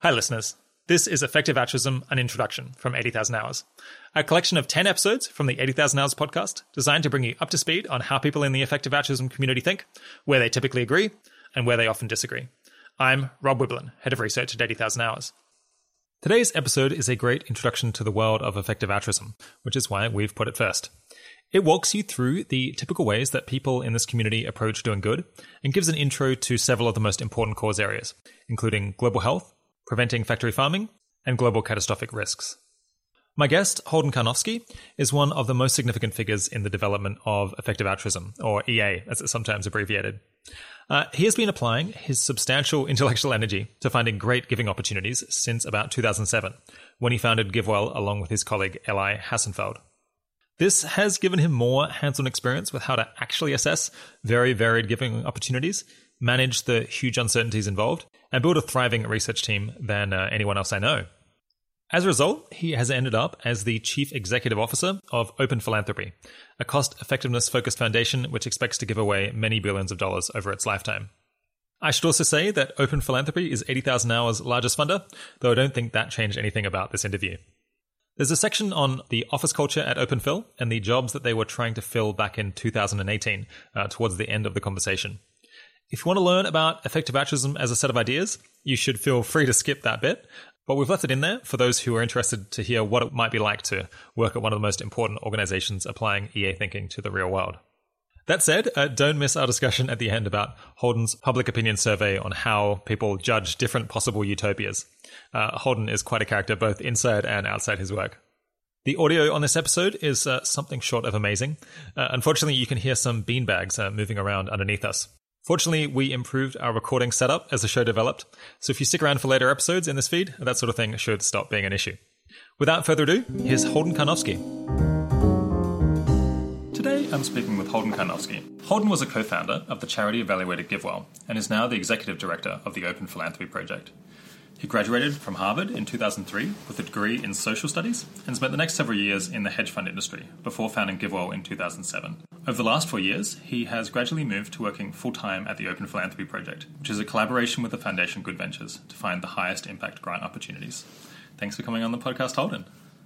Hi, listeners. This is Effective Altruism, an introduction from 80,000 Hours, a collection of 10 episodes from the 80,000 Hours podcast designed to bring you up to speed on how people in the effective altruism community think, where they typically agree, and where they often disagree. I'm Rob Wiblin, Head of Research at 80,000 Hours. Today's episode is a great introduction to the world of effective altruism, which is why we've put it first. It walks you through the typical ways that people in this community approach doing good and gives an intro to several of the most important cause areas, including global health, preventing factory farming, and global catastrophic risks. My guest, Holden Karnofsky, is one of the most significant figures in the development of effective altruism, or EA, as it's sometimes abbreviated. Uh, he has been applying his substantial intellectual energy to finding great giving opportunities since about 2007, when he founded GiveWell along with his colleague Elie Hassenfeld. This has given him more hands on experience with how to actually assess very varied giving opportunities, manage the huge uncertainties involved, and build a thriving research team than uh, anyone else I know. As a result, he has ended up as the Chief Executive Officer of Open Philanthropy, a cost effectiveness focused foundation which expects to give away many billions of dollars over its lifetime. I should also say that Open Philanthropy is 80,000 Hours' largest funder, though I don't think that changed anything about this interview. There's a section on the office culture at Open OpenPhil and the jobs that they were trying to fill back in 2018, uh, towards the end of the conversation. If you want to learn about effective altruism as a set of ideas, you should feel free to skip that bit. But we've left it in there for those who are interested to hear what it might be like to work at one of the most important organizations applying EA thinking to the real world. That said, uh, don't miss our discussion at the end about Holden's public opinion survey on how people judge different possible utopias. Uh, Holden is quite a character both inside and outside his work. The audio on this episode is uh, something short of amazing. Uh, unfortunately, you can hear some beanbags uh, moving around underneath us. Fortunately, we improved our recording setup as the show developed, so if you stick around for later episodes in this feed, that sort of thing should stop being an issue. Without further ado, here's Holden Karnofsky. Today, I'm speaking with Holden Karnofsky. Holden was a co founder of the charity evaluated GiveWell and is now the executive director of the Open Philanthropy Project. He graduated from Harvard in 2003 with a degree in social studies and spent the next several years in the hedge fund industry before founding GiveWell in 2007. Over the last four years, he has gradually moved to working full time at the Open Philanthropy Project, which is a collaboration with the Foundation Good Ventures to find the highest impact grant opportunities. Thanks for coming on the podcast, Holden.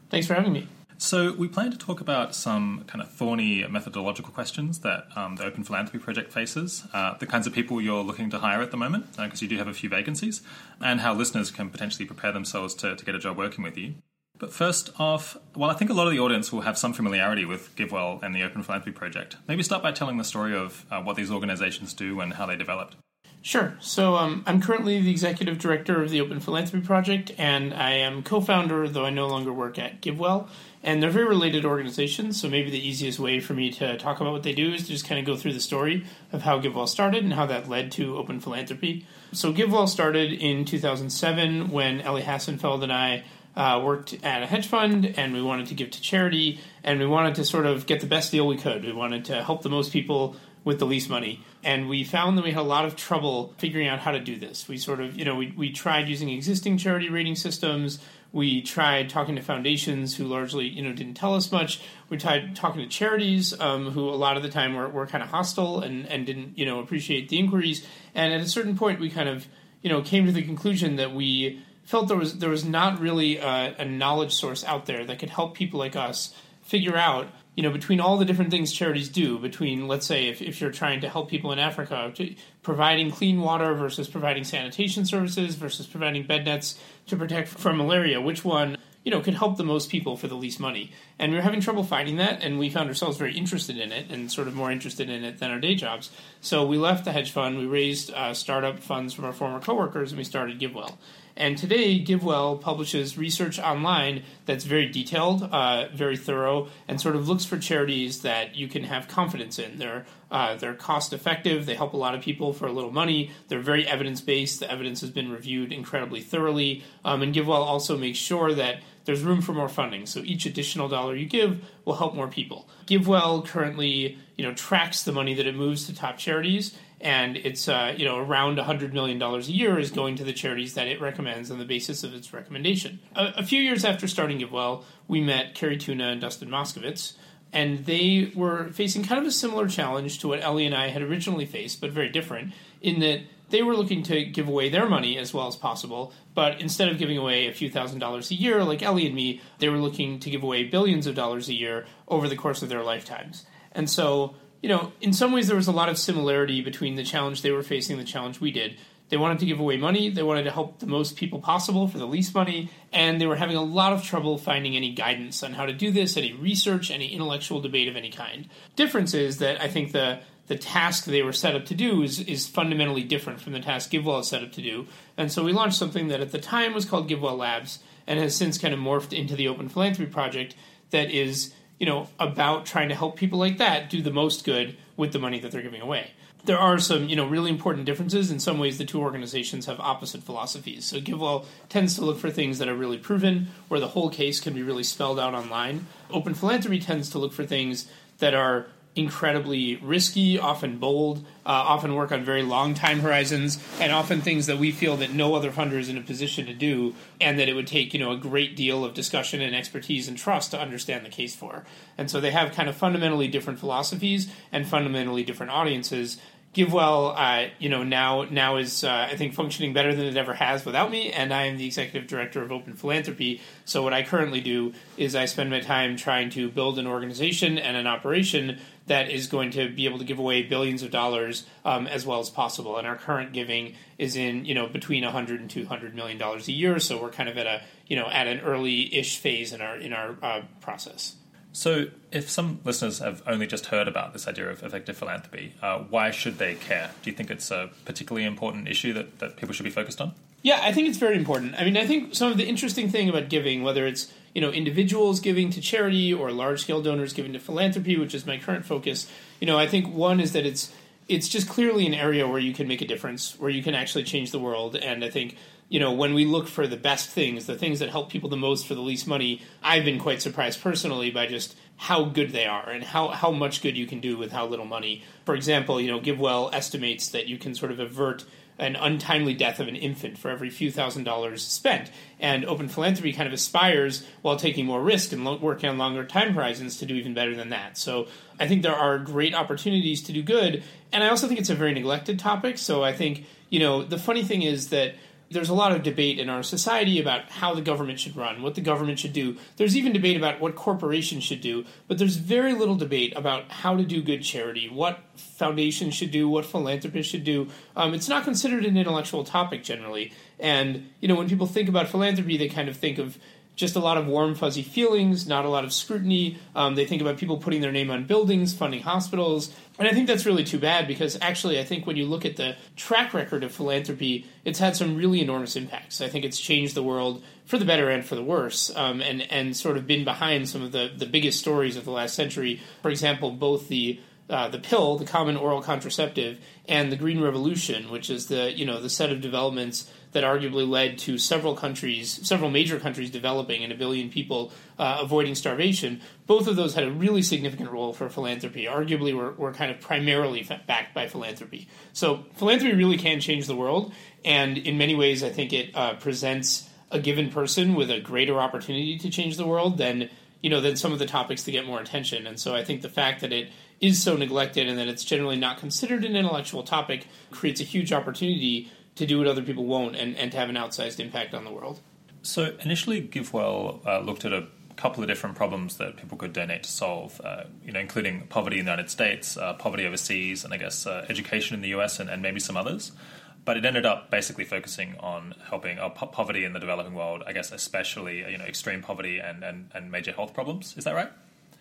Thanks for having me. So, we plan to talk about some kind of thorny methodological questions that um, the Open Philanthropy Project faces, uh, the kinds of people you're looking to hire at the moment, because uh, you do have a few vacancies, and how listeners can potentially prepare themselves to, to get a job working with you. But first off, well, I think a lot of the audience will have some familiarity with GiveWell and the Open Philanthropy Project. Maybe start by telling the story of uh, what these organizations do and how they developed. Sure. So um, I'm currently the executive director of the Open Philanthropy Project, and I am co-founder, though I no longer work at GiveWell. And they're very related organizations, so maybe the easiest way for me to talk about what they do is to just kind of go through the story of how GiveWell started and how that led to Open Philanthropy. So GiveWell started in 2007 when Elie Hassenfeld and I uh, worked at a hedge fund, and we wanted to give to charity, and we wanted to sort of get the best deal we could. We wanted to help the most people with the least money. And we found that we had a lot of trouble figuring out how to do this. We sort of, you know, we, we tried using existing charity rating systems. We tried talking to foundations who largely, you know, didn't tell us much. We tried talking to charities um, who a lot of the time were, were kind of hostile and, and didn't, you know, appreciate the inquiries. And at a certain point, we kind of, you know, came to the conclusion that we felt there was there was not really a, a knowledge source out there that could help people like us figure out you know, between all the different things charities do, between, let's say, if, if you're trying to help people in Africa, providing clean water versus providing sanitation services versus providing bed nets to protect from malaria, which one, you know, could help the most people for the least money? And we were having trouble finding that, and we found ourselves very interested in it and sort of more interested in it than our day jobs. So we left the hedge fund, we raised uh, startup funds from our former coworkers, and we started GiveWell. And today, GiveWell publishes research online that's very detailed, uh, very thorough, and sort of looks for charities that you can have confidence in. They're uh, they're cost effective. They help a lot of people for a little money. They're very evidence based. The evidence has been reviewed incredibly thoroughly. Um, and GiveWell also makes sure that there's room for more funding. So each additional dollar you give will help more people. GiveWell currently, you know, tracks the money that it moves to top charities and it's uh, you know around $100 million a year is going to the charities that it recommends on the basis of its recommendation. A, a few years after starting GiveWell, we met Cari Tuna and Dustin Moskovitz, and they were facing kind of a similar challenge to what Elie and I had originally faced, but very different in that they were looking to give away their money as well as possible. But instead of giving away a few thousand dollars a year, like Elie and me, they were looking to give away billions of dollars a year over the course of their lifetimes. And so, you know, in some ways, there was a lot of similarity between the challenge they were facing and the challenge we did. They wanted to give away money, they wanted to help the most people possible for the least money, and they were having a lot of trouble finding any guidance on how to do this, any research, any intellectual debate of any kind. Difference is that I think the the task they were set up to do is, is fundamentally different from the task GiveWell is set up to do. And so we launched something that at the time was called GiveWell Labs and has since kind of morphed into the Open Philanthropy Project that is, you know, about trying to help people like that do the most good with the money that they're giving away. There are some, you know, really important differences. In some ways, the two organizations have opposite philosophies. So GiveWell tends to look for things that are really proven, where the whole case can be really spelled out online. Open Philanthropy tends to look for things that are incredibly risky, often bold, uh, often work on very long time horizons, and often things that we feel that no other funder is in a position to do, and that it would take you know a great deal of discussion and expertise and trust to understand the case for. And so they have kind of fundamentally different philosophies and fundamentally different audiences. GiveWell, uh, you know, now now is uh, I think functioning better than it ever has without me, and I am the executive director of Open Philanthropy. So what I currently do is I spend my time trying to build an organization and an operation that is going to be able to give away billions of dollars um, as well as possible. And our current giving is in you know between 100 and 200 million dollars a year. So we're kind of at a you know at an early-ish phase in our in our uh, process. So, if some listeners have only just heard about this idea of effective philanthropy, uh, why should they care? Do you think it's a particularly important issue that, that people should be focused on? Yeah, I think it's very important. I mean, I think some of the interesting thing about giving, whether it's you know individuals giving to charity or large scale donors giving to philanthropy, which is my current focus. You know, I think one is that it's it's just clearly an area where you can make a difference, where you can actually change the world. And I think you know when we look for the best things, the things that help people the most for the least money, I've been quite surprised personally by just how good they are and how, how much good you can do with how little money. For example, you know, GiveWell estimates that you can sort of avert an untimely death of an infant for every few thousand dollars spent. And open philanthropy kind of aspires, while taking more risk and lo- working on longer time horizons, to do even better than that. So I think there are great opportunities to do good. And I also think it's a very neglected topic. So I think, you know, the funny thing is that there's a lot of debate in our society about how the government should run, what the government should do. There's even debate about what corporations should do, but there's very little debate about how to do good charity, what foundations should do, what philanthropists should do. Um, it's not considered an intellectual topic generally. And, you know, when people think about philanthropy, they kind of think of just a lot of warm, fuzzy feelings, not a lot of scrutiny. Um, they think about people putting their name on buildings, funding hospitals. And I think that's really too bad because actually, I think when you look at the track record of philanthropy, it's had some really enormous impacts. I think it's changed the world for the better and for the worse, um, and, and sort of been behind some of the, the biggest stories of the last century. For example, both the uh, the pill, the common oral contraceptive, and the Green Revolution, which is the you know the set of developments that arguably led to several countries, several major countries developing and a billion people uh, avoiding starvation. Both of those had a really significant role for philanthropy. Arguably, were, were kind of primarily backed by philanthropy. So philanthropy really can change the world, and in many ways, I think it uh, presents a given person with a greater opportunity to change the world than you know than some of the topics that get more attention. And so I think the fact that it is so neglected and that it's generally not considered an intellectual topic creates a huge opportunity to do what other people won't and, and to have an outsized impact on the world. So initially, GiveWell uh, looked at a couple of different problems that people could donate to solve, uh, you know, including poverty in the United States, uh, poverty overseas, and I guess uh, education in the US, and, and, maybe some others. But it ended up basically focusing on helping uh, po- poverty in the developing world, I guess, especially you know, extreme poverty and, and, and major health problems. Is that right?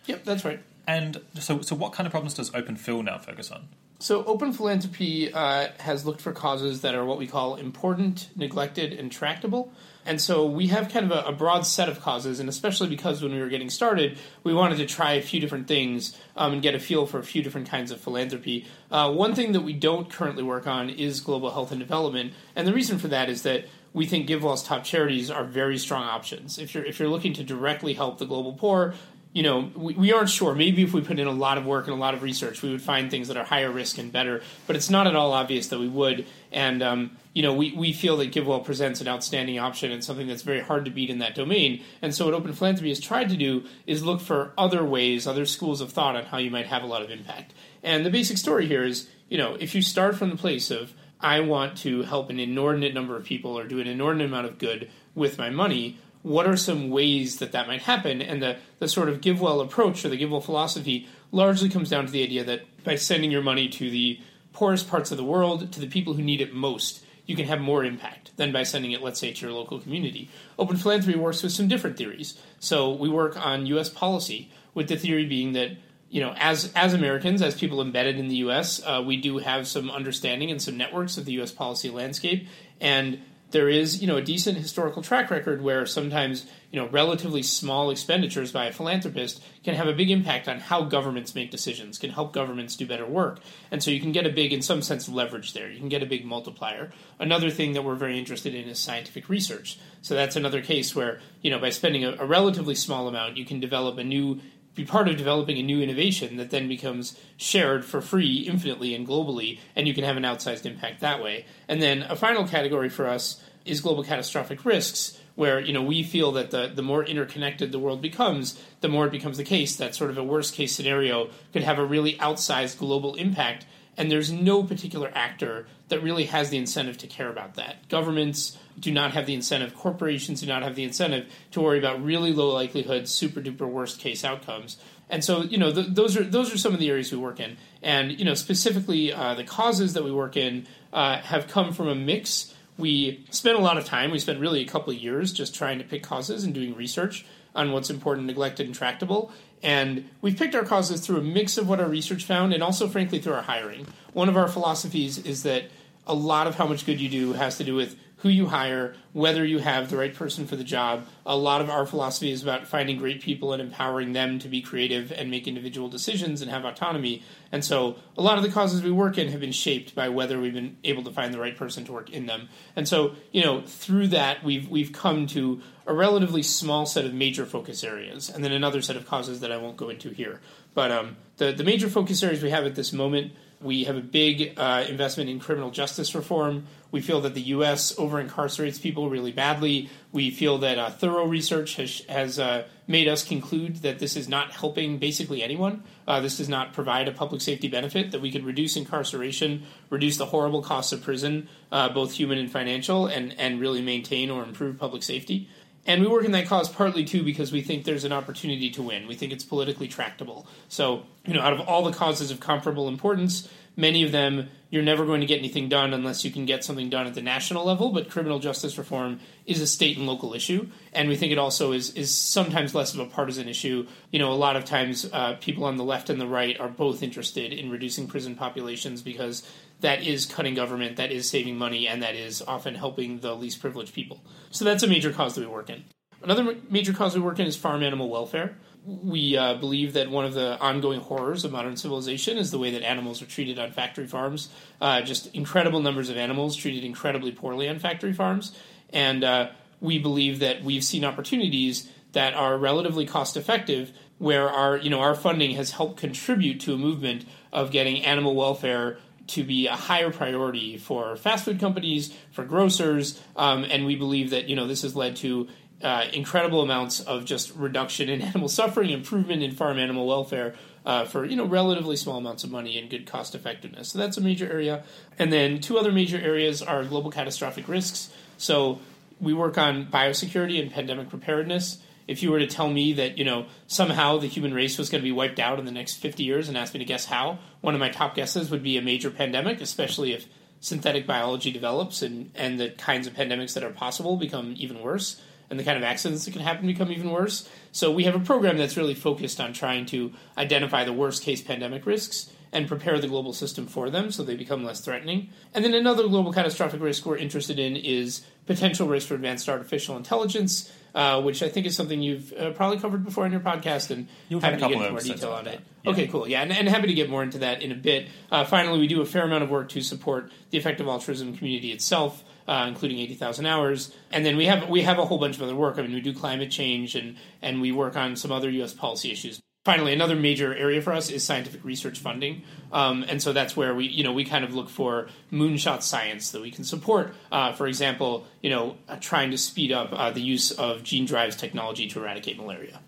Yep, that's right. And so, so what kind of problems does Open Phil now focus on? So, Open Philanthropy uh, has looked for causes that are what we call important, neglected, and tractable. And so we have kind of a, a, broad set of causes, and especially because when we were getting started, we wanted to try a few different things um, and get a feel for a few different kinds of philanthropy. Uh, one thing that we don't currently work on is global health and development, and the reason for that is that we think GiveWell's top charities are very strong options. If you're if you're looking to directly help the global poor, you know, we, we aren't sure. Maybe if we put in a lot of work and a lot of research, we would find things that are higher risk and better. But it's not at all obvious that we would. And um, you know, we, we feel that GiveWell presents an outstanding option and something that's very hard to beat in that domain. And so, what Open Philanthropy has tried to do is look for other ways, other schools of thought on how you might have a lot of impact. And the basic story here is, you know, if you start from the place of I want to help an inordinate number of people or do an inordinate amount of good with my money. What are some ways that that might happen? And the, the sort of GiveWell approach or the give GiveWell philosophy largely comes down to the idea that by sending your money to the poorest parts of the world, to the people who need it most, you can have more impact than by sending it, let's say, to your local community. Open philanthropy works with some different theories. So we work on U.S. policy with the theory being that you know, as as Americans, as people embedded in the U.S., uh, we do have some understanding and some networks of the U.S. policy landscape, and there is you know a decent historical track record where sometimes you know relatively small expenditures by a philanthropist can have a big impact on how governments make decisions can help governments do better work. And so you can get a big in some sense leverage there. You can get a big multiplier. Another thing that we're very interested in is scientific research. So that's another case where you know by spending a, a relatively small amount you can develop a new be part of developing a new innovation that then becomes shared for free infinitely and globally, and you can have an outsized impact that way. And then a final category for us is global catastrophic risks, where you know we feel that the, the more interconnected the world becomes, the more it becomes the case that sort of a worst case scenario could have a really outsized global impact and there's no particular actor that really has the incentive to care about that. Governments do not have the incentive, corporations do not have the incentive to worry about really low likelihood, super duper worst case outcomes. And so, you know, th- those are those are some of the areas we work in. And you know, specifically, uh, the causes that we work in uh, have come from a mix. We spent a lot of time. We spent really a couple of years just trying to pick causes and doing research on what's important, neglected, and tractable. And we've picked our causes through a mix of what our research found and also, frankly, through our hiring. One of our philosophies is that a lot of how much good you do has to do with who you hire, whether you have the right person for the job. A lot of our philosophy is about finding great people and empowering them to be creative and make individual decisions and have autonomy. And so a lot of the causes we work in have been shaped by whether we've been able to find the right person to work in them. And so, you know, through that we've we've come to a relatively small set of major focus areas and then another set of causes that I won't go into here. But um, the, the major focus areas we have at this moment we have a big uh, investment in criminal justice reform. We feel that the U.S. over incarcerates people really badly. We feel that uh, thorough research has, has uh, made us conclude that this is not helping basically anyone. Uh, this does not provide a public safety benefit, that we could reduce incarceration, reduce the horrible costs of prison, uh, both human and financial, and, and really maintain or improve public safety. And we work in that cause partly too because we think there's an opportunity to win. We think it's politically tractable. So, you know, out of all the causes of comparable importance, many of them you're never going to get anything done unless you can get something done at the national level. But criminal justice reform is a state and local issue, and we think it also is is sometimes less of a partisan issue. You know, a lot of times uh, people on the left and the right are both interested in reducing prison populations because that is cutting government, that is saving money, and that is often helping the least privileged people. So that's a major cause that we work in. Another major cause we work in is farm animal welfare. We uh, believe that one of the ongoing horrors of modern civilization is the way that animals are treated on factory farms. Uh, just incredible numbers of animals treated incredibly poorly on factory farms. And uh, we believe that we've seen opportunities that are relatively cost effective where our you know our funding has helped contribute to a movement of getting animal welfare to be a higher priority for fast food companies, for grocers, um, and we believe that you know this has led to uh, incredible amounts of just reduction in animal suffering, improvement in farm animal welfare uh, for you know relatively small amounts of money and good cost effectiveness. So that's a major area. And then two other major areas are global catastrophic risks. So we work on biosecurity and pandemic preparedness if you were to tell me that you know somehow the human race was going to be wiped out in the next 50 years and ask me to guess how one of my top guesses would be a major pandemic especially if synthetic biology develops and, and the kinds of pandemics that are possible become even worse and the kind of accidents that can happen become even worse so we have a program that's really focused on trying to identify the worst case pandemic risks and prepare the global system for them so they become less threatening. And then another global catastrophic risk we're interested in is potential risk for advanced artificial intelligence, uh, which I think is something you've uh, probably covered before in your podcast, and You've happy had a to get couple into more detail on on it. that. Okay, cool. Yeah, and, and happy to get more into that in a bit. Uh, finally, we do a fair amount of work to support the effective altruism community itself. Uh, including 80,000 hours, and then we have we have a whole bunch of other work. I mean, we do climate change, and and we work on some other U.S. policy issues finally another major area for us is scientific research funding. Um, and so that's where we you know we kind of look for moonshot science that we can support. Uh, for example you know trying to speed up uh, the use of gene drives technology to eradicate malaria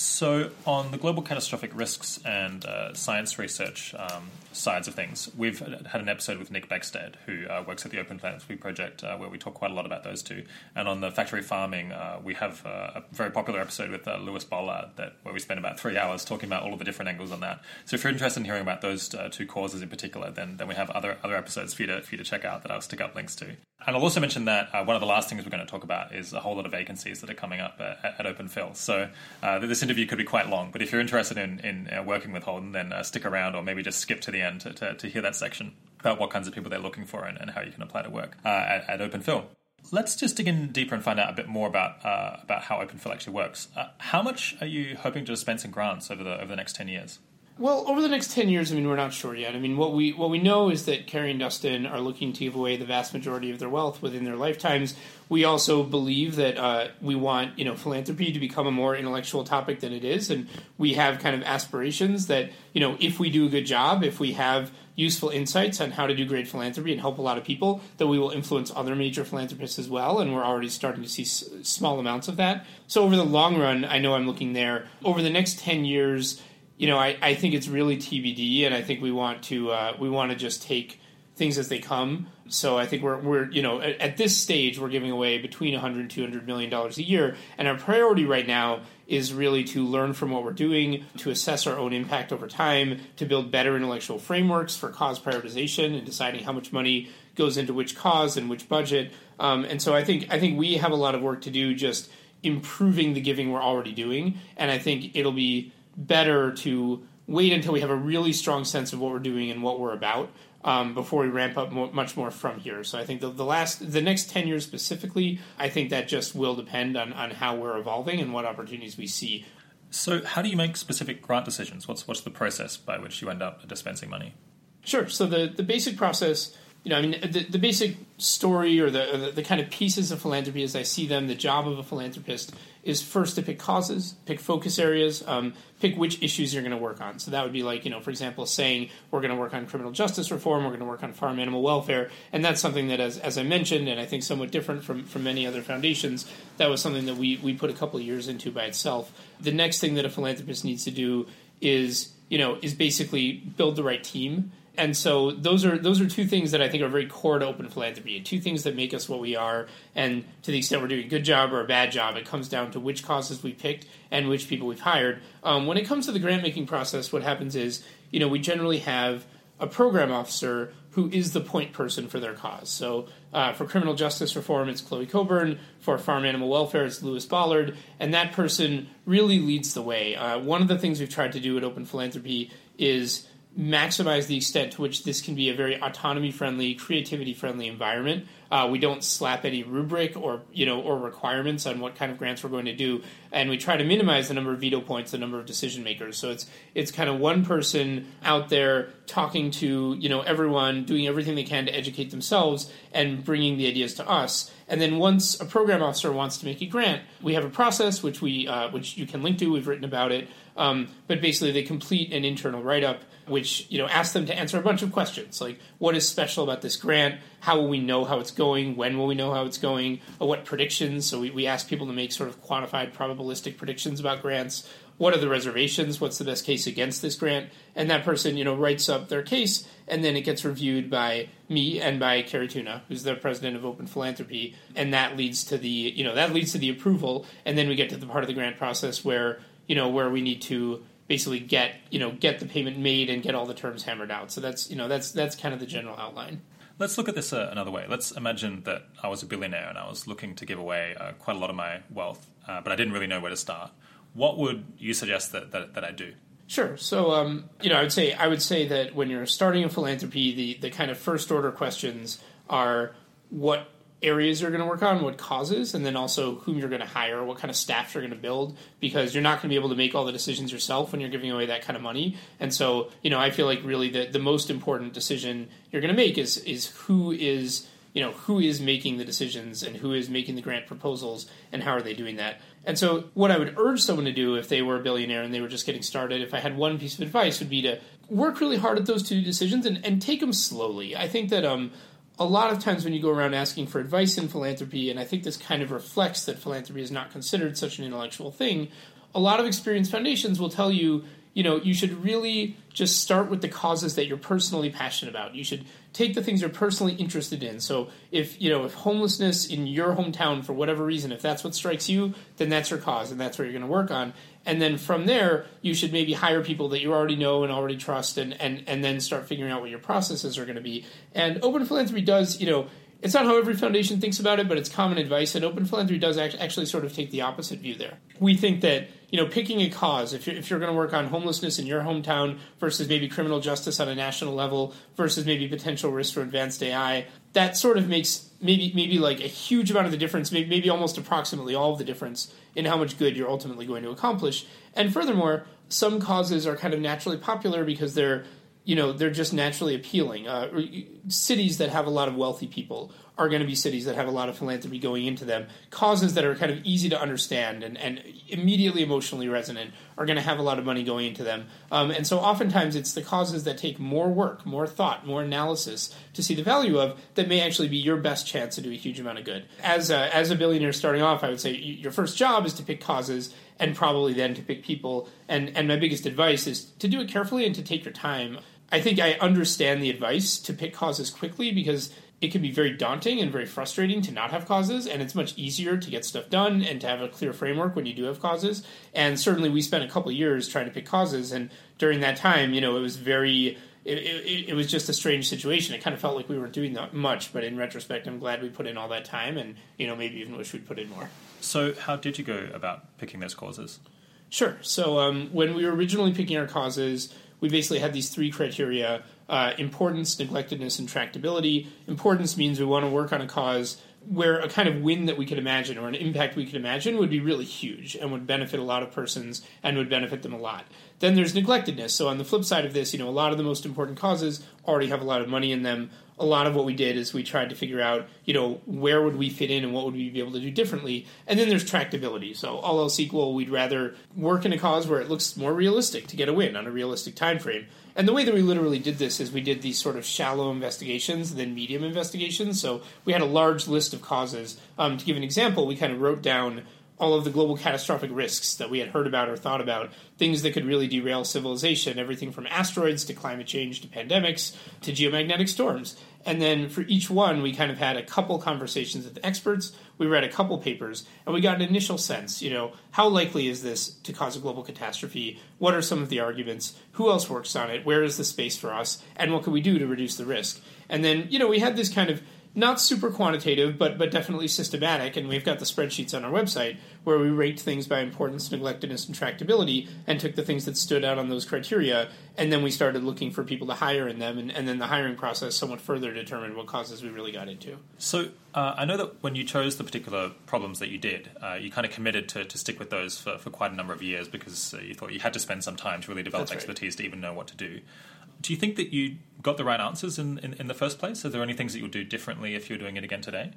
So, on the global catastrophic risks and uh, science research um, sides of things, we've had an episode with Nick Beckstead, who uh, works at the Open Philanthropy Project, uh, where we talk quite a lot about those two. And on the factory farming, uh, we have uh, a very popular episode with uh, Lewis Bollard that where we spend about three hours talking about all of the different angles on that. So, if you're interested in hearing about those two causes in particular, then then we have other other episodes for you to for you to check out that I'll stick up links to. And I'll also mention that one of the last things we're going to talk about is a whole lot of vacancies that are coming up at, at Open Phil. So, this interview could be quite long, but if you're interested in, in uh, working with Holden, then uh, stick around or maybe just skip to the end to, to, to, hear that section about what kinds of people they're looking for and, and how you can apply to work uh, at, at Open Phil. Let's just dig in deeper and find out a bit more about uh, about how Open Phil actually works. Uh, how much are you hoping to dispense in grants over the over the next ten years? Well, over the next ten years, I mean, we're not sure yet. I mean, what we what we know is that Cari and Dustin are looking to give away the vast majority of their wealth within their lifetimes. We also believe that uh, we want you know philanthropy to become a more intellectual topic than it is, and we have kind of aspirations that you know if we do a good job, if we have useful insights on how to do great philanthropy and help a lot of people, that we will influence other major philanthropists as well. And we're already starting to see s- small amounts of that. So over the long run, I know I'm looking there. Over the next ten years you know, I, I think it's really TBD, and I think we want to uh, we want to just take things as they come. So I think we're we're you know at, at, this stage we're giving away between 100 and 200 million dollars a year, and our priority right now is really to learn from what we're doing, to assess our own impact over time, to build better intellectual frameworks for cause prioritization and deciding how much money goes into which cause and which budget. Um, and so I think I think we have a lot of work to do just improving the giving we're already doing, and I think it'll be better to wait until we have a really strong sense of what we're doing and what we're about um, before we ramp up more, much more from here. So I think the, the last, the next ten years specifically, I think that just will depend on on how we're evolving and what opportunities we see. So how do you make specific grant decisions? What's what's the process by which you end up dispensing money? Sure. So the the basic process you know, I mean, the, the basic story or the, the, the kind of pieces of philanthropy as I see them, the job of a philanthropist is first to pick causes, pick focus areas, um, pick which issues you're going to work on. So that would be like, you know, for example, saying we're going to work on criminal justice reform, we're going to work on farm animal welfare, and that's something that, as, as I mentioned, and I think somewhat different from, from many other foundations, that was something that we, we put a couple years into by itself. The next thing that a philanthropist needs to do is, you know, is basically build the right team and so those are those are two things that I think are very core to open philanthropy. Two things that make us what we are, and to the extent we're doing a good job or a bad job, it comes down to which causes we picked and which people we've hired. Um, when it comes to the grant making process, what happens is you know we generally have a program officer who is the point person for their cause. So uh, for criminal justice reform, it's Chloe Cockburn. For farm animal welfare, it's Lewis Bollard. and that person really leads the way. Uh, one of the things we've tried to do at Open Philanthropy is maximize the extent to which this can be a very autonomy friendly, creativity friendly environment. Uh, we don't slap any rubric or you know or requirements on what kind of grants we're going to do, and we try to minimize the number of veto points, the number of decision makers. So it's it's kind of one person out there talking to you know everyone, doing everything they can to educate themselves, and bringing the ideas to us. And then once a program officer wants to make a grant, we have a process which we uh, which you can link to. We've written about it, um, but basically they complete an internal write up which you know asks them to answer a bunch of questions like what is special about this grant? How will we know how it's going? When will we know how it's going? What predictions? So we, we ask people to make sort of quantified probabilistic predictions about grants. What are the reservations? What's the best case against this grant? And that person you know writes up their case and then it gets reviewed by me and by Cari Tuna, who's the president of Open Philanthropy, and that leads to the you know that leads to the approval, and then we get to the part of the grant process where you know where we need to basically get you know get the payment made and get all the terms hammered out. So that's you know that's that's kind of the general outline. Let's look at this uh, another way. Let's imagine that I was a billionaire and I was looking to give away uh, quite a lot of my wealth, uh, but I didn't really know where to start. What would you suggest that, that, that I do? Sure. So, um, you know, I would say I would say that when you're starting a philanthropy, the the kind of first order questions are what areas you're going to work on, what causes, and then also whom you're going to hire, what kind of staff you're going to build, because you're not going to be able to make all the decisions yourself when you're giving away that kind of money. And so, you know, I feel like really the, the most important decision you're going to make is is who is you know who is making the decisions and who is making the grant proposals and how are they doing that. And so, what I would urge someone to do if they were a billionaire and they were just getting started, if I had one piece of advice, would be to work really hard at those two decisions and, and take them slowly. I think that um, a lot of times when you go around asking for advice in philanthropy, and I think this kind of reflects that philanthropy is not considered such an intellectual thing, a lot of experienced foundations will tell you, you know, you should really just start with the causes that you're personally passionate about. You should take the things you're personally interested in. So if you know if homelessness in your hometown for whatever reason, if that's what strikes you, then that's your cause and that's what you're going to work on. And then from there, you should maybe hire people that you already know and already trust, and and and then start figuring out what your processes are going to be. And open philanthropy does, you know, it's not how every foundation thinks about it, but it's common advice. And Open Philanthropy does actually sort of take the opposite view there. We think that you know picking a cause, if you're, if you're going to work on homelessness in your hometown versus maybe criminal justice on a national level versus maybe potential risk for advanced AI, that sort of makes maybe maybe like a huge amount of the difference, maybe, maybe almost approximately all of the difference in how much good you're ultimately going to accomplish. And furthermore, some causes are kind of naturally popular because they're you know they're just naturally appealing. Uh, cities that have a lot of wealthy people are going to be cities that have a lot of philanthropy going into them. Causes that are kind of easy to understand and, and immediately emotionally resonant are going to have a lot of money going into them. Um, and so oftentimes it's the causes that take more work, more thought, more analysis to see the value of that may actually be your best chance to do a huge amount of good. As a, as a billionaire starting off, I would say your first job is to pick causes and probably then to pick people. And, and my biggest advice is to do it carefully and to take your time. I think I understand the advice to pick causes quickly because it can be very daunting and very frustrating to not have causes, and it's much easier to get stuff done and to have a clear framework when you do have causes. And certainly, we spent a couple years trying to pick causes, and during that time, you know, it was very. It, it, it, was just a strange situation. It kind of felt like we weren't doing that much, but in retrospect, I'm glad we put in all that time, and you know, maybe even wish we'd put in more. So, how did you go about picking those causes? Sure. So, um, when we were originally picking our causes, we basically had these three criteria uh, importance, neglectedness, and tractability. Importance means we want to work on a cause where a kind of win that we could imagine or an impact we could imagine would be really huge and would benefit a lot of persons and would benefit them a lot. Then there's neglectedness. So on the flip side of this, you know, a lot of the most important causes already have a lot of money in them. A lot of what we did is we tried to figure out, you know, where would we fit in and what would we be able to do differently. And then there's tractability. So all else equal, we'd rather work in a cause where it looks more realistic to get a win on a realistic time frame. And the way that we literally did this is we did these sort of shallow investigations, then medium investigations. So we had a large list of causes. Um, to give an example, we kind of wrote down all of the global catastrophic risks that we had heard about or thought about, things that could really derail civilization, everything from asteroids to climate change to pandemics to geomagnetic storms. And then for each one, we kind of had a couple conversations with experts. We read a couple papers, and we got an initial sense. You know, how likely is this to cause a global catastrophe? What are some of the arguments? Who else works on it? Where is the space for us? And what can we do to reduce the risk? And then, you know, we had this kind of not super quantitative, but but definitely systematic. And we've got the spreadsheets on our website where we ranked things by importance, neglectedness, and tractability, and took the things that stood out on those criteria, and then we started looking for people to hire in them, and, and then the hiring process somewhat further determined what causes we really got into. So uh, I know that when you chose the particular problems that you did, uh, you kind of committed to, to stick with those for, for quite a number of years because uh, you thought you had to spend some time to really develop That's expertise right. to even know what to do do you think that you got the right answers in, in, in, the first place? Are there any things that you would do differently if you're doing it again today?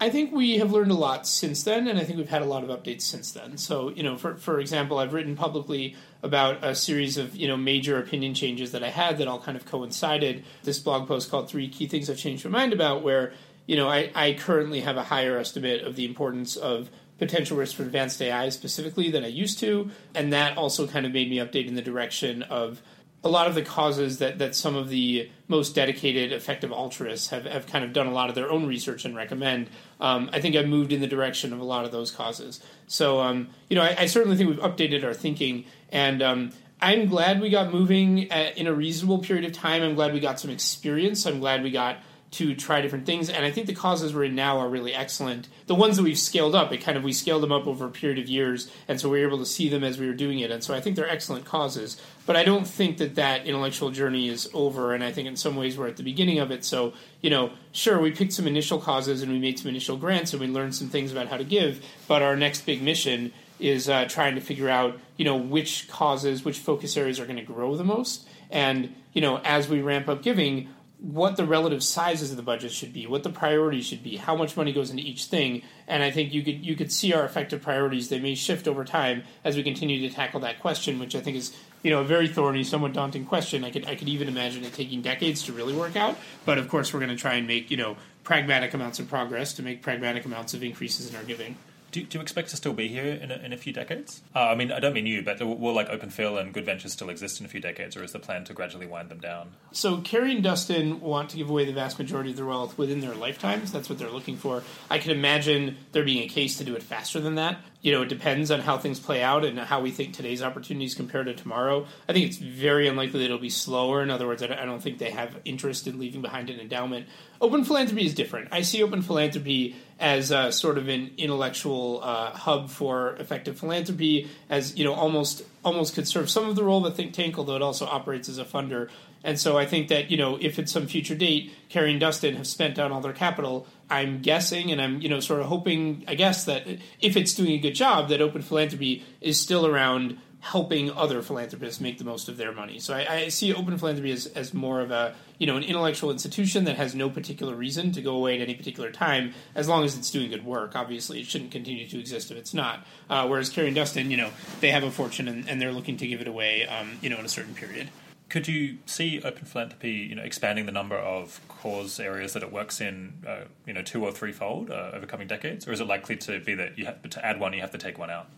I think we have learned a lot since then, and I think we've had a lot of updates since then. So, you know, for, for example, I've written publicly about a series of, you know, major opinion changes that I had that all kind of coincided. This blog post called Three Key Things I've Changed My Mind About, where, you know, I, I currently have a higher estimate of the importance of potential risk for advanced AI specifically than I used to. And that also kind of made me update in the direction of a lot of the causes that, that some of the most dedicated, effective altruists have, have kind of done a lot of their own research and recommend. Um, I think I've moved in the direction of a lot of those causes. So, um, you know, I, I, certainly think we've updated our thinking, and um, I'm glad we got moving at, in a reasonable period of time. I'm glad we got some experience. I'm glad we got to try different things. And I think the causes we're in now are really excellent. The ones that we've scaled up, it kind of we scaled them up over a period of years, and so we are able to see them as we were doing it. And so I think they're excellent causes. But I don't think that that intellectual journey is over. And I think in some ways we're at the beginning of it. So you know, sure we picked some initial causes and we made some initial grants and we learned some things about how to give. But our next big mission is uh, trying to figure out you know which causes, which focus areas are going to grow the most. And you know, as we ramp up giving, what the relative sizes of the budget should be, what the priorities should be, how much money goes into each thing, and I think you could you could see our effective priorities. They may shift over time as we continue to tackle that question, which I think is you know a very thorny, somewhat daunting question. I could I could even imagine it taking decades to really work out. But of course, we're going to try and make you know pragmatic amounts of progress to make pragmatic amounts of increases in our giving. Do, do you expect to still be here in a, in a few decades? Uh, I mean, I don't mean you, but will, will like Open Phil and Good Ventures still exist in a few decades, or is the plan to gradually wind them down? So Cari and Dustin want to give away the vast majority of their wealth within their lifetimes. That's what they're looking for. I can imagine there being a case to do it faster than that. You know, it depends on how things play out and how we think today's opportunities compare to tomorrow. I think it's very unlikely that it'll be slower. In other words, I don't think they have interest in leaving behind an endowment. Open philanthropy is different. I see open philanthropy as a, sort of an intellectual uh, hub for effective philanthropy, as you know, almost almost could serve some of the role of a think tank, although it also operates as a funder. And so I think that, you know, if at some future date Cari and Dustin have spent down all their capital, I'm guessing and I'm, you know, sort of hoping, I guess, that if it's doing a good job, that open philanthropy is still around helping other philanthropists make the most of their money. So I, I, see open philanthropy as, as more of a you know an intellectual institution that has no particular reason to go away at any particular time, as long as it's doing good work. Obviously, it shouldn't continue to exist if it's not. Uh, whereas Cari and Dustin, you know, they have a fortune and, and they're looking to give it away, um, you know, in a certain period could you see open philanthropy, you know, expanding the number of cause areas that it works in, uh, you know, two or threefold uh, over coming decades, or is it likely to be that you have to add one, you have to take one out?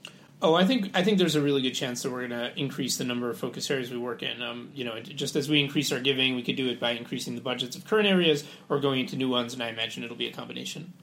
Oh, I think I think there's a really good chance that we're going to increase the number of focus areas we work in. Um, you know, just as we increase our giving, we could do it by increasing the budgets of current areas or going into new ones, and I imagine it'll be a combination.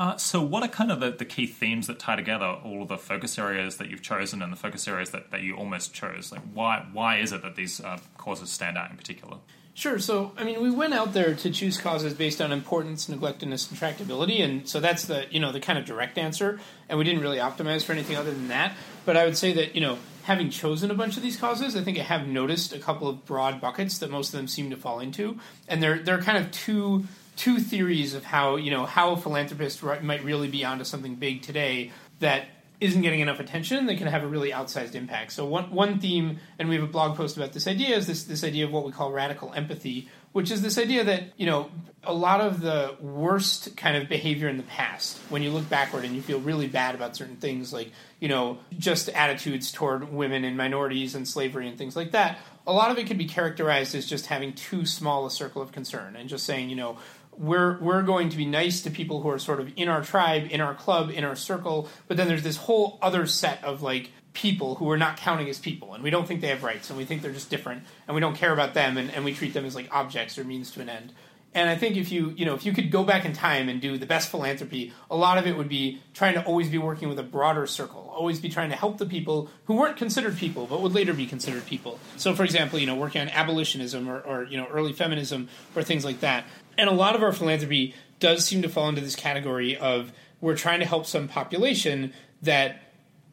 Uh, so, what are kind of the, the, key themes that tie together all of the focus areas that you've chosen and the focus areas that, that you almost chose? Like, why why is it that these uh, causes stand out in particular? Sure. So, I mean, we went out there to choose causes based on importance, neglectedness, and tractability, and so that's the you know the kind of direct answer. And we didn't really optimize for anything other than that. But I would say that you know, having chosen a bunch of these causes, I think I have noticed a couple of broad buckets that most of them seem to fall into, and they're they're kind of two two theories of how you know how a philanthropist might really be onto something big today that isn't getting enough attention that can have a really outsized impact. So one one theme, and we have a blog post about this idea, is this this idea of what we call radical empathy, which is this idea that you know a lot of the worst kind of behavior in the past, when you look backward and you feel really bad about certain things, like you know just attitudes toward women and minorities and slavery and things like that. A lot of it can be characterized as just having too small a circle of concern and just saying, you know, we're we're going to be nice to people who are sort of in our tribe, in our club, in our circle, but then there's this whole other set of like people who are not counting as people and we don't think they have rights and we think they're just different and we don't care about them and, and we treat them as like objects or means to an end. And I think if you you know if you could go back in time and do the best philanthropy, a lot of it would be trying to always be working with a broader circle, always be trying to help the people who weren't considered people but would later be considered people. So, for example, you know, working on abolitionism or, or you know early feminism or things like that. And a lot of our philanthropy does seem to fall into this category of we're trying to help some population that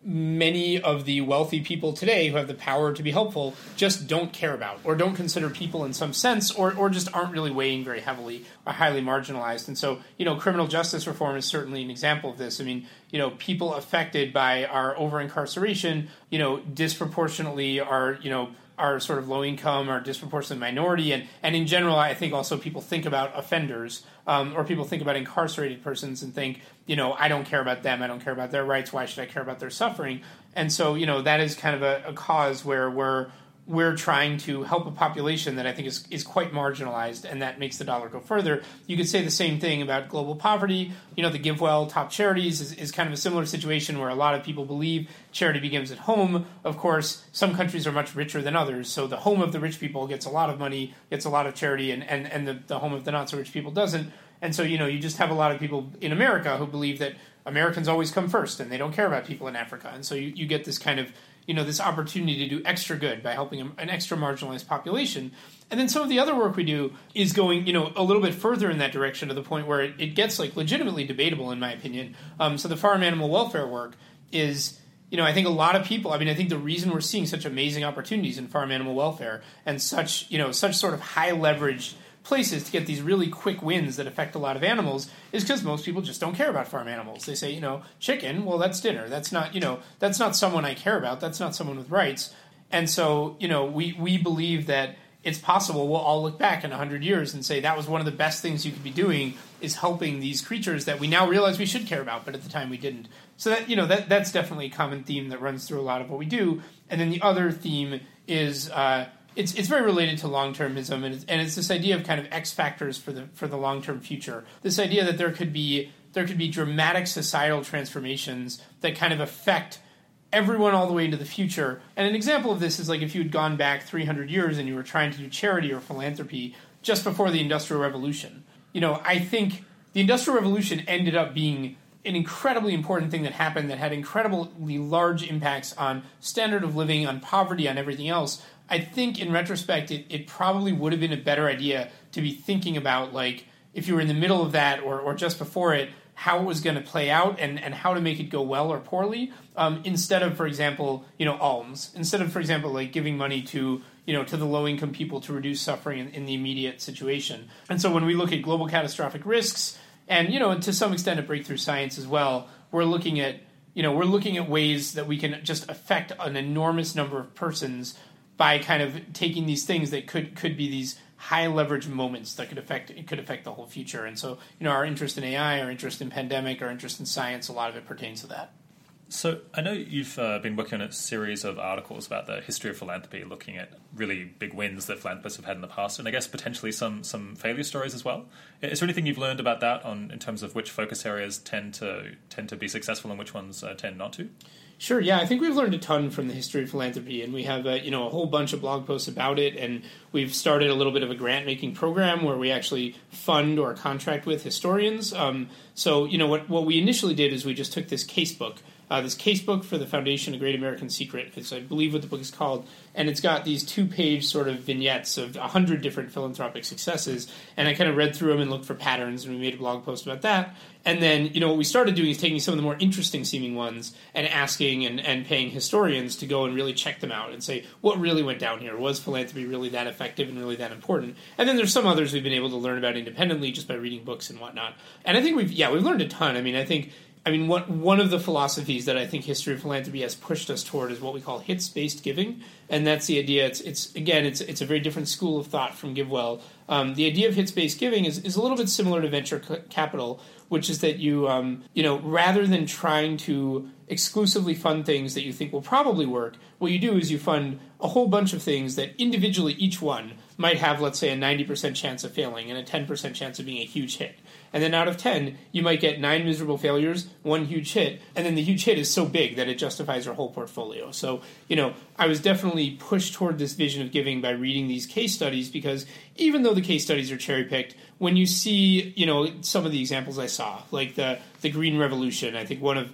many of the wealthy people today who have the power to be helpful just don't care about or don't consider people in some sense or, or just aren't really weighing very heavily or highly marginalized. And so, you know, criminal justice reform is certainly an example of this. I mean, you know, people affected by our over incarceration, you know, disproportionately are, you know, are sort of low income or disproportionate minority, and, and in general, I think also people think about offenders um, or people think about incarcerated persons and think, you know, I don't care about them, I don't care about their rights, why should I care about their suffering? And so, you know, that is kind of a, a cause where we're we're trying to help a population that I think is, is quite marginalized, and that makes the dollar go further. You could say the same thing about global poverty. You know, the GiveWell top charities is, is kind of a similar situation where a lot of people believe charity begins at home. Of course, some countries are much richer than others, so the home of the rich people gets a lot of money, gets a lot of charity, and, and, and the, the home of the not so rich people doesn't. And so, you know, you just have a lot of people in America who believe that Americans always come first and they don't care about people in Africa. And so you, you get this kind of you know this opportunity to do extra good by helping an extra marginalized population. And then some of the other work we do is going you know a little bit further in that direction to the point where it, it gets like legitimately debatable in my opinion. Um, so the farm animal welfare work is you know i think a lot of people i mean i think the reason we're seeing such amazing opportunities in farm animal welfare and such you know such sort of high leverage places to get these really quick wins that affect a lot of animals is because most people just don't care about farm animals. They say, you know, chicken, well, that's dinner. That's not, you know, that's not someone I care about. That's not someone with rights. And so, you know, we, we believe that it's possible we'll all look back in 100 years and say that was one of the best things you could be doing is helping these creatures that we now realize we should care about, but at the time we didn't. So that, you know, that, that's definitely a common theme that runs through a lot of what we do. And then the other theme is, uh, it's it's very related to long termism, and it's, and it's this idea of kind of X factors for the for the long term future. This idea that there could be there could be dramatic societal transformations that kind of affect everyone all the way into the future. And an example of this is like if you had gone back 300 years and you were trying to do charity or philanthropy just before the Industrial Revolution. You know, I think the Industrial Revolution ended up being an incredibly important thing that happened that had incredibly large impacts on standard of living, on poverty, on everything else. I think in retrospect, it, it probably would have been a better idea to be thinking about like if you were in the middle of that or, or just before it, how it was going to play out and, and how to make it go well or poorly um, instead of for example you know alms. Instead of for example like giving money to you know to the low income people to reduce suffering in, in the immediate situation. And so when we look at global catastrophic risks and you know to some extent at breakthrough science as well we're looking at you know we're looking at ways that we can just affect an enormous number of persons by kind of taking these things that could could be these high leverage moments that could affect it could affect the whole future. And so, you know, our interest in AI, our interest in pandemic, our interest in science, a lot of it pertains to that. So I know you've uh, been working on a series of articles about the history of philanthropy, looking at really big wins that philanthropists have had in the past, and I guess potentially some some failure stories as well. Is there anything you've learned about that on in terms of which focus areas tend to tend to be successful and which ones uh, tend not to? Sure. Yeah, I think we've learned a ton from the history of philanthropy, and we have a, you know a whole bunch of blog posts about it. And we've started a little bit of a grant making program where we actually fund or contract with historians. Um, so you know what what we initially did is we just took this casebook uh, this casebook for the Foundation, A Great American Secret. It's, I believe, what the book is called. And it's got these two page sort of vignettes of 100 different philanthropic successes. And I kind of read through them and looked for patterns, and we made a blog post about that. And then, you know, what we started doing is taking some of the more interesting seeming ones and asking and, and paying historians to go and really check them out and say, what really went down here? Was philanthropy really that effective and really that important? And then there's some others we've been able to learn about independently just by reading books and whatnot. And I think we've, yeah, we've learned a ton. I mean, I think I mean, what, one of the philosophies that I think history of philanthropy has pushed us toward is what we call hits based giving, and that's the idea. It's, it's again, it's it's a very different school of thought from GiveWell. Um, the idea of hits based giving is, is a little bit similar to venture capital, which is that you um, you know rather than trying to exclusively fund things that you think will probably work, what you do is you fund a whole bunch of things that individually each one might have, let's say, a ninety percent chance of failing and a ten percent chance of being a huge hit. And then out of 10, you might get nine miserable failures, one huge hit, and then the huge hit is so big that it justifies your whole portfolio. So, you know, I was definitely pushed toward this vision of giving by reading these case studies because even though the case studies are cherry picked, when you see, you know, some of the examples I saw, like the, the Green Revolution, I think one of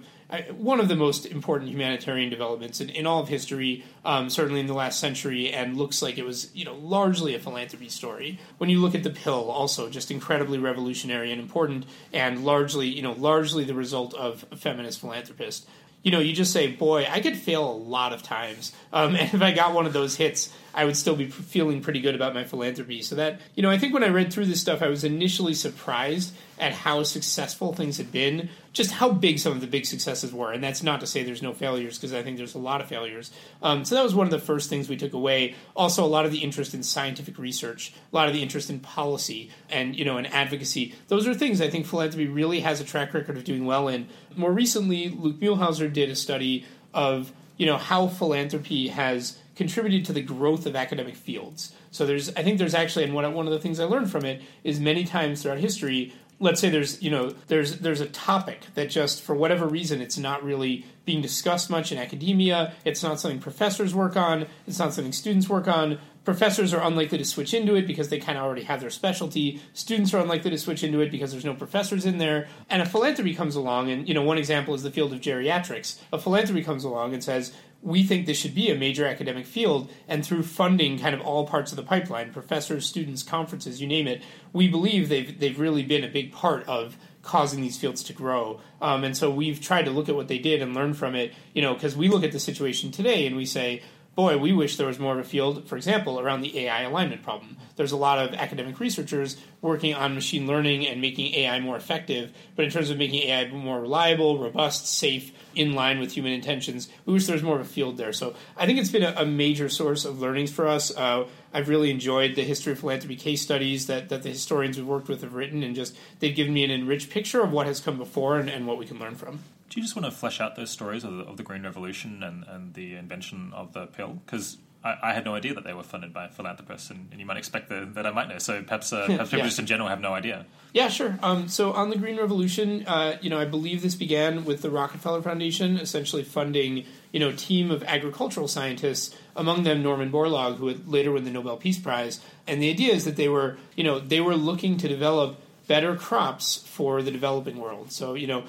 one of the most important humanitarian developments in, in all of history, um, certainly in the last century, and looks like it was you know largely a philanthropy story. When you look at the pill, also just incredibly revolutionary and important, and largely you know largely the result of a feminist philanthropist. You know, you just say, "Boy, I could fail a lot of times," um, and if I got one of those hits, I would still be feeling pretty good about my philanthropy. So that you know, I think when I read through this stuff, I was initially surprised at how successful things had been, just how big some of the big successes were. And that's not to say there's no failures, because I think there's a lot of failures. Um, so that was one of the first things we took away. Also, a lot of the interest in scientific research, a lot of the interest in policy, and you know, and advocacy. Those are things I think philanthropy really has a track record of doing well in. More recently, Luke Muehlhauser did a study of you know how philanthropy has contributed to the growth of academic fields. So there's, I think there's actually, and one of the things I learned from it is many times throughout history, let's say there's you know there's there's a topic that just for whatever reason it's not really being discussed much in academia. It's not something professors work on. It's not something students work on. Professors are unlikely to switch into it because they kind of already have their specialty. Students are unlikely to switch into it because there's no professors in there. And a philanthropy comes along and you know one example is the field of geriatrics. A philanthropy comes along and says we think this should be a major academic field, and through funding kind of all parts of the pipeline, professors, students, conferences, you name it, we believe they've they've really been a big part of causing these fields to grow. Um, and so we've tried to look at what they did and learn from it, you know, because we look at the situation today and we say, boy, we wish there was more of a field, for example, around the AI alignment problem. There's a lot of academic researchers working on machine learning and making AI more effective, but in terms of making AI more reliable, robust, safe, in line with human intentions, we wish there was more of a field there. So I think it's been a, a major source of learnings for us. Uh, I've really enjoyed the history of philanthropy case studies that, that the historians we've worked with have written, and just they've given me an enriched picture of what has come before and, and what we can learn from. Do you just want to flesh out those stories of the, of the Green Revolution and, and the invention of the pill? Because I, I, had no idea that they were funded by philanthropists, and, and you might expect the, that I might know. So perhaps, uh, perhaps people yeah. just in general have no idea. Yeah, sure. Um, so on the Green Revolution, uh, you know, I believe this began with the Rockefeller Foundation, essentially funding, you know, a team of agricultural scientists, among them Norman Borlaug, who would later win the Nobel Peace Prize. And the idea is that they were, you know, they were looking to develop better crops for the developing world. So, you know,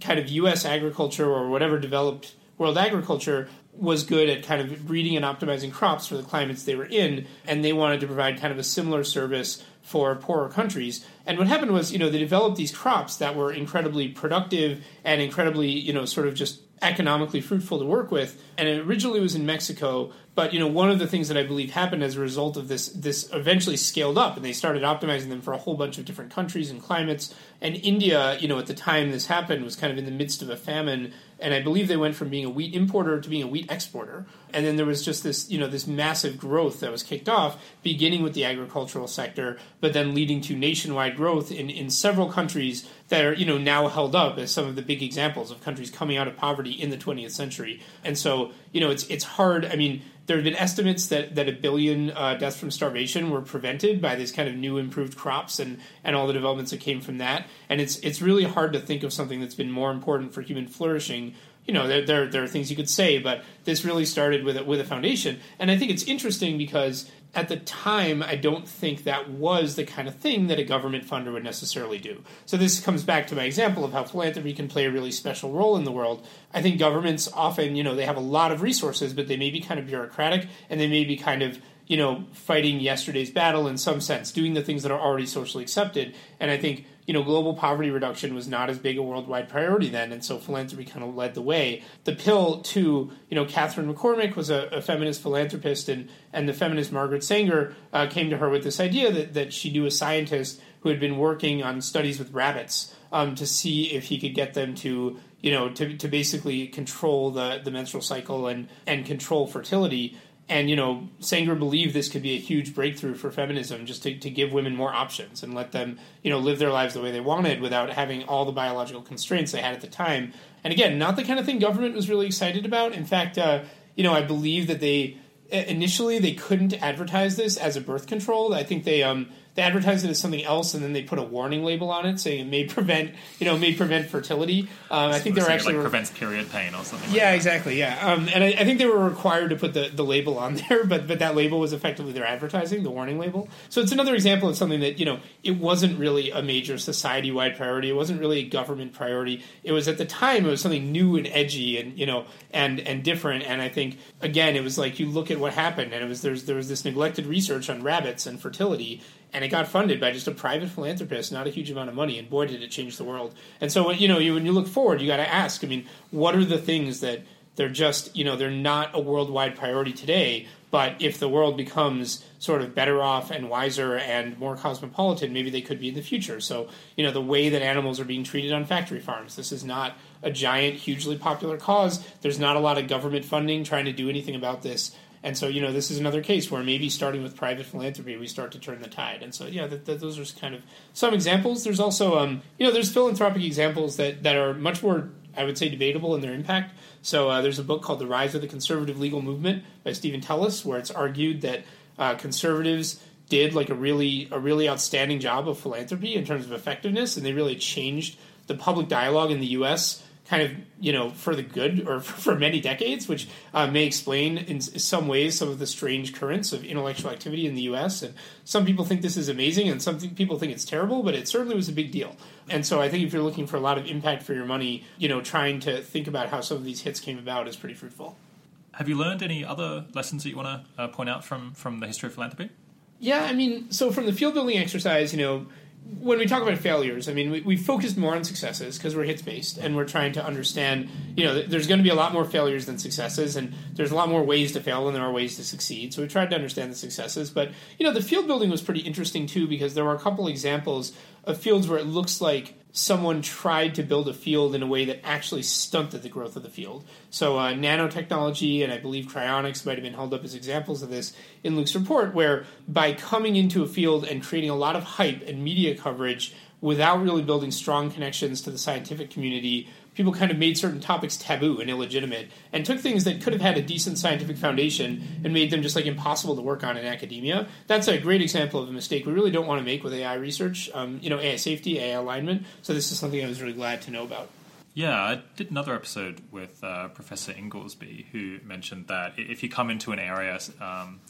kind of U.S. agriculture or whatever developed world agriculture was good at kind of breeding and optimizing crops for the climates they were in, and they wanted to provide kind of a similar service for poorer countries. And what happened was, you know, they developed these crops that were incredibly productive and incredibly, you know, sort of just economically fruitful to work with. And it originally was in Mexico, but you know, one of the things that I believe happened as a result of this, this eventually scaled up, and they started optimizing them for a whole bunch of different countries and climates. And India, you know, at the time this happened, was kind of in the midst of a famine, and I believe they went from being a wheat importer to being a wheat exporter. And then there was just this, you know, this massive growth that was kicked off, beginning with the agricultural sector, but then leading to nationwide growth in, in several countries that are, you know, now held up as some of the big examples of countries coming out of poverty in the 20th century. And so, you know, it's it's hard. I mean, there have been estimates that, that a billion uh, deaths from starvation were prevented by these kind of new improved crops and, and all the developments that came from that. And it's it's really hard to think of something that's been more important for human flourishing. You know, there, there, there are things you could say, but this really started with a, with a foundation. And I think it's interesting because at the time, I don't think that was the kind of thing that a government funder would necessarily do. So this comes back to my example of how philanthropy can play a really special role in the world. I think governments often, you know, they have a lot of resources, but they may be kind of bureaucratic and they may be kind of you know, fighting yesterday's battle in some sense, doing the things that are already socially accepted. And I think, you know, global poverty reduction was not as big a worldwide priority then, and so philanthropy kind of led the way. The pill to, you know, Katharine McCormick was a, a feminist philanthropist, and, and the feminist Margaret Sanger uh, came to her with this idea that, that she knew a scientist who had been working on studies with rabbits um, to see if he could get them to, you know, to, to basically control the, the menstrual cycle and, and control fertility and you know Sanger believed this could be a huge breakthrough for feminism, just to, to give women more options and let them you know live their lives the way they wanted without having all the biological constraints they had at the time. And again, not the kind of thing government was really excited about. In fact, uh, you know, I believe that they initially they couldn't advertise this as a birth control. I think they um, they advertise it as something else, and then they put a warning label on it saying it may prevent, you know, may prevent fertility. Um, I think they were actually like re- prevents period pain or something. Yeah, like exactly. Yeah, um, and I, I, think they were required to put the, the label on there, but but that label was effectively their advertising, the warning label. So it's another example of something that you know it wasn't really a major society wide priority. It wasn't really a government priority. It was at the time it was something new and edgy and you know and and different. And I think again it was like you look at what happened, and it was there's there was this neglected research on rabbits and fertility and it got funded by just a private philanthropist, not a huge amount of money, and boy, did it change the world. And so, you know, you, when you look forward, you got to ask. I mean, what are the things that they're just, you know, they're not a worldwide priority today, but if the world becomes sort of better off and wiser and more cosmopolitan, maybe they could be in the future. So, you know, the way that animals are being treated on factory farms, this is not a giant, hugely popular cause. There's not a lot of government funding trying to do anything about this. And so, you know, this is another case where maybe starting with private philanthropy, we start to turn the tide. And so, yeah, those are kind of some examples. There's also, um, you know, there's philanthropic examples that, that are much more, I would say, debatable in their impact. So uh, there's a book called The Rise of the Conservative Legal Movement by Steven Teles, where it's argued that uh, conservatives did like a really a really outstanding job of philanthropy in terms of effectiveness, and they really changed the public dialogue in the U.S kind of you know for the good or for many decades, which uh, may explain in some ways some of the strange currents of intellectual activity in the U.S. And some people think this is amazing, and some people think it's terrible, but it certainly was a big deal. And so I think if you're looking for a lot of impact for your money, you know, trying to think about how some of these hits came about is pretty fruitful. Have you learned any other lessons that you want to uh, point out from from the history of philanthropy? Yeah, I mean, so from the field building exercise, you know, when we talk about failures, I mean, we, we focused more on successes because we're hits based and we're trying to understand, you know, there's going to be a lot more failures than successes, and there's a lot more ways to fail than there are ways to succeed. So we tried to understand the successes. But, you know, the field building was pretty interesting too because there were a couple examples of fields where it looks like someone tried to build a field in a way that actually stunted the growth of the field. So, uh, nanotechnology and I believe cryonics might have been held up as examples of this in Luke's report, where by coming into a field and creating a lot of hype and media coverage without really building strong connections to the scientific community, people kind of made certain topics taboo and illegitimate and took things that could have had a decent scientific foundation and made them just like impossible to work on in academia. That's a great example of a mistake we really don't want to make with AI research, um, you know, AI safety, AI alignment. So this is something I was really glad to know about. Yeah, I did another episode with uh, Professor Inglesby, who mentioned that if you come into an area um,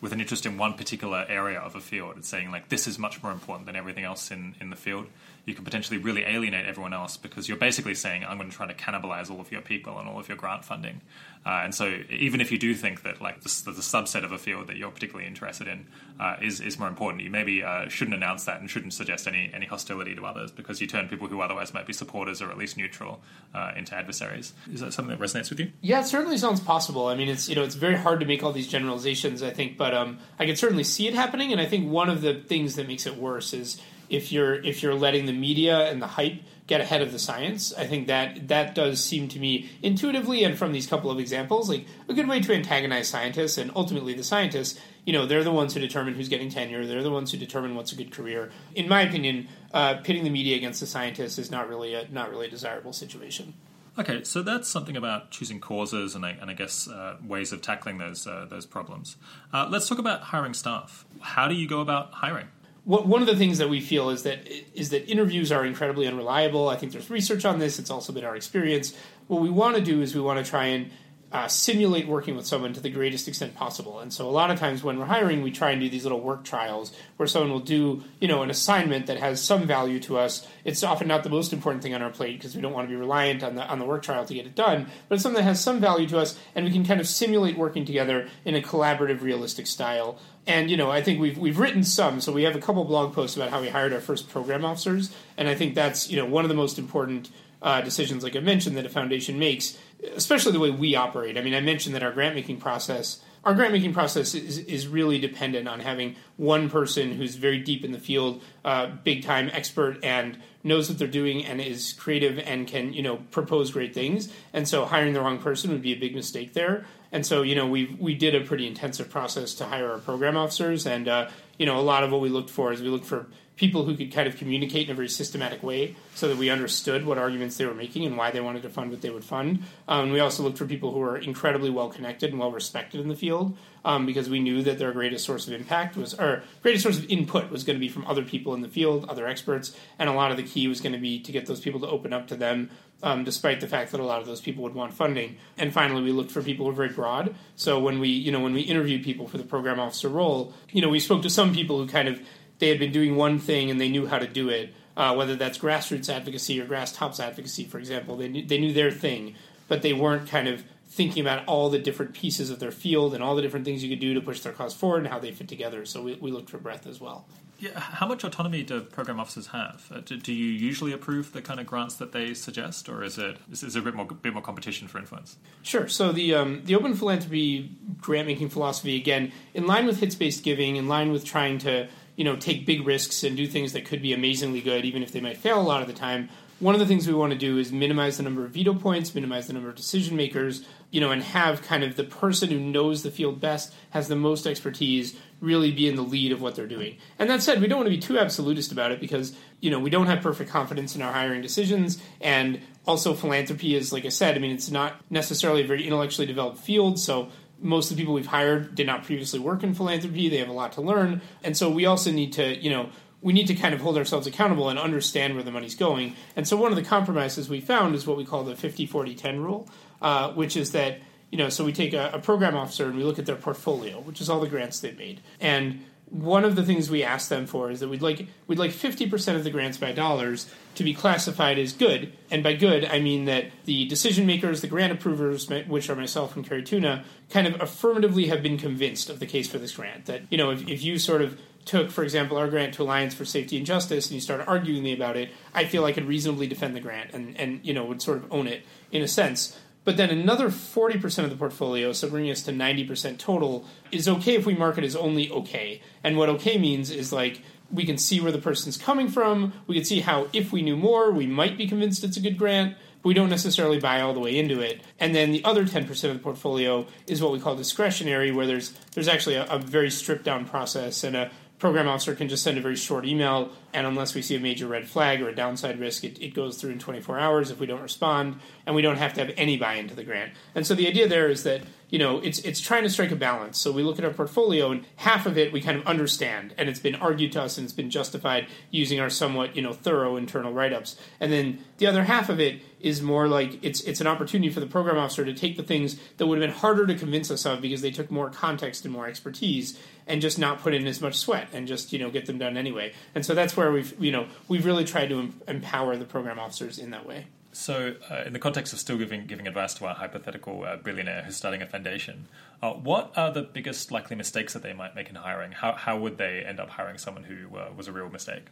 with an interest in one particular area of a field, it's saying like this is much more important than everything else in, in the field you can potentially really alienate everyone else because you're basically saying, I'm going to try to cannibalize all of your people and all of your grant funding. Uh, and so, even if you do think that like the, the, subset of a field that you're particularly interested in uh, is is more important, you maybe uh, shouldn't announce that and shouldn't suggest any any hostility to others because you turn people who otherwise might be supporters or at least neutral uh, into adversaries. Is that something that resonates with you? Yeah, it certainly sounds possible. I mean, it's you know it's very hard to make all these generalizations. I think, but um, I can certainly see it happening. And I think one of the things that makes it worse is if you're if you're letting the media and the hype get ahead of the science. I think that that does seem to me intuitively and from these couple of examples like a good way to antagonize scientists and ultimately the scientists. You know, they're the ones who determine who's getting tenure. They're the ones who determine what's a good career. In my opinion, uh, pitting the media against the scientists is not really a not really a desirable situation. Okay, so that's something about choosing causes and I, and I guess uh, ways of tackling those uh, those problems. Uh, let's talk about hiring staff. How do you go about hiring? One of the things that we feel is that is that interviews are incredibly unreliable. I think there's research on this. It's also been our experience. What we want to do is we want to try and uh, simulate working with someone to the greatest extent possible. And so a lot of times when we're hiring, we try and do these little work trials where someone will do, you know, an assignment that has some value to us. It's often not the most important thing on our plate because we don't want to be reliant on the on the work trial to get it done, but it's something that has some value to us and we can kind of simulate working together in a collaborative, realistic style. And you know, I think we've we've written some, so we have a couple blog posts about how we hired our first program officers, and I think that's you know one of the most important uh, decisions, like I mentioned, that a foundation makes, especially the way we operate. I mean, I mentioned that our grant making process, our grant making process is, is really dependent on having one person who's very deep in the field, uh, big time expert, and knows what they're doing and is creative and can you know propose great things. And so hiring the wrong person would be a big mistake there. And so you know we we did a pretty intensive process to hire our program officers, and uh, you know a lot of what we looked for is we looked for people who could kind of communicate in a very systematic way so that we understood what arguments they were making and why they wanted to fund what they would fund. Um, we also looked for people who were incredibly well connected and well respected in the field um, because we knew that their greatest source of impact was, or greatest source of input was going to be from other people in the field, other experts, and a lot of the key was going to be to get those people to open up to them. Um, despite the fact that a lot of those people would want funding, and finally, we looked for people who were very broad. So when we, you know, when we interviewed people for the program officer role, you know, we spoke to some people who kind of they had been doing one thing and they knew how to do it. Uh, whether that's grassroots advocacy or grass tops advocacy, for example, they knew, they knew their thing, but they weren't kind of thinking about all the different pieces of their field and all the different things you could do to push their cause forward and how they fit together. So we, we looked for breadth as well. Yeah, how much autonomy do program officers have? Uh, do, do, you usually approve the kind of grants that they suggest, or is it is, is there a bit more bit more competition for influence? Sure. So the um, the open philanthropy grant making philosophy again, in line with hits based giving, in line with trying to you know take big risks and do things that could be amazingly good, even if they might fail a lot of the time. One of the things we want to do is minimize the number of veto points, minimize the number of decision makers, you know, and have kind of the person who knows the field best, has the most expertise, really be in the lead of what they're doing. And that said, we don't want to be too absolutist about it because, you know, we don't have perfect confidence in our hiring decisions. And also, philanthropy is, like I said, I mean, it's not necessarily a very intellectually developed field. So most of the people we've hired did not previously work in philanthropy. They have a lot to learn. And so we also need to, you know, we need to kind of hold ourselves accountable and understand where the money's going. And so one of the compromises we found is what we call the 50 40 10 rule, uh, which is that, you know, so we take a, a program officer and we look at their portfolio, which is all the grants they've made. And one of the things we ask them for is that we'd like we'd like 50% of the grants by dollars to be classified as good. And by good, I mean that the decision makers, the grant approvers, which are myself and Cari Tuna, kind of affirmatively have been convinced of the case for this grant. That, you know, if, if you sort of took, for example, our grant to Alliance for Safety and Justice and you started arguing me about it, I feel I could reasonably defend the grant and, and you know, would sort of own it in a sense. But then another 40% of the portfolio, so bringing us to 90% total, is okay if we mark it as only okay. And what okay means is like we can see where the person's coming from. We can see how, if we knew more, we might be convinced it's a good grant, but we don't necessarily buy all the way into it. And then the other 10% of the portfolio is what we call discretionary, where there's, there's actually a, a very stripped down process and a program officer can just send a very short email and unless we see a major red flag or a downside risk, it, it goes through in 24 hours if we don't respond, and we don't have to have any buy-in to the grant. And so the idea there is that you know it's it's trying to strike a balance. So we look at our portfolio, and half of it we kind of understand, and it's been argued to us and it's been justified using our somewhat you know thorough internal write-ups, and then the other half of it is more like it's it's an opportunity for the program officer to take the things that would have been harder to convince us of because they took more context and more expertise and just not put in as much sweat and just you know get them done anyway. And so that's where we've you know we've really tried to empower the program officers in that way. So, uh, in the context of still giving giving advice to our hypothetical uh, billionaire who's starting a foundation, uh, what are the biggest likely mistakes that they might make in hiring? How how would they end up hiring someone who uh, was a real mistake?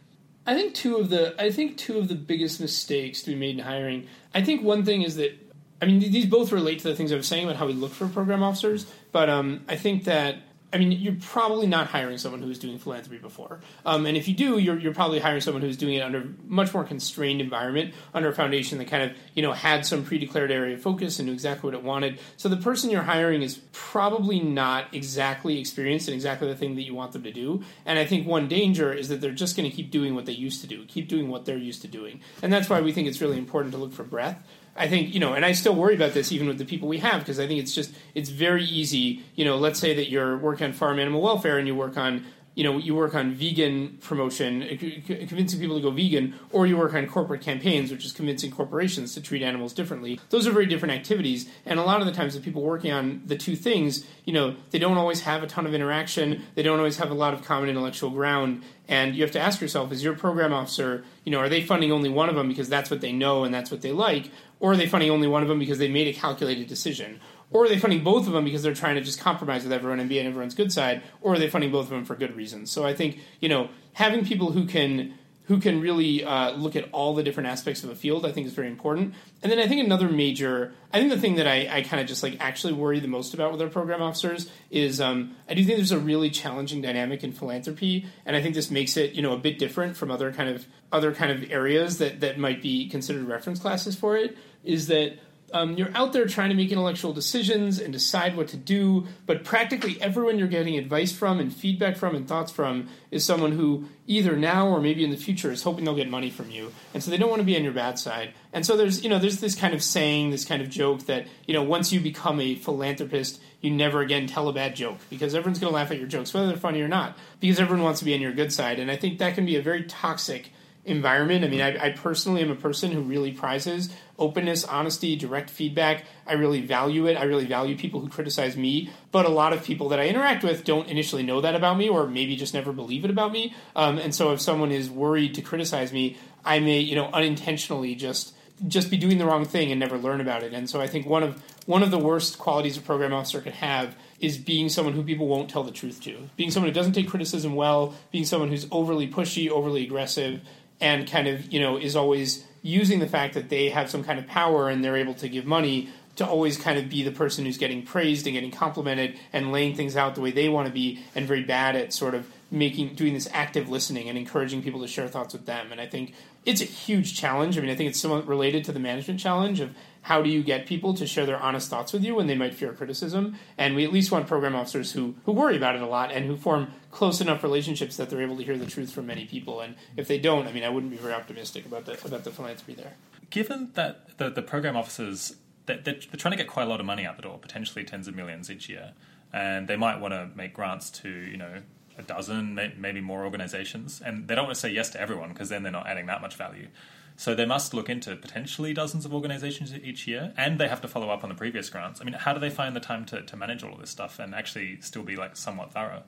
I think two of the I think two of the biggest mistakes to be made in hiring. I think one thing is that I mean these both relate to the things I was saying about how we look for program officers, but um, I think that I mean, you're probably not hiring someone who's doing philanthropy before. Um, and if you do, you're, you're probably hiring someone who's doing it under much more constrained environment, under a foundation that kind of, you know, had some pre-declared area of focus and knew exactly what it wanted. So the person you're hiring is probably not exactly experienced in exactly the thing that you want them to do. And I think one danger is that they're just going to keep doing what they used to do, keep doing what they're used to doing. And that's why we think it's really important to look for breadth. I think you know, and I still worry about this even with the people we have because I think it's just it's very easy. You know, let's say that you're working on farm animal welfare and you work on you know you work on vegan promotion, convincing people to go vegan, or you work on corporate campaigns, which is convincing corporations to treat animals differently. Those are very different activities, and a lot of the times the people working on the two things, you know, they don't always have a ton of interaction. They don't always have a lot of common intellectual ground, and you have to ask yourself: Is your program officer, you know, are they funding only one of them because that's what they know and that's what they like, or are they funding only one of them because they made a calculated decision? Or are they funding both of them because they're trying to just compromise with everyone and be on everyone's good side? Or are they funding both of them for good reasons? So I think you know having people who can who can really uh, look at all the different aspects of a field, I think is very important. And then I think another major, I think the thing that I, I kind of just like actually worry the most about with our program officers is um, I do think there's a really challenging dynamic in philanthropy, and I think this makes it you know a bit different from other kind of other kind of areas that that might be considered reference classes for it. Is that um, you're out there trying to make intellectual decisions and decide what to do, but practically everyone you're getting advice from and feedback from and thoughts from is someone who either now or maybe in the future is hoping they'll get money from you, and so they don't want to be on your bad side. And so there's you know there's this kind of saying, this kind of joke that you know once you become a philanthropist, you never again tell a bad joke because everyone's going to laugh at your jokes, whether they're funny or not, because everyone wants to be on your good side, and I think that can be a very toxic environment. I mean, I, I, personally am a person who really prizes openness, honesty, direct feedback. I really value it. I really value people who criticize me. But a lot of people that I interact with don't initially know that about me, or maybe just never believe it about me. Um, and so, if someone is worried to criticize me, I may, you know, unintentionally just just be doing the wrong thing and never learn about it. And so, I think one of one of the worst qualities a program officer could have is being someone who people won't tell the truth to, being someone who doesn't take criticism well, being someone who's overly pushy, overly aggressive and kind of you know is always using the fact that they have some kind of power and they're able to give money to always kind of be the person who's getting praised and getting complimented and laying things out the way they want to be and very bad at sort of making doing this active listening and encouraging people to share thoughts with them and i think it's a huge challenge i mean i think it's somewhat related to the management challenge of how do you get people to share their honest thoughts with you when they might fear criticism? And we at least want program officers who, who worry about it a lot and who form close enough relationships that they're able to hear the truth from many people. And if they don't, I mean, I wouldn't be very optimistic about the, about the philanthropy there. Given that the, the program officers, they're, they're trying to get quite a lot of money out the door, potentially tens of millions each year, and they might want to make grants to, you know, a dozen, maybe more organizations, and they don't want to say yes to everyone because then they're not adding that much value. So they must look into potentially dozens of organizations each year, and they have to follow up on the previous grants. I mean, how do they find the time to, to manage all of this stuff and actually still be like somewhat thorough?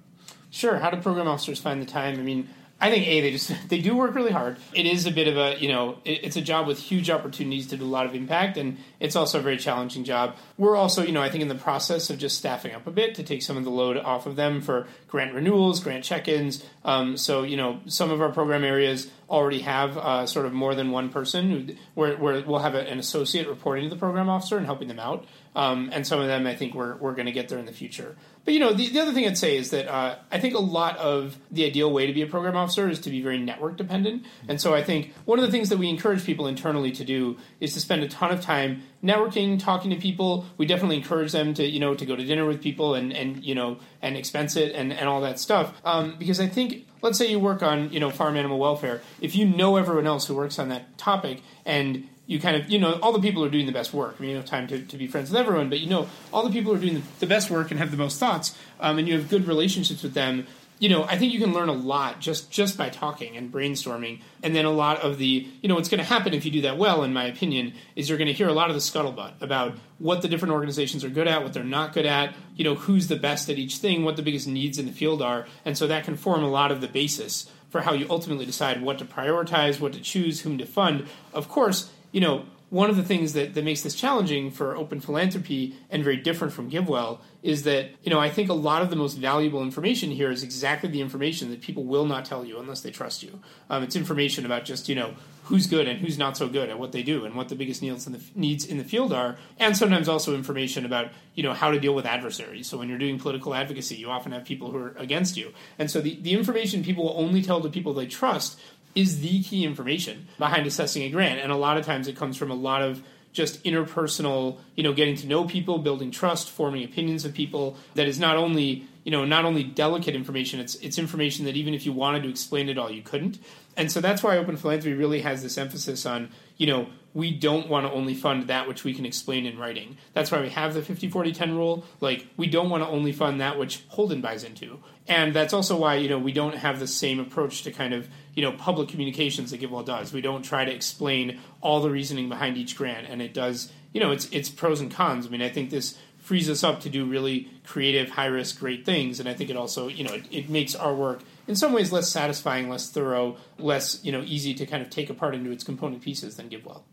Sure. How do program officers find the time? I mean, I think a they just they do work really hard. It is a bit of a you know it, it's a job with huge opportunities to do a lot of impact, and it's also a very challenging job. We're also you know I think in the process of just staffing up a bit to take some of the load off of them for grant renewals, grant check-ins. Um, so you know some of our program areas already have uh, sort of more than one person where, where we'll have a, an associate reporting to the program officer and helping them out. Um, and some of them I think we're we're going to get there in the future. But you know, the, the other thing I'd say is that uh, I think a lot of the ideal way to be a program officer is to be very network dependent. And so I think one of the things that we encourage people internally to do is to spend a ton of time networking, talking to people. We definitely encourage them to you know to go to dinner with people and and you know and expense it and and all that stuff. Um, because I think let's say you work on you know farm animal welfare. If you know everyone else who works on that topic and you kind of you know all the people are doing the best work. I mean, you have time to, to be friends with everyone, but you know all the people are doing the, the best work and have the most thoughts, um, and you have good relationships with them. You know, I think you can learn a lot just just by talking and brainstorming, and then a lot of the you know what's going to happen if you do that well, in my opinion, is you're going to hear a lot of the scuttlebutt about what the different organizations are good at, what they're not good at, you know, who's the best at each thing, what the biggest needs in the field are, and so that can form a lot of the basis for how you ultimately decide what to prioritize, what to choose, whom to fund. Of course, you know, one of the things that, that makes this challenging for open philanthropy and very different from GiveWell is that, you know, I think a lot of the most valuable information here is exactly the information that people will not tell you unless they trust you. Um, it's information about just, you know, who's good and who's not so good at what they do and what the biggest needs in the, needs in the field are, and sometimes also information about, you know, how to deal with adversaries. So when you're doing political advocacy, you often have people who are against you. And so the, the information people will only tell to people they trust is the key information behind assessing a grant. And a lot of times it comes from a lot of just interpersonal, you know, getting to know people, building trust, forming opinions of people that is not only, you know, not only delicate information, it's it's information that even if you wanted to explain it all, you couldn't. And so that's why open philanthropy really has this emphasis on, you know, we don't want to only fund that which we can explain in writing. That's why we have the 50 40 10 rule. Like, we don't want to only fund that which Holden buys into. And that's also why, you know, we don't have the same approach to kind of, you know, public communications that GiveWell does. We don't try to explain all the reasoning behind each grant. And it does, you know, it's, it's pros and cons. I mean, I think this frees us up to do really creative, high risk, great things. And I think it also, you know, it, it makes our work in some ways less satisfying, less thorough, less, you know, easy to kind of take apart into its component pieces than GiveWell.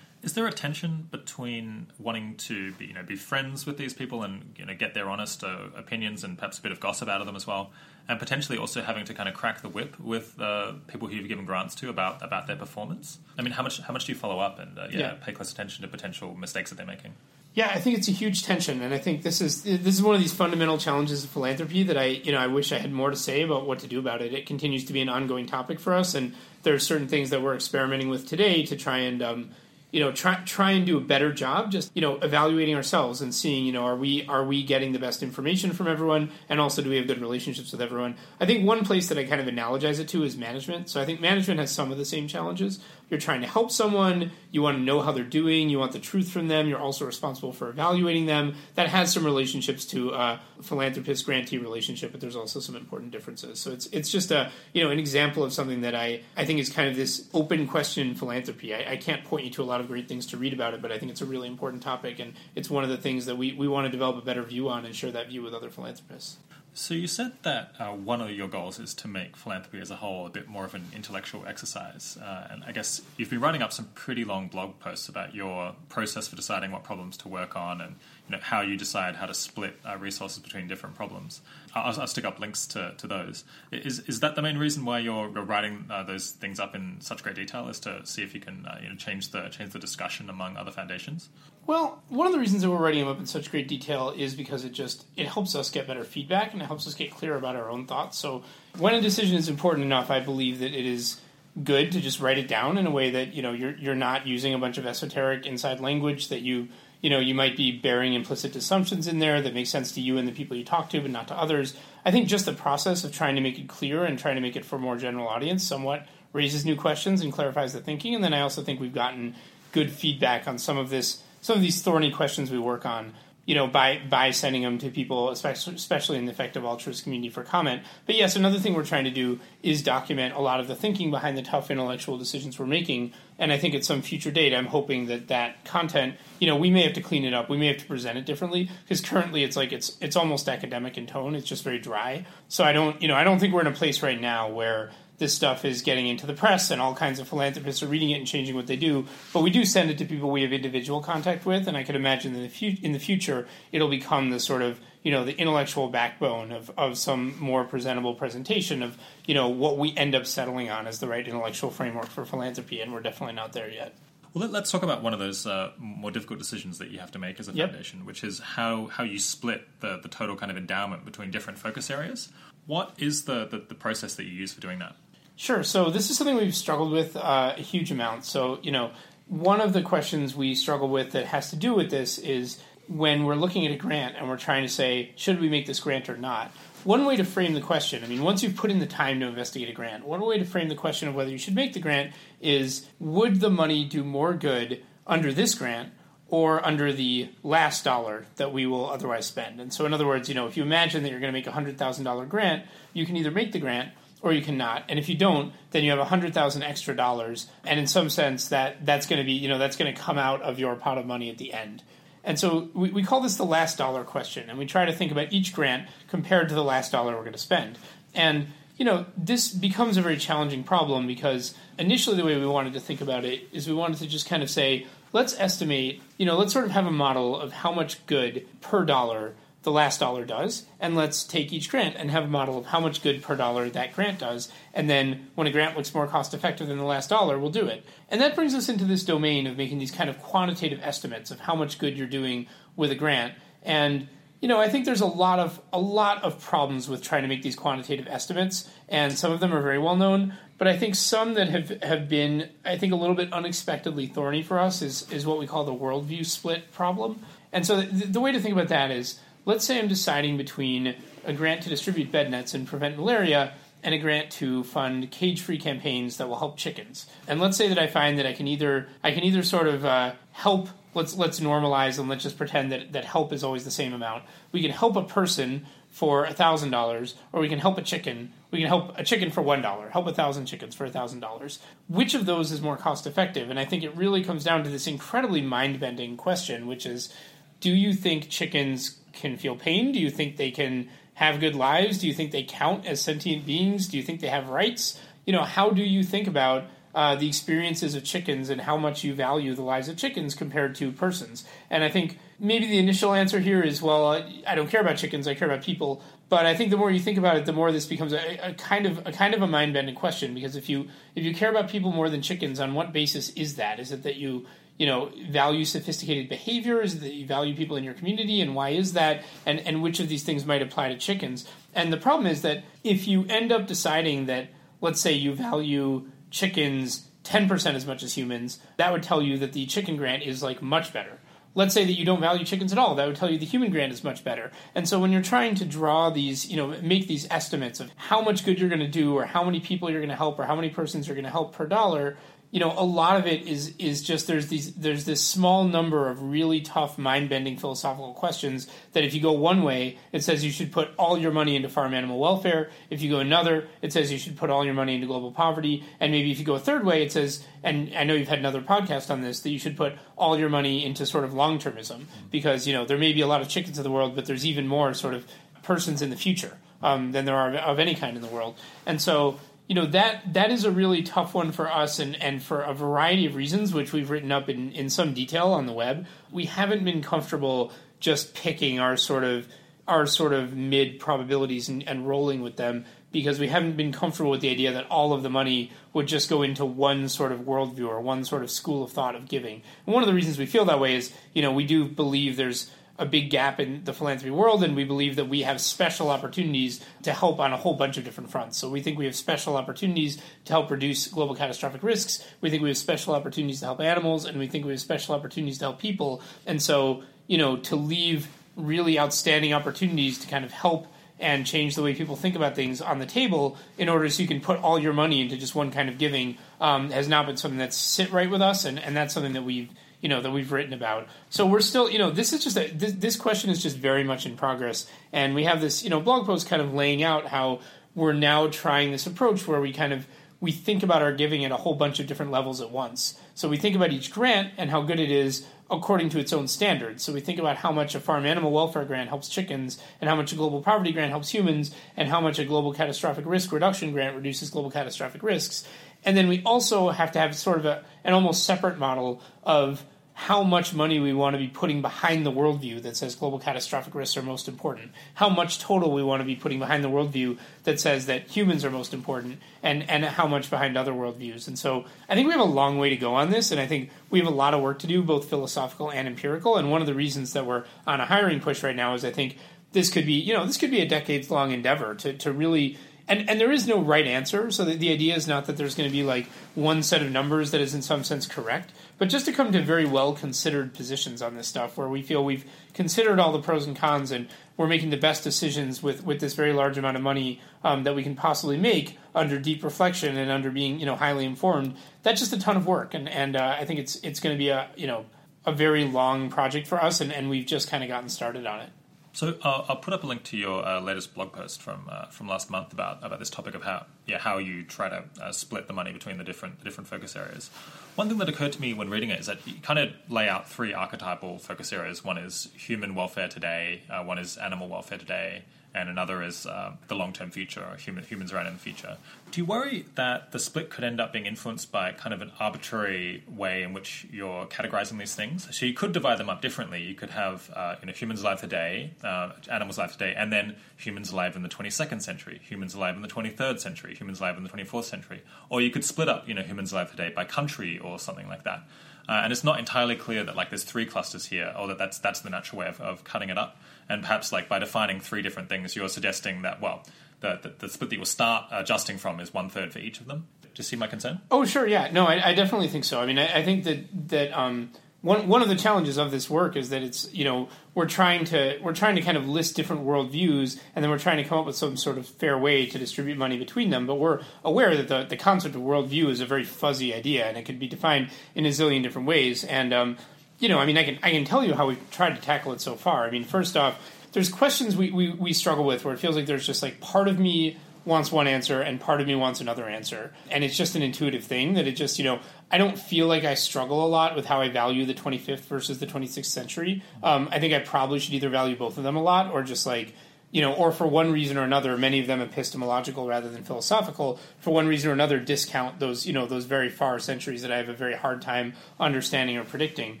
Is there a tension between wanting to be, you know, be friends with these people and you know get their honest uh, opinions and perhaps a bit of gossip out of them as well, and potentially also having to kind of crack the whip with uh, people who you've given grants to about about their performance? I mean, how much how much do you follow up and uh, yeah, yeah, pay close attention to potential mistakes that they're making? Yeah, I think it's a huge tension, and I think this is this is one of these fundamental challenges of philanthropy that I you know I wish I had more to say about what to do about it. It continues to be an ongoing topic for us, and there are certain things that we're experimenting with today to try and um, you know try try and do a better job just you know evaluating ourselves and seeing you know are we are we getting the best information from everyone? And also do we have good relationships with everyone? I think one place that i kind of analogize it to is management. So i think management has some of the same challenges you're trying to help someone, you want to know how they're doing, you want the truth from them, you're also responsible for evaluating them. That has some relationships to a philanthropist grantee relationship, but there's also some important differences. So it's it's just a you know an example of something that I, I think is kind of this open question philanthropy. I, I can't point you to a lot of great things to read about it, but I think it's a really important topic and it's one of the things that we, we want to develop a better view on and share that view with other philanthropists. So you said that uh, one of your goals is to make philanthropy as a whole a bit more of an intellectual exercise, uh, and I guess you've been writing up some pretty long blog posts about your process for deciding what problems to work on, and you know, how you decide how to split uh, resources between different problems. I'll, I'll, stick up links to, to those. Is, is that the main reason why you're, you're writing uh, those things up in such great detail, is to see if you can uh, you know, change the change the discussion among other foundations? Well, one of the reasons that we're writing them up in such great detail is because it just it helps us get better feedback and it helps us get clear about our own thoughts. So when a decision is important enough, I believe that it is good to just write it down in a way that you know you're you're not using a bunch of esoteric inside language that you you know you might be bearing implicit assumptions in there that make sense to you and the people you talk to but not to others i think just the process of trying to make it clear and trying to make it for a more general audience somewhat raises new questions and clarifies the thinking and then i also think we've gotten good feedback on some of this some of these thorny questions we work on you know, by by sending them to people, especially especially in the effective altruist community for comment. But yes, another thing we're trying to do is document a lot of the thinking behind the tough intellectual decisions we're making. And I think at some future date, I'm hoping that that content, you know, we may have to clean it up, we may have to present it differently because currently it's like it's it's almost academic in tone. It's just very dry. So I don't, you know, I don't think we're in a place right now where this stuff is getting into the press and all kinds of philanthropists are reading it and changing what they do. But we do send it to people we have individual contact with, and I could imagine that in the, fu- in the future it'll become the sort of you know the intellectual backbone of, of some more presentable presentation of you know what we end up settling on as the right intellectual framework for philanthropy, and we're definitely not there yet. Well, let, us talk about one of those uh, more difficult decisions that you have to make as a Yep. foundation, which is how, how you split the, the total kind of endowment between different focus areas. What is the, the, the process that you use for doing that? Sure. So this is something we've struggled with uh, a huge amount. So you know, one of the questions we struggle with that has to do with this is when we're looking at a grant and we're trying to say, should we make this grant or not? One way to frame the question, I mean, once you've put in the time to investigate a grant, one way to frame the question of whether you should make the grant is would the money do more good under this grant or under the last dollar that we will otherwise spend? And so, in other words, you know, if you imagine that you're going to make a $100,000 grant, you can either make the grant or you cannot. And if you don't, then you have a hundred thousand extra dollars, and in some sense, that that's going to be you know that's going to come out of your pot of money at the end. And so we, we call this the last dollar question, and we try to think about each grant compared to the last dollar we're going to spend. And you know this becomes a very challenging problem because initially the way we wanted to think about it is we wanted to just kind of say let's estimate you know let's sort of have a model of how much good per dollar the last dollar does, and let's take each grant and have a model of how much good per dollar that grant does. And then when a grant looks more cost effective than the last dollar, we'll do it. And that brings us into this domain of making these kind of quantitative estimates of how much good you're doing with a grant. And you know, I think there's a lot of a lot of problems with trying to make these quantitative estimates, and some of them are very well known. But I think some that have, have been, I think, a little bit unexpectedly thorny for us is is what we call the worldview split problem. And so the, the way to think about that is let's say I'm deciding between a grant to distribute bed nets and prevent malaria and a grant to fund cage-free campaigns that will help chickens. And let's say that I find that I can either I can either sort of uh, help. Let's let's normalize and let's just pretend that that help is always the same amount. We can help a person for thousand dollars, or we can help a chicken. We can help a chicken for one dollar. Help a thousand chickens for thousand dollars. Which of those is more cost effective? And I think it really comes down to this incredibly mind bending question, which is, do you think chickens can feel pain? Do you think they can have good lives? Do you think they count as sentient beings? Do you think they have rights? You know, how do you think about uh, the experiences of chickens and how much you value the lives of chickens compared to persons? And I think maybe the initial answer here is, well, I don't care about chickens. I care about people. But I think the more you think about it, the more this becomes a, a kind of a kind of a mind bending question. Because if you if you care about people more than chickens, on what basis is that? Is it that you you know value sophisticated behaviors that you value people in your community and why is that and and which of these things might apply to chickens. And the problem is that if you end up deciding that let's say you value chickens 10% as much as humans that would tell you that the chicken grant is like much better. Let's say that you don't value chickens at all that would tell you the human grant is much better. And so when you're trying to draw these you know make these estimates of how much good you're going to do or how many people you're going to help or how many persons you're going to help per dollar you know a lot of it is is just there's these there's this small number of really tough mind bending philosophical questions that if you go one way it says you should put all your money into farm animal welfare. If you go another it says you should put all your money into global poverty. And maybe if you go a third way it says and I know you've had another podcast on this that you should put all your money into sort of long termism because you know there may be a lot of chickens in the world but there's even more sort of persons in the future um, than there are of any kind in the world. And so you know that that is a really tough one for us and, and for a variety of reasons which we've written up in, in some detail on the web we haven't been comfortable just picking our sort of our sort of mid probabilities and, and rolling with them because we haven't been comfortable with the idea that all of the money would just go into one sort of worldview or one sort of school of thought of giving. And one of the reasons we feel that way is, you know, we do believe there's a big gap in the philanthropy world, and we believe that we have special opportunities to help on a whole bunch of different fronts. So we think we have special opportunities to help reduce global catastrophic risks. We think we have special opportunities to help animals, and we think we have special opportunities to help people. And so, you know, to leave really outstanding opportunities to kind of help and change the way people think about things on the table in order so you can put all your money into just one kind of giving um, has not been something that's sit right with us, and, and that's something that we've you know that we've written about. So we're still, you know, this is just a, this, this question is just very much in progress, and we have this, you know, blog post kind of laying out how we're now trying this approach where we kind of we think about our giving at a whole bunch of different levels at once. So we think about each grant and how good it is according to its own standards. So we think about how much a farm animal welfare grant helps chickens, and how much a global poverty grant helps humans, and how much a global catastrophic risk reduction grant reduces global catastrophic risks. And then we also have to have sort of a, an almost separate model of how much money we want to be putting behind the worldview that says global catastrophic risks are most important, how much total we want to be putting behind the worldview that says that humans are most important, and, and how much behind other worldviews. And so I think we have a long way to go on this, and I think we have a lot of work to do, both philosophical and empirical. And one of the reasons that we're on a hiring push right now is I think this could be, you know, this could be a decades long endeavor to, to really and and there is no right answer. So the, the idea is not that there's going to be like one set of numbers that is in some sense correct, but just to come to very well considered positions on this stuff, where we feel we've considered all the pros and cons, and we're making the best decisions with with this very large amount of money um, that we can possibly make under deep reflection and under being you know highly informed. That's just a ton of work, and and uh, I think it's it's going to be a you know a very long project for us, and, and we've just kind of gotten started on it. So uh, I'll put up a link to your uh, latest blog post from uh, from last month about about this topic of how yeah how you try to uh, split the money between the different the different focus areas. One thing that occurred to me when reading it is that you kind of lay out three archetypal focus areas. One is human welfare today. Uh, one is animal welfare today, and another is uh, the long term future or human, humans around in the future. Do you worry that the split could end up being influenced by kind of an arbitrary way in which you're categorizing these things? So you could divide them up differently. You could have uh, you know humans alive today, uh, animals alive today, and then humans alive in the 22nd century, humans alive in the 23rd century, humans alive in the 24th century, or you could split up you know humans alive today by country or something like that. Uh, and it's not entirely clear that like there's three clusters here, or that that's that's the natural way of, of cutting it up. And perhaps like by defining three different things, you're suggesting that well, the the, the split that you'll start adjusting from is one third for each of them. Do you see my concern? Oh, sure, yeah, no, I, I definitely think so. I mean, I, I think that that um, one one of the challenges of this work is that it's you know we're trying to we're trying to kind of list different worldviews and then we're trying to come up with some sort of fair way to distribute money between them but we're aware that the, the concept of worldview is a very fuzzy idea and it can be defined in a zillion different ways and um, you know i mean i can i can tell you how we've tried to tackle it so far i mean first off there's questions we, we, we struggle with where it feels like there's just like part of me wants one answer and part of me wants another answer. And it's just an intuitive thing that it just, you know, I don't feel like I struggle a lot with how I value the 25th versus the 26th century. Um, I think I probably should either value both of them a lot or just like, you know, or for one reason or another, many of them epistemological rather than philosophical, for one reason or another, discount those, you know, those very far centuries that I have a very hard time understanding or predicting.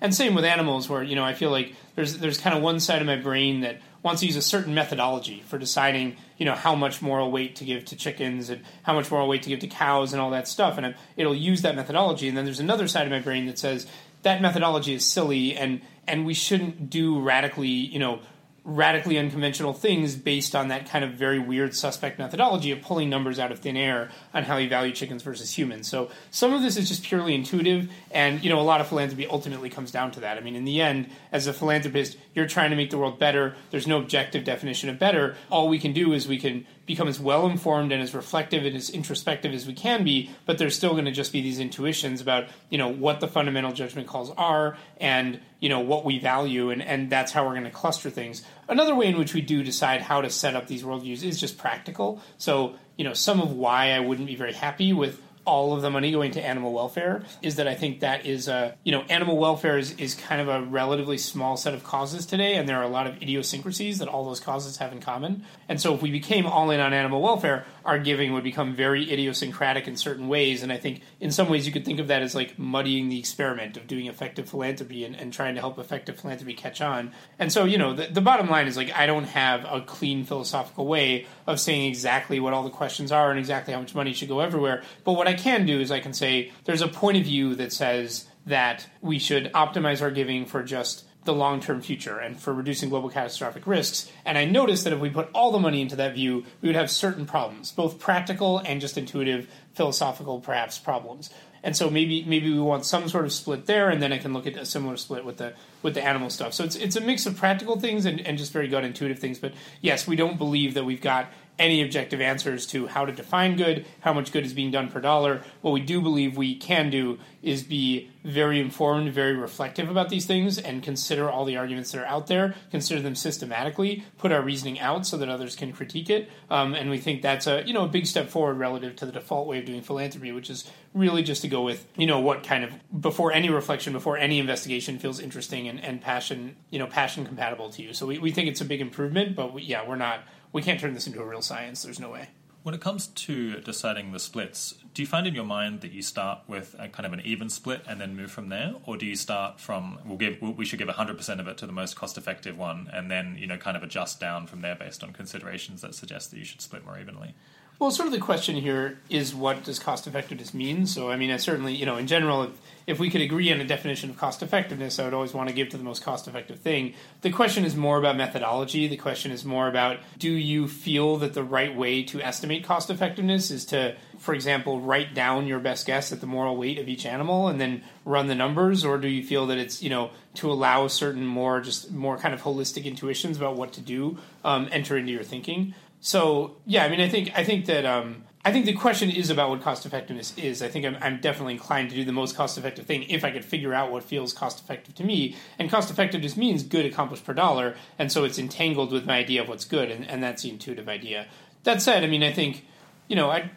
And same with animals, where you know I feel like there's there's kind of one side of my brain that wants to use a certain methodology for deciding you know how much moral weight to give to chickens and how much moral weight to give to cows and all that stuff, and it'll use that methodology. And then there's another side of my brain that says that methodology is silly and and we shouldn't do radically you know radically unconventional things based on that kind of very weird suspect methodology of pulling numbers out of thin air on how you value chickens versus humans. So some of this is just purely intuitive, and you know a lot of philanthropy ultimately comes down to that. I mean, in the end, as a philanthropist, you're trying to make the world better. There's no objective definition of better. All we can do is we can become as well informed and as reflective and as introspective as we can be, but there's still going to just be these intuitions about, you know, what the fundamental judgment calls are and, you know, what we value, and, and that's how we're going to cluster things. Another way in which we do decide how to set up these worldviews is just practical. So, you know, some of why I wouldn't be very happy with all of the money going to animal welfare is that I think that is a you know animal welfare is, is kind of a relatively small set of causes today, and there are a lot of idiosyncrasies that all those causes have in common. And so if we became all in on animal welfare, our giving would become very idiosyncratic in certain ways. And I think in some ways you could think of that as like muddying the experiment of doing effective philanthropy and, and trying to help effective philanthropy catch on. And so you know the, the bottom line is like I don't have a clean philosophical way of saying exactly what all the questions are and exactly how much money should go everywhere. But what I can do is I can say there's a point of view that says that we should optimize our giving for just the long term future and for reducing global catastrophic risks. And I noticed that if we put all the money into that view, we would have certain problems, both practical and just intuitive, philosophical, perhaps problems. And so maybe maybe we want some sort of split there, and then I can look at a similar split with the with the animal stuff. So it's it's a mix of practical things and, and just very gut intuitive things. But yes, we don't believe that we've got any objective answers to how to define good, how much good is being done per dollar. What we do believe we can do is be very informed, very reflective about these things, and consider all the arguments that are out there, consider them systematically, put our reasoning out so that others can critique it. Um, and we think that's a you know a big step forward relative to the default way of doing philanthropy, which is really just to go with you know what kind of before any reflection, before any investigation feels interesting and, and passion you know passion compatible to you. So we, we think it's a big improvement, but we, yeah, we're not we can't turn this into a real science. There's no way. When it comes to deciding the splits, do you find in your mind that you start with a kind of an even split and then move from there, or do you start from we'll give we should give 100% of it to the most cost-effective one, and then you know kind of adjust down from there based on considerations that suggest that you should split more evenly? Well, sort of the question here is what does cost effectiveness mean? So, I mean, I certainly, you know, in general, if, if we could agree on a definition of cost effectiveness, I would always want to give to the most cost effective thing. The question is more about methodology. The question is more about do you feel that the right way to estimate cost effectiveness is to, for example, write down your best guess at the moral weight of each animal and then run the numbers? Or do you feel that it's, you know, to allow certain more, just more kind of holistic intuitions about what to do um, enter into your thinking? So yeah, I mean, I think I think that um, I think the question is about what cost effectiveness is. I think I'm, I'm, definitely inclined to do the most cost effective thing if I could figure out what feels cost effective to me. And cost effectiveness means good accomplished per dollar, and so it's entangled with my idea of what's good, and, and that's the intuitive idea. That said, I mean, I think you know, I.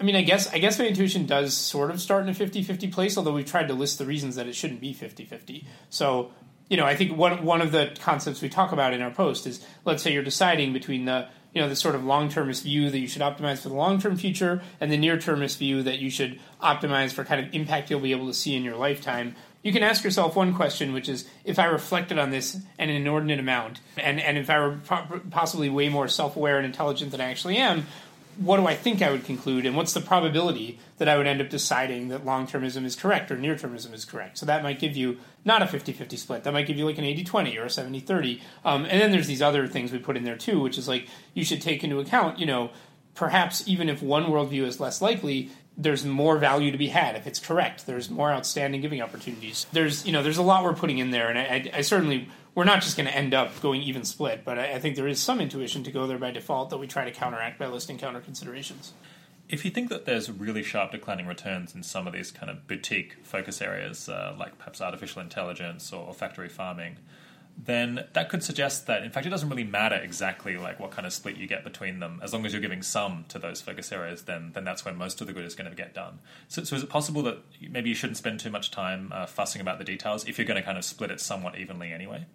I mean, I guess I guess my intuition does sort of start in a 50-50 place, although we've tried to list the reasons that it shouldn't be 50-50. So, you know, I think one one of the concepts we talk about in our post is let's say you're deciding between the you know the sort of long-termist view that you should optimize for the long-term future and the near-termist view that you should optimize for kind of impact you'll be able to see in your lifetime. You can ask yourself one question which is if i reflected on this an inordinate amount and, and if i were possibly way more self-aware and intelligent than i actually am what do I think I would conclude, and what's the probability that I would end up deciding that long termism is correct or near termism is correct? So that might give you not a 50 50 split. That might give you like an 80 20 or a 70 30. Um, and then there's these other things we put in there too, which is like you should take into account, you know, perhaps even if one worldview is less likely, there's more value to be had if it's correct. There's more outstanding giving opportunities. There's you know there's a lot we're putting in there, and I, I, I certainly we're not just going to end up going even split, but I, I, think there is some intuition to go there by default that we try to counteract by listing counter considerations. If you think that there's really sharp declining returns in some of these kind of boutique focus areas, uh, like perhaps artificial intelligence or, or factory farming, then that could suggest that in fact it doesn't really matter exactly like what kind of split you get between them. As long as you're giving some to those focus areas then then that's when most of the good is going to get done. So, so is it possible that maybe you shouldn't spend too much time uh, fussing about the details if you're going to kind of split it somewhat evenly anyway?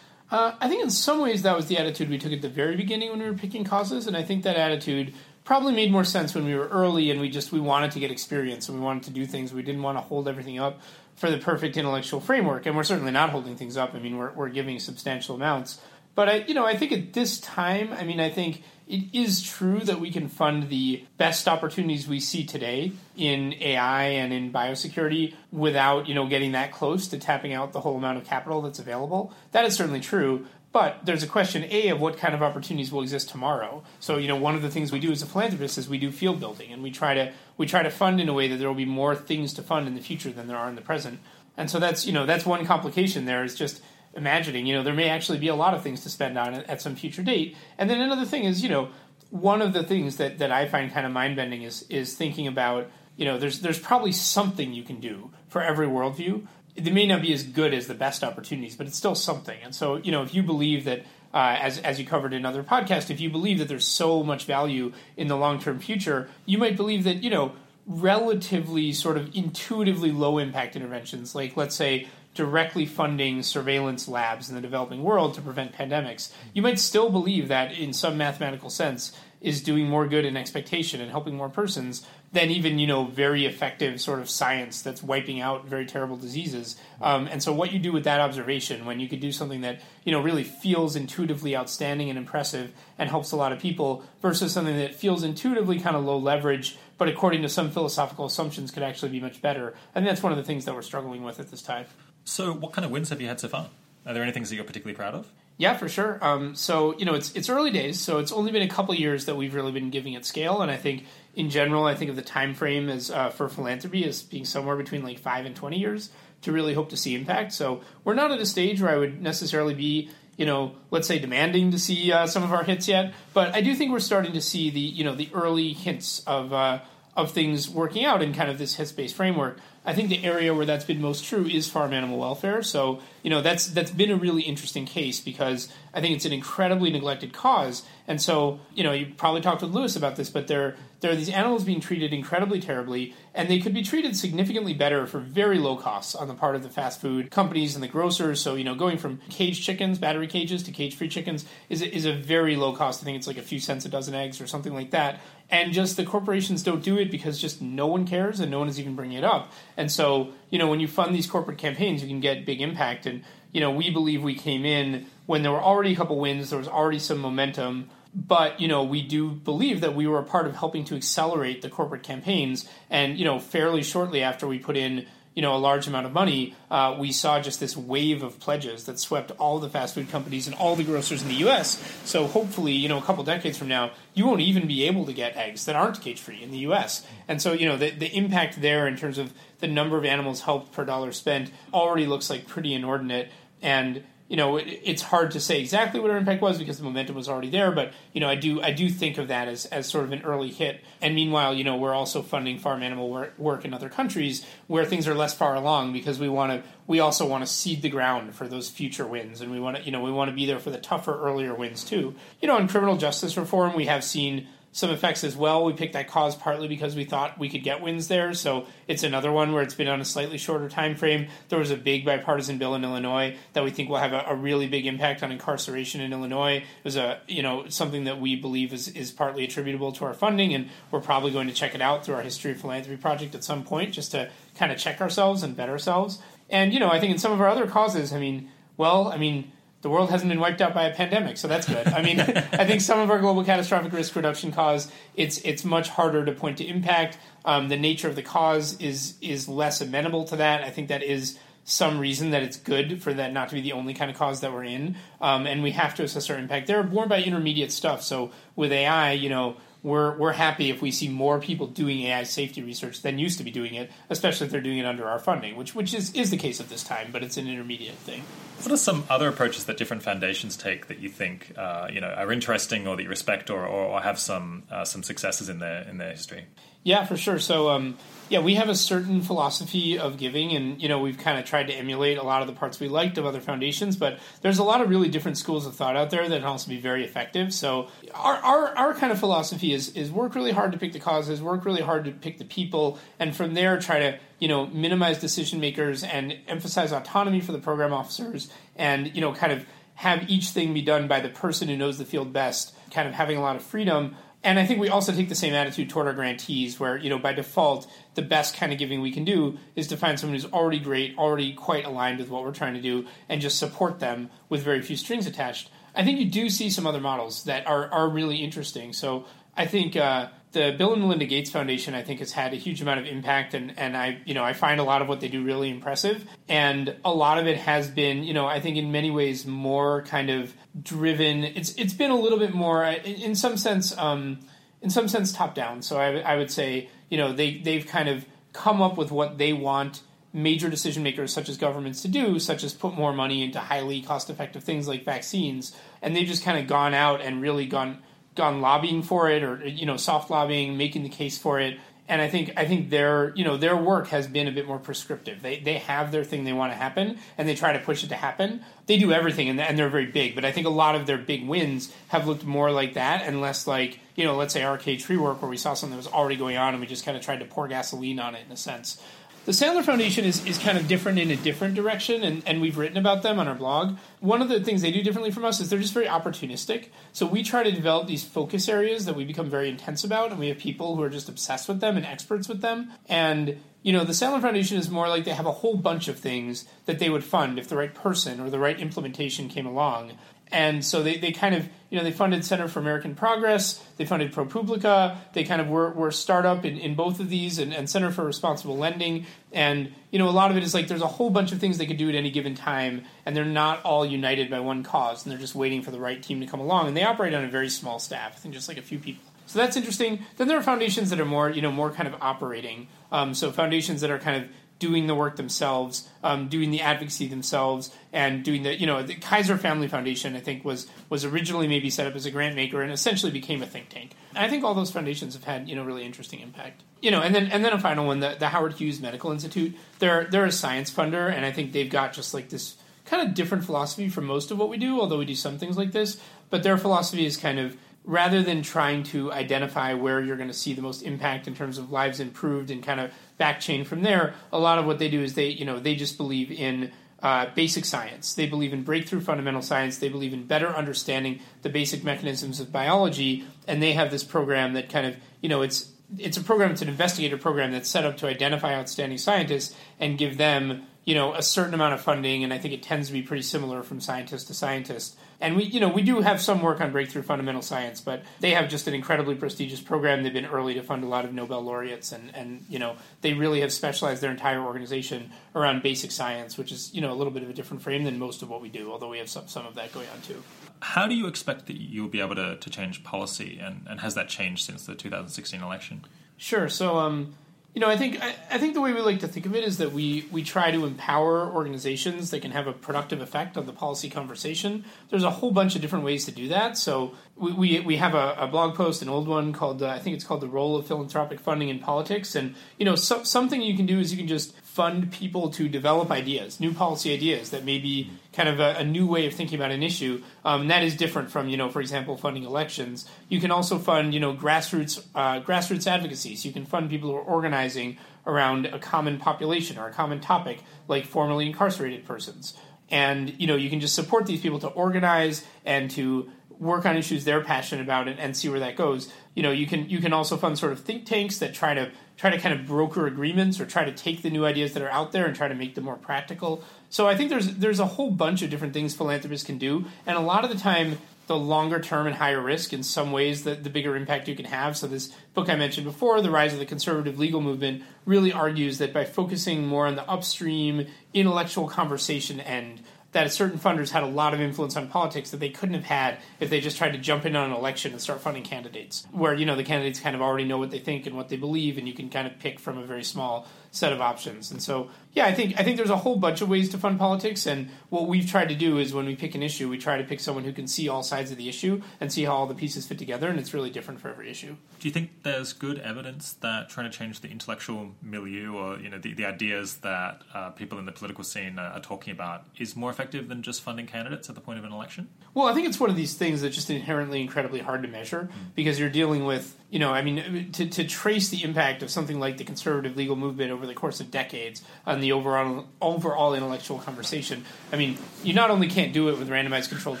Uh, I think in some ways that was the attitude we took at the very beginning when we were picking causes, and I think that attitude probably made more sense when we were early and we just we wanted to get experience and we wanted to do things. We didn't want to hold everything up for the perfect intellectual framework, and we're certainly not holding things up. I mean, we're we're giving substantial amounts, but I you know I think at this time, I mean, I think it is true that we can fund the best opportunities we see today in AI and in biosecurity without, you know, getting that close to tapping out the whole amount of capital that's available. That is certainly true. But there's a question, A, of what kind of opportunities will exist tomorrow. So, you know, one of the things we do as a philanthropist is we do field building and we try to we try to fund in a way that there will be more things to fund in the future than there are in the present. And so that's you know, that's one complication there is just imagining, you know, there may actually be a lot of things to spend on at some future date. And then another thing is, you know, one of the things that, that I find kind of mind bending is is thinking about, you know, there's there's probably something you can do for every worldview it may not be as good as the best opportunities, but it's still something. And so, you know, if you believe that, uh, as as you covered in other podcasts, if you believe that there's so much value in the long term future, you might believe that you know relatively sort of intuitively low impact interventions, like let's say directly funding surveillance labs in the developing world to prevent pandemics, you might still believe that in some mathematical sense is doing more good in expectation and helping more persons than even you know very effective sort of science that's wiping out very terrible diseases. Um, and so, what you do with that observation when you could do something that you know really feels intuitively outstanding and impressive and helps a lot of people versus something that feels intuitively kind of low leverage, but according to some philosophical assumptions could actually be much better. And that's one of the things that we're struggling with at this time. So, what kind of wins have you had so far? Are there any things that you're particularly proud of? Yeah, for sure. Um, so you know, it's it's early days, so it's only been a couple years that we've really been giving it scale, and I think in general, I think of the time frame as uh, for philanthropy as being somewhere between like five and twenty years to really hope to see impact. So we're not at a stage where I would necessarily be you know, let's say demanding to see uh, some of our hits yet, but I do think we're starting to see the you know the early hints of uh, of things working out in kind of this hits based framework. I think the area where that's been most true is farm animal welfare. So you know that's that's been a really interesting case because I think it's an incredibly neglected cause. And so, you know, you probably talked with Lewis about this, but there there are these animals being treated incredibly terribly, and they could be treated significantly better for very low costs on the part of the fast food companies and the grocers. So, you know, going from caged chickens, battery cages, to cage free chickens is a, is a very low cost. I think it's like a few cents a dozen eggs or something like that. And just the corporations don't do it because just no one cares and no one is even bringing it up. And so, you know, when you fund these corporate campaigns, you can get big impact. And, you know, we believe we came in when there were already a couple wins, there was already some momentum. But you know we do believe that we were a part of helping to accelerate the corporate campaigns. And you know fairly shortly after we put in you know a large amount of money uh, we saw just this wave of pledges that swept all the fast food companies and all the grocers in the us so hopefully you know a couple decades from now you won't even be able to get eggs that aren't cage free in the us and so you know the, the impact there in terms of the number of animals helped per dollar spent already looks like pretty inordinate. And you know, it, it's hard to say exactly what our impact was because the momentum was already there. But you know, I do I do think of that as, as sort of an early hit. And meanwhile, you know, we're also funding farm animal work, work in other countries where things are less far along because we want to we also want to seed the ground for those future wins, and we want to you know we want to be there for the tougher earlier wins too. You know, in criminal justice reform, we have seen some effects as well. We picked that cause partly because we thought we could get wins there. So it's another one where it's been on a slightly shorter time frame. There was a big bipartisan bill in Illinois that we think will have a, a really big impact on incarceration in Illinois. It was a you know something that we believe is, is partly attributable to our funding, and we're probably going to check it out through our History of Philanthropy project at some point just to kind of check ourselves and bet ourselves. And you know, I think in some of our other causes, I mean, well, I mean the world hasn't been wiped out by a pandemic, so that's good. I mean, I think some of our global catastrophic risk reduction cause it's it's much harder to point to impact. Um, the nature of the cause is is less amenable to that. I think that is some reason that it's good for that not to be the only kind of cause that we're in, um, and we have to assess our impact. They're more by intermediate stuff. So with AI, you know, we're we're happy if we see more people doing AI safety research than used to be doing it, especially if they're doing it under our funding, which which is, is the case at this time, but it's an intermediate thing. What are some other approaches that different foundations take that you think uh, you know are interesting or that you respect or, or, or have some uh, some successes in their in their history? Yeah, for sure. So, um, yeah, we have a certain philosophy of giving, and you know, we've kind of tried to emulate a lot of the parts we liked of other foundations. But there's a lot of really different schools of thought out there that can also be very effective. So, our our, our kind of philosophy is is work really hard to pick the causes, work really hard to pick the people, and from there try to you know minimize decision makers and emphasize autonomy for the program officers, and you know, kind of have each thing be done by the person who knows the field best, kind of having a lot of freedom and I think we also take the same attitude toward our grantees, where you know by default the best kind of giving we can do is to find someone who's already great, already quite aligned with what we're trying to do, and just support them with very few strings attached. I think you do see some other models that are are really interesting. So I think uh, the Bill and Melinda Gates Foundation, I think, has had a huge amount of impact, and and I you know I find a lot of what they do really impressive, and a lot of it has been you know I think in many ways more kind of driven. It's it's been a little bit more in some sense. Um, in some sense, top down. So I, I would say, you know, they they've kind of come up with what they want major decision makers such as governments to do, such as put more money into highly cost effective things like vaccines, and they've just kind of gone out and really gone gone lobbying for it or you know soft lobbying making the case for it and I think I think their you know their work has been a bit more prescriptive. They they have their thing they want to happen, and they try to push it to happen. They do everything, and, and they're very big. But I think a lot of their big wins have looked more like that, and less like you know, let's say our cage free work, where we saw something that was already going on, and we just kind of tried to pour gasoline on it in a sense. The Sandler Foundation is, is kind of different in a different direction, and, and we've written about them on our blog. One of the things they do differently from us is they're just very opportunistic. So we try to develop these focus areas that we become very intense about, and we have people who are just obsessed with them and experts with them. And you know, the Sandler Foundation is more like they have a whole bunch of things that they would fund if the right person or the right implementation came along. And so they, they kind of, you know, they funded Center for American Progress, they funded ProPublica, they kind of were, were a startup in, in both of these, and, and Center for Responsible Lending. And, you know, a lot of it is like there's a whole bunch of things they could do at any given time, and they're not all united by one cause, and they're just waiting for the right team to come along. And they operate on a very small staff, I think just like a few people. So that's interesting. Then there are foundations that are more, you know, more kind of operating. Um, so foundations that are kind of doing the work themselves, um, doing the advocacy themselves, and doing the you know the Kaiser Family Foundation I think was was originally maybe set up as a grant maker and essentially became a think tank. And I think all those foundations have had you know really interesting impact. You know, and then and then a final one, the, the Howard Hughes Medical Institute. They're they're a science funder, and I think they've got just like this kind of different philosophy from most of what we do, although we do some things like this. But their philosophy is kind of rather than trying to identify where you're going to see the most impact in terms of lives improved and kind of back chain from there, a lot of what they do is they, you know, they just believe in uh, basic science. They believe in breakthrough fundamental science. They believe in better understanding the basic mechanisms of biology. And they have this program that kind of, you know, it's it's a program, it's an investigator program that's set up to identify outstanding scientists and give them, you know, a certain amount of funding. And I think it tends to be pretty similar from scientist to scientist and we, you know, we do have some work on breakthrough fundamental science, but they have just an incredibly prestigious program. They've been early to fund a lot of Nobel laureates, and and you know, they really have specialized their entire organization around basic science, which is you know a little bit of a different frame than most of what we do. Although we have some some of that going on too. How do you expect that you'll be able to, to change policy, and, and has that changed since the 2016 election? Sure. So, um, you know, I think I, I, think the way we like to think of it is that we we try to empower organizations that can have a productive effect on the policy conversation. There's a whole bunch of different ways to do that. So we we, we have a, a blog post, an old one called uh, I think it's called the role of philanthropic funding in politics. And you know, so, something you can do is you can just fund people to develop ideas, new policy ideas that may be kind of a, a new way of thinking about an issue. Um, that is different from, you know, for example, funding elections. You can also fund, you know, grassroots uh, grassroots advocacy. So you can fund people who are organizing around a common population or a common topic, like formerly incarcerated persons. And you know, you can just support these people to organize and to work on issues they're passionate about and, and see where that goes. You know, you can you can also fund sort of think tanks that try to try to kind of broker agreements or try to take the new ideas that are out there and try to make them more practical. So I think there's there's a whole bunch of different things philanthropists can do, and a lot of the time the longer term and higher risk in some ways the, the bigger impact you can have. So this book I mentioned before, The Rise of the Conservative Legal Movement, really argues that by focusing more on the upstream intellectual conversation end that certain funders had a lot of influence on politics that they couldn't have had if they just tried to jump in on an election and start funding candidates where you know the candidates kind of already know what they think and what they believe and you can kind of pick from a very small set of options. And so yeah, I think I think there's a whole bunch of ways to fund politics, and what we've tried to do is when we pick an issue, we try to pick someone who can see all sides of the issue and see how all the pieces fit together, and it's really different for every issue. Do you think there's good evidence that trying to change the intellectual milieu or you know the, the ideas that uh, people in the political scene are, are, talking about is more effective than just funding candidates at the point of an election? Well, I think it's one of these things that's just inherently incredibly hard to measure mm. because you're dealing with you know I mean to, to trace the impact of something like the conservative legal movement over the course of decades on the overall overall intellectual conversation. I mean, you not only can't do it with randomized controlled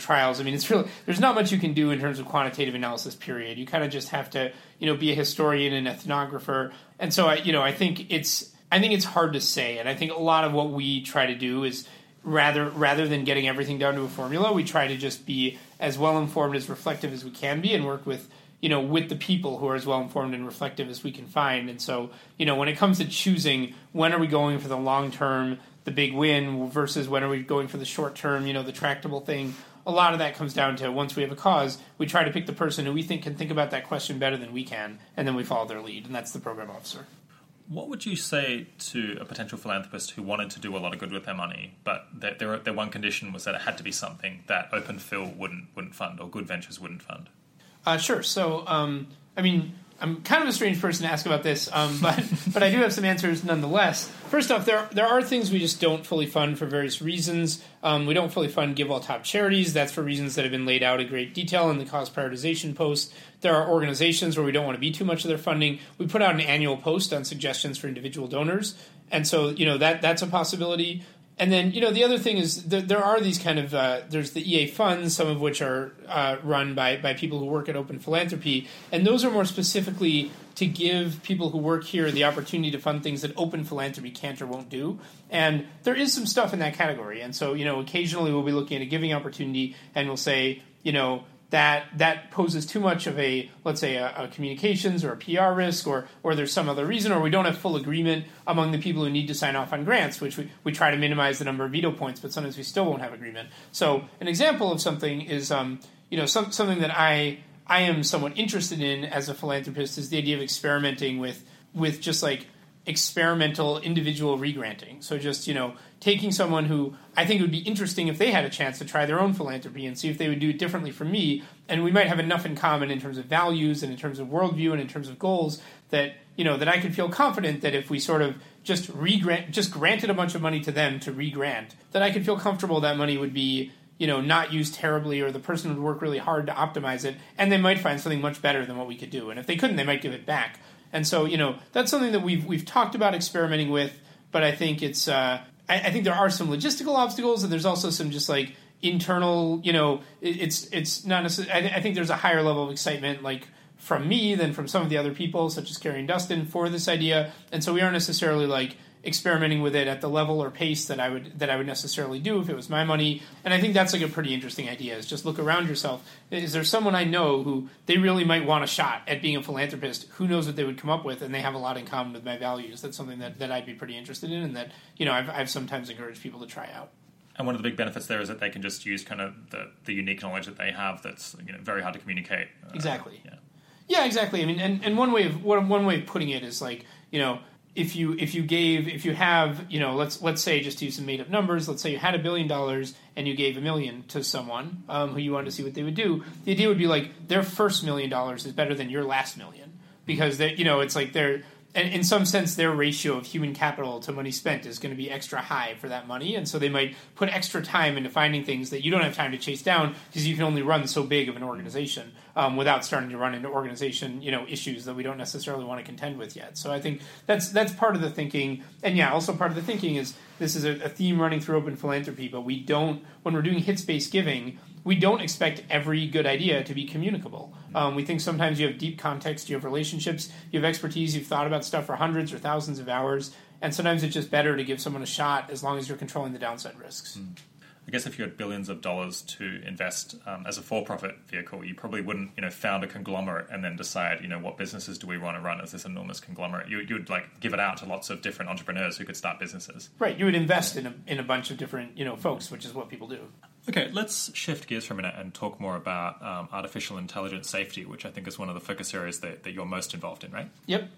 trials. I mean, it's really there's not much you can do in terms of quantitative analysis. Period. You kind of just have to you know be a historian and ethnographer. And so I you know I think it's I think it's hard to say. And I think a lot of what we try to do is rather rather than getting everything down to a formula, we try to just be as well informed as reflective as we can be and work with you know, with the people who are as well informed and reflective as we can find. And so, you know, when it comes to choosing when are we going for the long term, the big win versus when are we going for the short term, you know, the tractable thing, a lot of that comes down to once we have a cause, we try to pick the person who we think can think about that question better than we can, and then we follow their lead, and that's the program officer. What would you say to a potential philanthropist who wanted to do a lot of good with their money, but their, their, their one condition was that it had to be something that Open Phil wouldn't wouldn't fund or Good Ventures wouldn't fund? Uh, sure. So, um, I mean, I'm kind of a strange person to ask about this, um, but but I do have some answers nonetheless. First off, there there are things we just don't fully fund for various reasons. Um, we don't fully fund GiveWell top charities. That's for reasons that have been laid out in great detail in the cause prioritization post. There are organizations where we don't want to be too much of their funding. We put out an annual post on suggestions for individual donors, and so you know that that's a possibility and then you know the other thing is there, there are these kind of uh, there's the EA funds, some of which are uh, run by by people who work at Open Philanthropy, and those are more specifically to give people who work here the opportunity to fund things that Open Philanthropy can't or won't do. And there is some stuff in that category, and so you know occasionally we'll be looking at a giving opportunity, and we'll say you know that that poses too much of a let's say a, a, communications or a PR risk or or there's some other reason or we don't have full agreement among the people who need to sign off on grants which we, we try to minimize the number of veto points but sometimes we still won't have agreement. So an example of something is um, you know some, something that I I am somewhat interested in as a philanthropist is the idea of experimenting with with just like experimental individual regranting. So just, you know, taking someone who I think it would be interesting if they had a chance to try their own philanthropy and see if they would do it differently from me. And we might have enough in common in terms of values and in terms of worldview and in terms of goals that, you know, that I could feel confident that if we sort of just regrant just granted a bunch of money to them to regrant, that I could feel comfortable that money would be you know not used terribly or the person would work really hard to optimize it and they might find something much better than what we could do and if they couldn't they might give it back and so you know that's something that we've we've talked about experimenting with but i think it's uh, I, I, think there are some logistical obstacles and there's also some just like internal you know it, it's it's not necessarily I, I think there's a higher level of excitement like from me than from some of the other people such as Cari and Dustin for this idea. And so we aren't necessarily like experimenting with it at the level or pace that I would that I would necessarily do if it was my money. And I think that's like a pretty interesting idea. Is just look around yourself. Is there someone I know who they really might want a shot at being a philanthropist? Who knows what they would come up with? And they have a lot in common with my values. That's something that, that I'd be pretty interested in, and that you know I've, I've sometimes encouraged people to try out. And one of the big benefits there is that they can just use kind of the, the unique knowledge that they have. That's you know very hard to communicate. Uh, exactly. Yeah. Yeah, exactly. I mean, and, and one way of one, one way of putting it is like you know if you if you gave if you have you know let's let's say just to use some made up numbers let's say you had a billion dollars and you gave a million to someone um, who you wanted to see what they would do the idea would be like their first million dollars is better than your last million. Because they you know it's like they're and in some sense, their ratio of human capital to money spent is going to be extra high for that money, and so they might put extra time into finding things that you don't have time to chase down because you can only run so big of an organization um, without starting to run into organization, you know, issues that we don't necessarily want to contend with yet. So I think that's that's part of the thinking, and yeah, also part of the thinking is this is a, a theme running through open philanthropy, but we don't when we're doing hits based giving we don't expect every good idea to be communicable. Um, we think sometimes you have deep context, you have relationships, you have expertise, you've thought about stuff for hundreds or thousands of hours, and sometimes it's just better to give someone a shot as long as you're controlling the downside risks. Mm. I guess if you had billions of dollars to invest um, as a for-profit vehicle, you probably wouldn't, you know, found a conglomerate and then decide, you know, what businesses do we want to run as this enormous conglomerate. You, you would like give it out to lots of different entrepreneurs who could start businesses. Right. You would invest in a, in a bunch of different, you know, folks, which is what people do. Okay, let's shift gears for a minute and talk more about um, artificial intelligence safety, which I think is one of the focus areas that, that you're most involved in, right? Yep.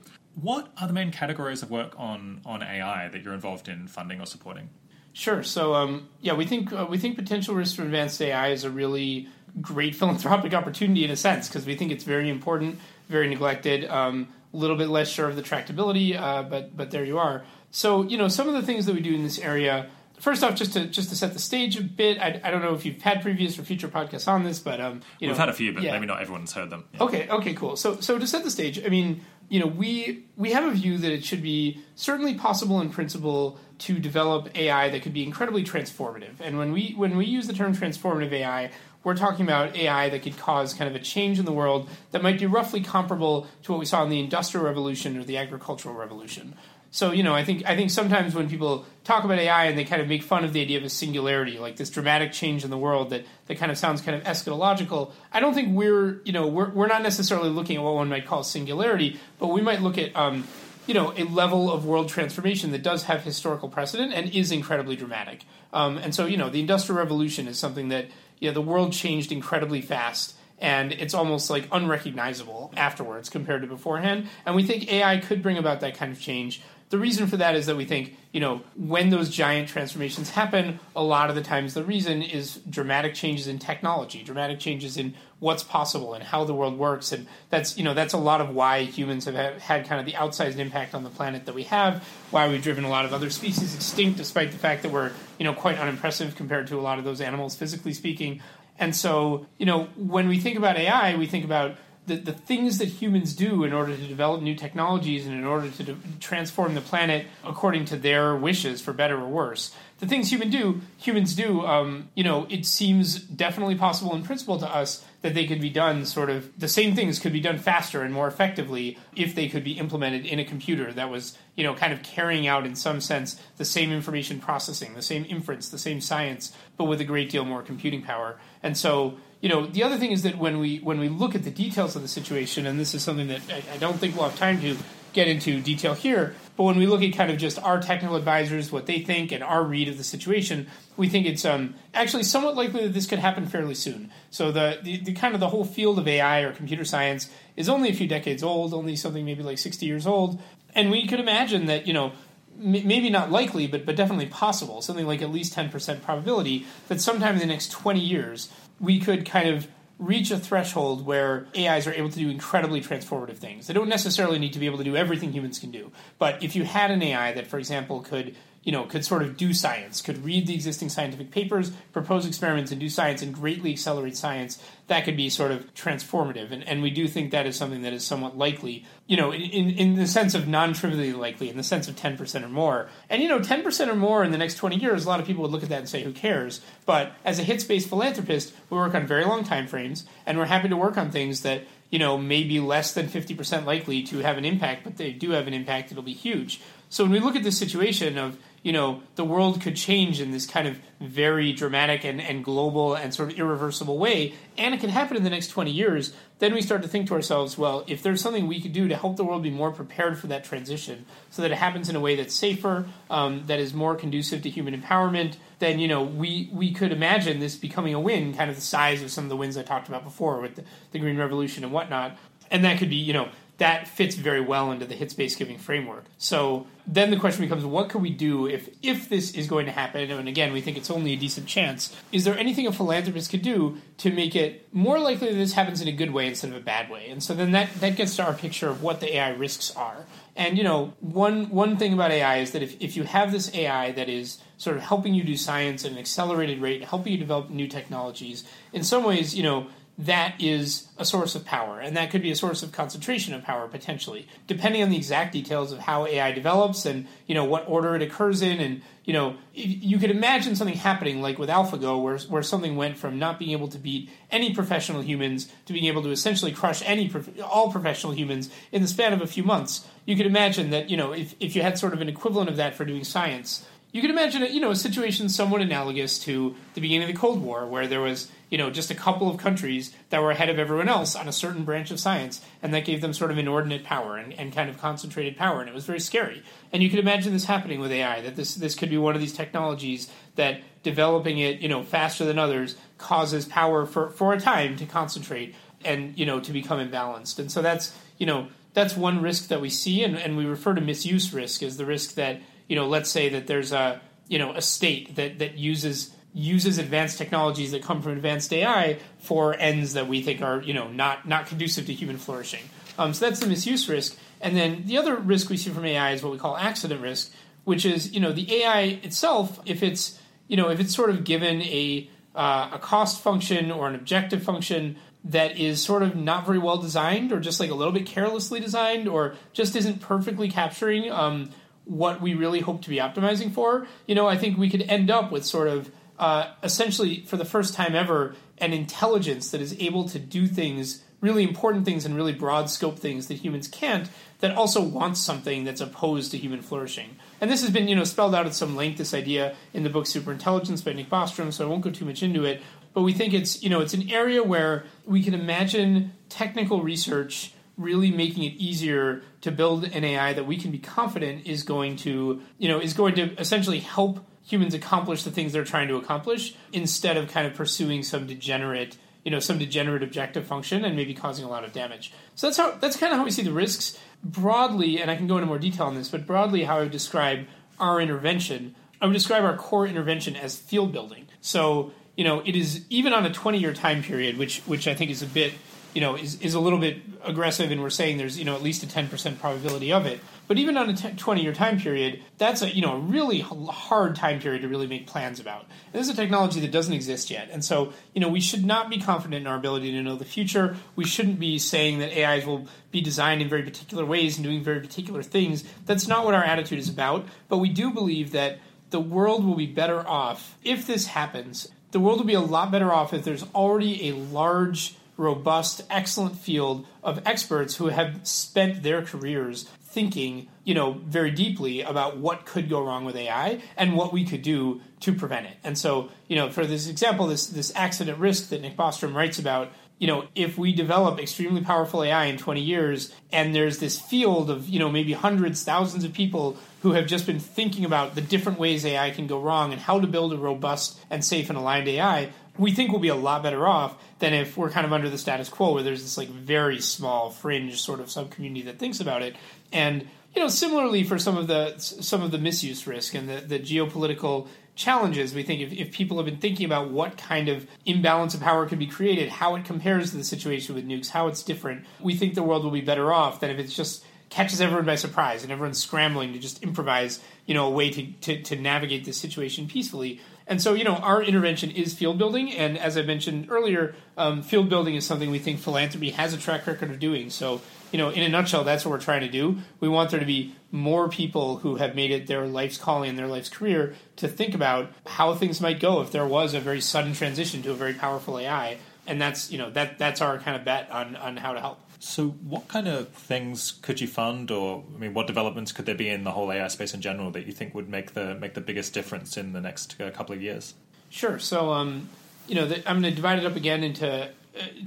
What are the main categories of work on, on AI that you're involved in funding or supporting? Sure. So, um, yeah, we think uh, we think potential risk from advanced AI is a really great philanthropic opportunity in a sense because we think it's very important, very neglected. Um, a little bit less sure of the tractability, uh, but but there you are. So, you know, some of the things that we do in this area first off, just to just to set the stage a bit, I, I don't know if you've had previous or future podcasts on this, but um, you know, we've had a few, but yeah. maybe not everyone's heard them. Yeah. Okay, okay, cool. So so to set the stage, I mean, you know, we we have a view that it should be certainly possible in principle to develop AI that could be incredibly transformative. And when we when we use the term transformative AI, we're talking about AI that could cause kind of a change in the world that might be roughly comparable to what we saw in the Industrial Revolution or the Agricultural Revolution. So you know, I think I think sometimes when people talk about AI and they kind of make fun of the idea of a singularity, like this dramatic change in the world that, that kind of sounds kind of eschatological. I don't think we're you know we're we're not necessarily looking at what one might call singularity, but we might look at um, you know a level of world transformation that does have historical precedent and is incredibly dramatic. Um, and so you know the Industrial Revolution is something that you know the world changed incredibly fast and it's almost like unrecognizable afterwards compared to beforehand. And we think AI could bring about that kind of change the reason for that is that we think, you know, when those giant transformations happen, a lot of the times the reason is dramatic changes in technology, dramatic changes in what's possible and how the world works, and that's you know that's a lot of why humans have had kind of the outsized impact on the planet that we have, why we've driven a lot of other species extinct, despite the fact that we're you know quite unimpressive compared to a lot of those animals, physically speaking. And so, you know, when we think about AI, we think about the, the things that humans do in order to develop new technologies and in order to de- transform the planet according to their wishes, for better or worse. The things human do, humans do, um, you know, it seems definitely possible in principle to us that they could be done sort of the same things could be done faster and more effectively if they could be implemented in a computer that was, you know, kind of carrying out in some sense the same information processing, the same inference, the same science, but with a great deal more computing power. And so, you know, the other thing is that when we when we look at the details of the situation, and this is something that I, I don't think we'll have time to get into detail here. But when we look at kind of just our technical advisors, what they think, and our read of the situation, we think it's um, actually somewhat likely that this could happen fairly soon. So the, the, the kind of the whole field of AI or computer science is only a few decades old, only something maybe like 60 years old, and we could imagine that you know maybe not likely, but but definitely possible, something like at least 10% probability that sometime in the next 20 years we could kind of reach a threshold where AIs are able to do incredibly transformative things. They don't necessarily need to be able to do everything humans can do, but if you had an AI that, for example, could you know, could sort of do science, could read the existing scientific papers, propose experiments, and do science and greatly accelerate science, that could be sort of transformative. And, and we do think that is something that is somewhat likely, you know, in, in the sense of non trivially likely, in the sense of 10% or more. And, you know, 10% or more in the next 20 years, a lot of people would look at that and say, who cares? But as a hits based philanthropist, we work on very long time frames, and we're happy to work on things that you know, maybe less than 50% likely to have an impact, but they do have an impact, it'll be huge. So when we look at this situation of, you know, the world could change in this kind of very dramatic and, and global and sort of irreversible way, and it could happen in the next 20 years, then we start to think to ourselves, well, if there's something we could do to help the world be more prepared for that transition so that it happens in a way that's safer, um, that is more conducive to human empowerment, then, you know, we, we could imagine this becoming a win, kind of the size of some of the wins I talked about before with the, the Green Revolution and whatnot. And that could be, you know, that fits very well into the hits based giving framework. So then the question becomes what can we do if if this is going to happen? And again we think it's only a decent chance. Is there anything a philanthropist could do to make it more likely that this happens in a good way instead of a bad way? And so then that that gets to our picture of what the ai risks are. And you know one one thing about ai is that if, if you have this ai that is sort of helping you do science at an accelerated rate helping you develop new technologies in some ways you know that is a source of power, and that could be a source of concentration of power potentially, depending on the exact details of how AI develops and you know what order it occurs in, and you know you could imagine something happening like with AlphaGo, where where something went from not being able to beat any professional humans to being able to essentially crush any all professional humans in the span of a few months. You could imagine that you know if if you had sort of an equivalent of that for doing science you could imagine you know a situation somewhat analogous to the beginning of the Cold War, where there was you know just a couple of countries that were ahead of everyone else on a certain branch of science, and that gave them sort of inordinate power and, and kind of concentrated power, and it was very scary. And you could imagine this happening with AI, that this this could be one of these technologies that developing it you know faster than others causes power for for a time to concentrate and you know to become imbalanced. And so that's you know that's one risk that we see, and, and we refer to misuse risk as the risk that you know, let's say that there's a you know a state that that uses uses advanced technologies that come from advanced AI for ends that we think are you know not not conducive to human flourishing. Um, so that's the misuse risk. And then the other risk we see from AI is what we call accident risk, which is you know the AI itself, if it's you know if it's sort of given a uh, a cost function or an objective function that is sort of not very well designed or just like a little bit carelessly designed or just isn't perfectly capturing um, what we really hope to be optimizing for, you know, I think we could end up with sort of uh, essentially for the first time ever an intelligence that is able to do things, really important things and really broad scope things that humans can't, that also wants something that's opposed to human flourishing. And this has been, you know, spelled out at some length, this idea in the book Superintelligence by Nick Bostrom, so I won't go too much into it. But we think it's, you know, it's an area where we can imagine technical research really making it easier to build an AI that we can be confident is going to, you know, is going to essentially help humans accomplish the things they're trying to accomplish instead of kind of pursuing some degenerate, you know, some degenerate objective function and maybe causing a lot of damage. So that's how that's kind of how we see the risks broadly, and I can go into more detail on this, but broadly how I would describe our intervention. I would describe our core intervention as field building. So, you know, it is even on a 20 year time period, which which I think is a bit you know, is, is a little bit aggressive, and we're saying there's you know at least a 10% probability of it. But even on a 20 year time period, that's a you know a really hard time period to really make plans about. And this is a technology that doesn't exist yet, and so you know we should not be confident in our ability to know the future. We shouldn't be saying that AIs will be designed in very particular ways and doing very particular things. That's not what our attitude is about. But we do believe that the world will be better off if this happens. The world will be a lot better off if there's already a large robust, excellent field of experts who have spent their careers thinking, you know, very deeply about what could go wrong with AI and what we could do to prevent it. And so, you know, for this example, this this accident risk that Nick Bostrom writes about, you know, if we develop extremely powerful AI in 20 years and there's this field of, you know, maybe hundreds, thousands of people who have just been thinking about the different ways AI can go wrong and how to build a robust and safe and aligned AI, we think we'll be a lot better off than if we're kind of under the status quo where there's this like very small fringe sort of sub community that thinks about it. And you know, similarly for some of the some of the misuse risk and the, the geopolitical challenges, we think if, if people have been thinking about what kind of imbalance of power could be created, how it compares to the situation with nukes, how it's different, we think the world will be better off than if it's just catches everyone by surprise and everyone's scrambling to just improvise, you know, a way to, to, to navigate this situation peacefully. And so, you know, our intervention is field building, and as I mentioned earlier, um, field building is something we think philanthropy has a track record of doing. So, you know, in a nutshell, that's what we're trying to do. We want there to be more people who have made it their life's calling and their life's career to think about how things might go if there was a very sudden transition to a very powerful AI. And that's, you know, that that's our kind of bet on on how to help. So, what kind of things could you fund, or I mean, what developments could there be in the whole AI space in general that you think would make the make the biggest difference in the next uh, couple of years? Sure. So, um, you know, the, I'm going to divide it up again into uh,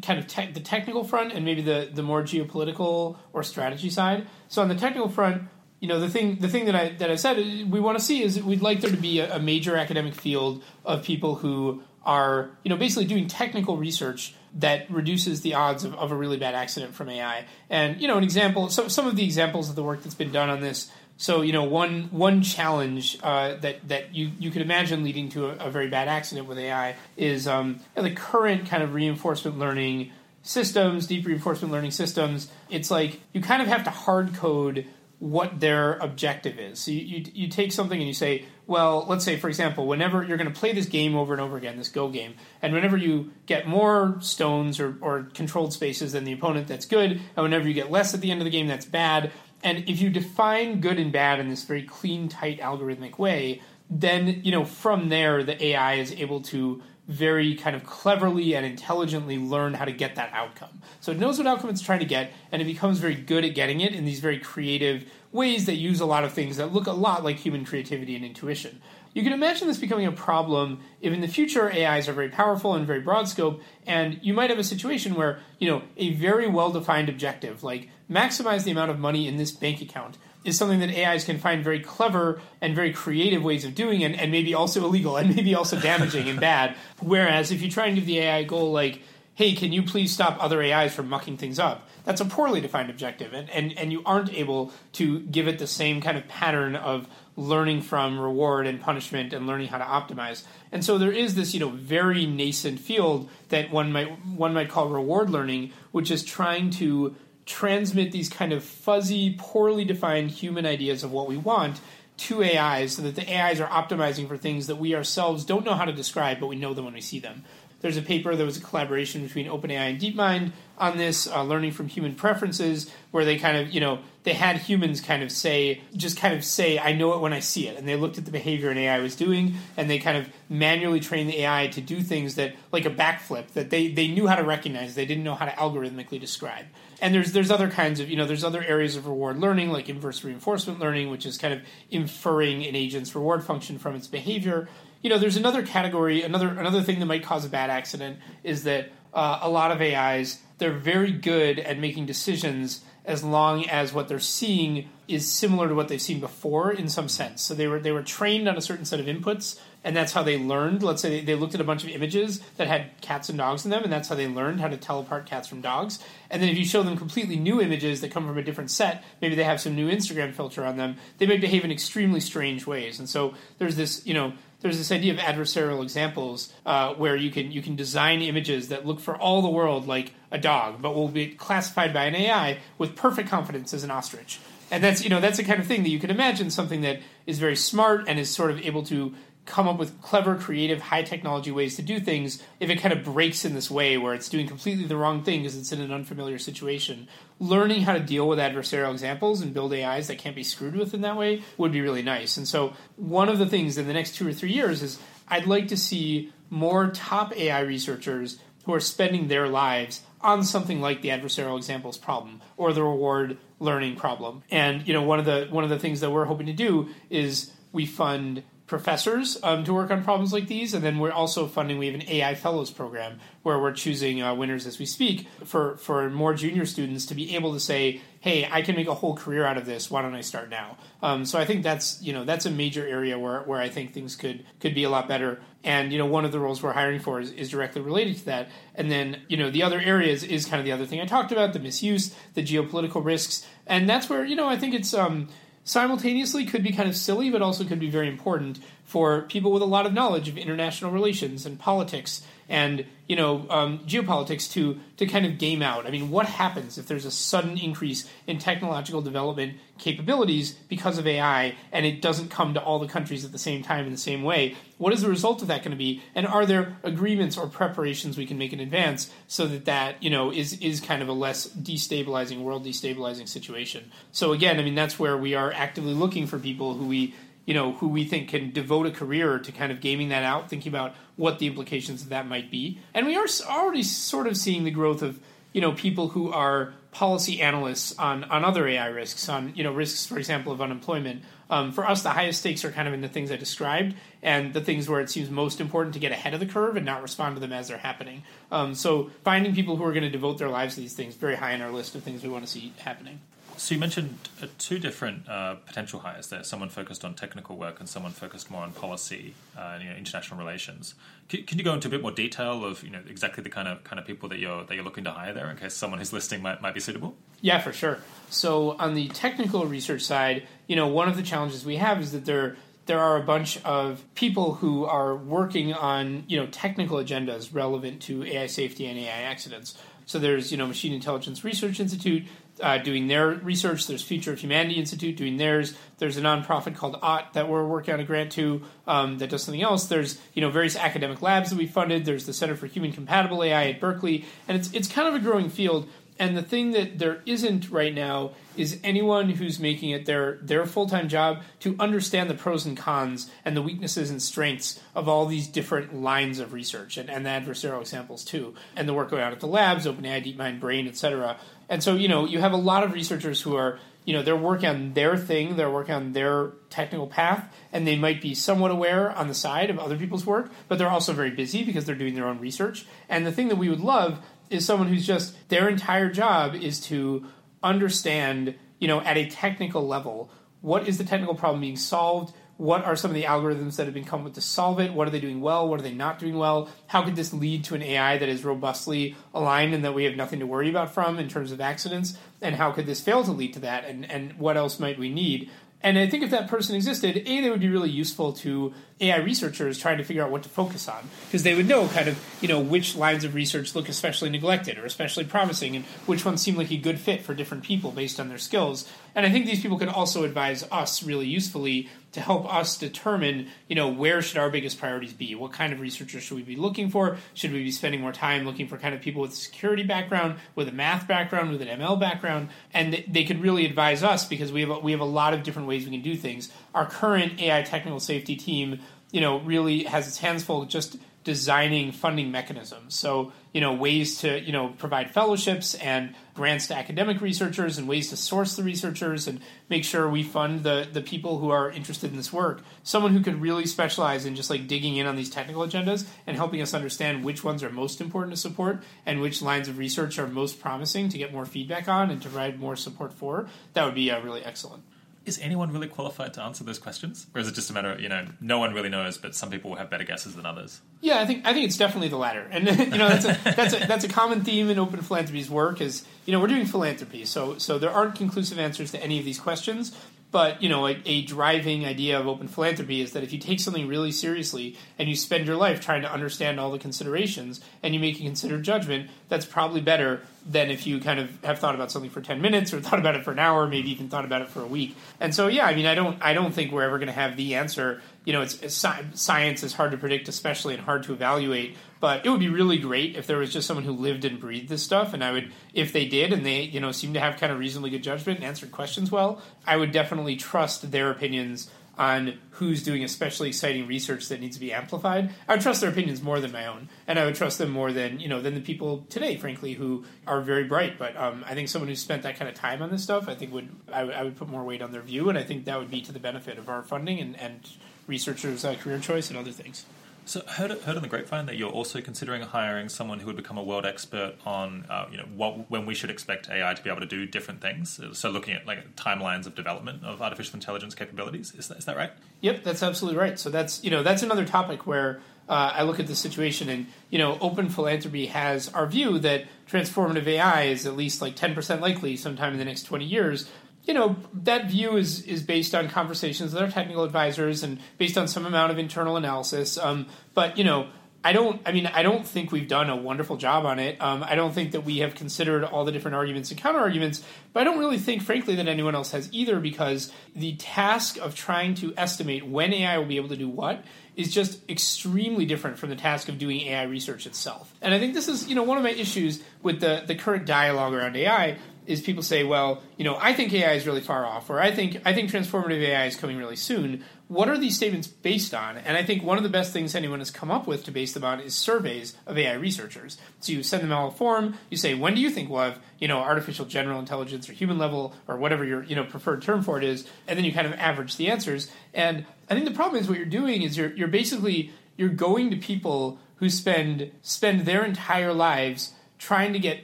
kind of te- the technical front and maybe the the more geopolitical or strategy side. So, on the technical front, you know, the thing the thing that I that I said we want to see is we'd like there to be a, a major academic field of people who are you know basically doing technical research that reduces the odds of, of a really bad accident from AI. And you know, an example, so, some of the examples of the work that's been done on this. So you know, one one challenge uh, that that you you could imagine leading to a, a very bad accident with AI is um, the current kind of reinforcement learning systems, deep reinforcement learning systems. It's like you kind of have to hard code what their objective is. So you, you, you, take something and you say, well, let's say, for example, whenever you're going to play this game over and over again, this Go game, and whenever you get more stones or, or controlled spaces than the opponent, that's good, and whenever you get less at the end of the game, that's bad. And if you define good and bad in this very clean, tight, algorithmic way, then you know from there the AI is able to very kind of cleverly and intelligently learn how to get that outcome. So it knows what outcome it's trying to get, and it becomes very good at getting it in these very creative ways that use a lot of things that look a lot like human creativity and intuition. You can imagine this becoming a problem if in the future AIs are very powerful and very broad scope, and you might have a situation where, you know, a very well defined objective, like maximize the amount of money in this bank account, is something that AIs can find very clever and very creative ways of doing and, and maybe also illegal and maybe also damaging and bad. Whereas if you try and give the AI a goal like, hey, can you please stop other AIs from mucking things up? That's a poorly defined objective, and, and, and you aren't able to give it the same kind of pattern of learning from reward and punishment and learning how to optimize. And so there is this, you know, very nascent field that one might one might call reward learning, which is trying to transmit these kind of fuzzy, poorly defined human ideas of what we want to AIs so that the AIs are optimizing for things that we ourselves don't know how to describe, but we know them when we see them. There's a paper that was a collaboration between OpenAI and DeepMind on this, uh, learning from human preferences, where they kind of, you know, they had humans kind of say, just kind of say, I know it when I see it. And they looked at the behavior an AI was doing, and they kind of manually trained the AI to do things that, like a backflip, that they, they knew how to recognize, they didn't know how to algorithmically describe. And there's there's other kinds of you know there's other areas of reward learning like inverse reinforcement learning, which is kind of inferring an agent's reward function from its behavior you know, there's another category, another another thing that might cause a bad accident is that uh, a lot of AIs they're very good at making decisions as long as what they're seeing is similar to what they've seen before in some sense. So they were they were trained on a certain set of inputs, and that's how they learned. Let's say they, looked at a bunch of images that had cats and dogs in them, and that's how they learned how to tell apart cats from dogs. And then if you show them completely new images that come from a different set, maybe they have some new Instagram filter on them, they may behave in extremely strange ways. And so there's this, you know, there's this idea of adversarial examples uh, where you can you can design images that look for all the world like a dog, but will be classified by an AI with perfect confidence as an ostrich. And that's you know that's the kind of thing that you can imagine something that is very smart and is sort of able to come up with clever, creative, high technology ways to do things if it kind of breaks in this way where it's doing completely the wrong thing because it's in an unfamiliar situation. Learning how to deal with adversarial examples and build AIs that can't be screwed with in that way would be really nice. And so, one of the things in the next two or three years is I'd like to see more top AI researchers who are spending their lives on something like the adversarial examples problem or the reward learning problem. And you know, one of the one of the things that we're hoping to do is we fund professors um, to work on problems like these, and then we're also funding. We have an AI Fellows program where we're choosing uh, winners as we speak for for more junior students to be able to say, "Hey, I can make a whole career out of this. Why don't I start now?" Um, so I think that's you know that's a major area where where I think things could could be a lot better. And you know one of the roles we're hiring for is, is directly related to that. And then you know the other areas is kind of the other thing I talked about: the misuse, the geopolitical risks, and that's where you know I think it's. Um, simultaneously could be kind of silly, but also could be very important for people with a lot of knowledge of international relations and politics and you know um, geopolitics to to kind of game out. I mean, what happens if there's a sudden increase in technological development capabilities because of AI, and it doesn't come to all the countries at the same time in the same way? What is the result of that going to be? And are there agreements or preparations we can make in advance so that that you know is is kind of a less destabilizing world destabilizing situation? So again, I mean, that's where we are actively looking for people who we you know, who we think can devote a career to kind of gaming that out, thinking about what the implications of that might be. And we are already sort of seeing the growth of, you know, people who are policy analysts on, on other AI risks, on, you know, risks, for example, of unemployment. Um, for us, the highest stakes are kind of in the things I described and the things where it seems most important to get ahead of the curve and not respond to them as they're happening. Um, so finding people who are going to devote their lives to these things, very high on our list of things we want to see happening. So you mentioned uh, two different uh, potential hires there: someone focused on technical work and someone focused more on policy uh, and you know, international relations. Can, can, you go into a bit more detail of you know exactly the kind of kind of people that you're that you're looking to hire there, in case someone who's listening might might be suitable? Yeah, for sure. So on the technical research side, you know, one of the challenges we have is that there there are a bunch of people who are working on you know technical agendas relevant to AI safety and AI accidents. So there's you know Machine Intelligence Research Institute uh, doing their research. There's Future of Humanity Institute doing theirs. There's a nonprofit called Ought that we're working on a grant to um, that does something else. There's you know various academic labs that we funded. There's the Center for Human Compatible AI at Berkeley, and it's it's kind of a growing field. And the thing that there isn't right now is anyone who's making it their their full time job to understand the pros and cons and the weaknesses and strengths of all these different lines of research and, and the adversarial examples too, and the work going on at the labs, OpenAI, DeepMind, Brain, etc. And so, you know, you have a lot of researchers who are, you know, they're working on their thing, they're working on their technical path, and they might be somewhat aware on the side of other people's work, but they're also very busy because they're doing their own research. And the thing that we would love is someone who's just their entire job is to understand, you know, at a technical level, what is the technical problem being solved? What are some of the algorithms that have been come with to solve it? What are they doing well? What are they not doing well? How could this lead to an AI that is robustly aligned and that we have nothing to worry about from in terms of accidents? And how could this fail to lead to that? And, and what else might we need? And I think if that person existed, A, they would be really useful to AI researchers trying to figure out what to focus on. Because they would know kind of, you know, which lines of research look especially neglected or especially promising and which ones seem like a good fit for different people based on their skills. And I think these people could also advise us really usefully to help us determine, you know, where should our biggest priorities be? What kind of researchers should we be looking for? Should we be spending more time looking for kind of people with a security background, with a math background, with an ML background? And they could really advise us because we have a, we have a lot of different ways we can do things. Our current AI technical safety team, you know, really has its hands full just designing funding mechanisms. So, you know, ways to, you know, provide fellowships and grants to academic researchers and ways to source the researchers and make sure we fund the, the people who are interested in this work. Someone who could really specialize in just like digging in on these technical agendas and helping us understand which ones are most important to support and which lines of research are most promising to get more feedback on and to provide more support for. That would be uh, really excellent is anyone really qualified to answer those questions, or is it just a matter of you know no one really knows, but some people will have better guesses than others? Yeah, I think I think it's definitely the latter, and you know that's a that's a that's a common theme in open philanthropy's work. Is you know we're doing philanthropy, so so there aren't conclusive answers to any of these questions, but you know, a, a, driving idea of open philanthropy is that if you take something really seriously and you spend your life trying to understand all the considerations and you make a considered judgment, that's probably better than if you kind of have thought about something for ten minutes or thought about it for an hour, maybe even thought about it for a week. And so, yeah, I mean, I don't, I don't think we're ever going to have the answer. You know, it's, it's science is hard to predict, especially and hard to evaluate. But it would be really great if there was just someone who lived and breathed this stuff. And I would, if they did, and they, you know, seem to have kind of reasonably good judgment and answered questions well, I would definitely trust their opinions on who's doing especially exciting research that needs to be amplified, I would trust their opinions more than my own, and I would trust them more than you know than the people today, frankly, who are very bright. But um, I think someone who spent that kind of time on this stuff, I think would I, I, would put more weight on their view, and I think that would be to the benefit of our funding and, and researchers' uh, career choice and other things. So heard, heard on the grapevine that you're also considering hiring someone who would become a world expert on, uh, you know, what, when we should expect AI to be able to do different things. So looking at like timelines of development of artificial intelligence capabilities. Is that, is that right? Yep, that's absolutely right. So that's you know that's another topic where uh, I look at the situation and you know open philanthropy has our view that transformative AI is at least like ten percent likely sometime in the next twenty years you know that view is is based on conversations with our technical advisors and based on some amount of internal analysis. Um, but you know, I don't. I mean, I don't think we've done a wonderful job on it. Um, I don't think that we have considered all the different arguments and counter arguments. But I don't really think, frankly, that anyone else has either, because the task of trying to estimate when AI will be able to do what is just extremely different from the task of doing AI research itself. And I think this is, you know, one of my issues with the the current dialogue around AI is people say, well, you know, I think AI is really far off, or I think I think transformative AI is coming really soon. What are these statements based on? And I think one of the best things anyone has come up with to base them on is surveys of AI researchers. So you send them out a form, you say, when do you think we'll have, you know, artificial general intelligence or human level or whatever your, you know, preferred term for it is, and then you kind of average the answers. And I think the problem is what you're doing is you're you're basically you're going to people who spend spend their entire lives trying to get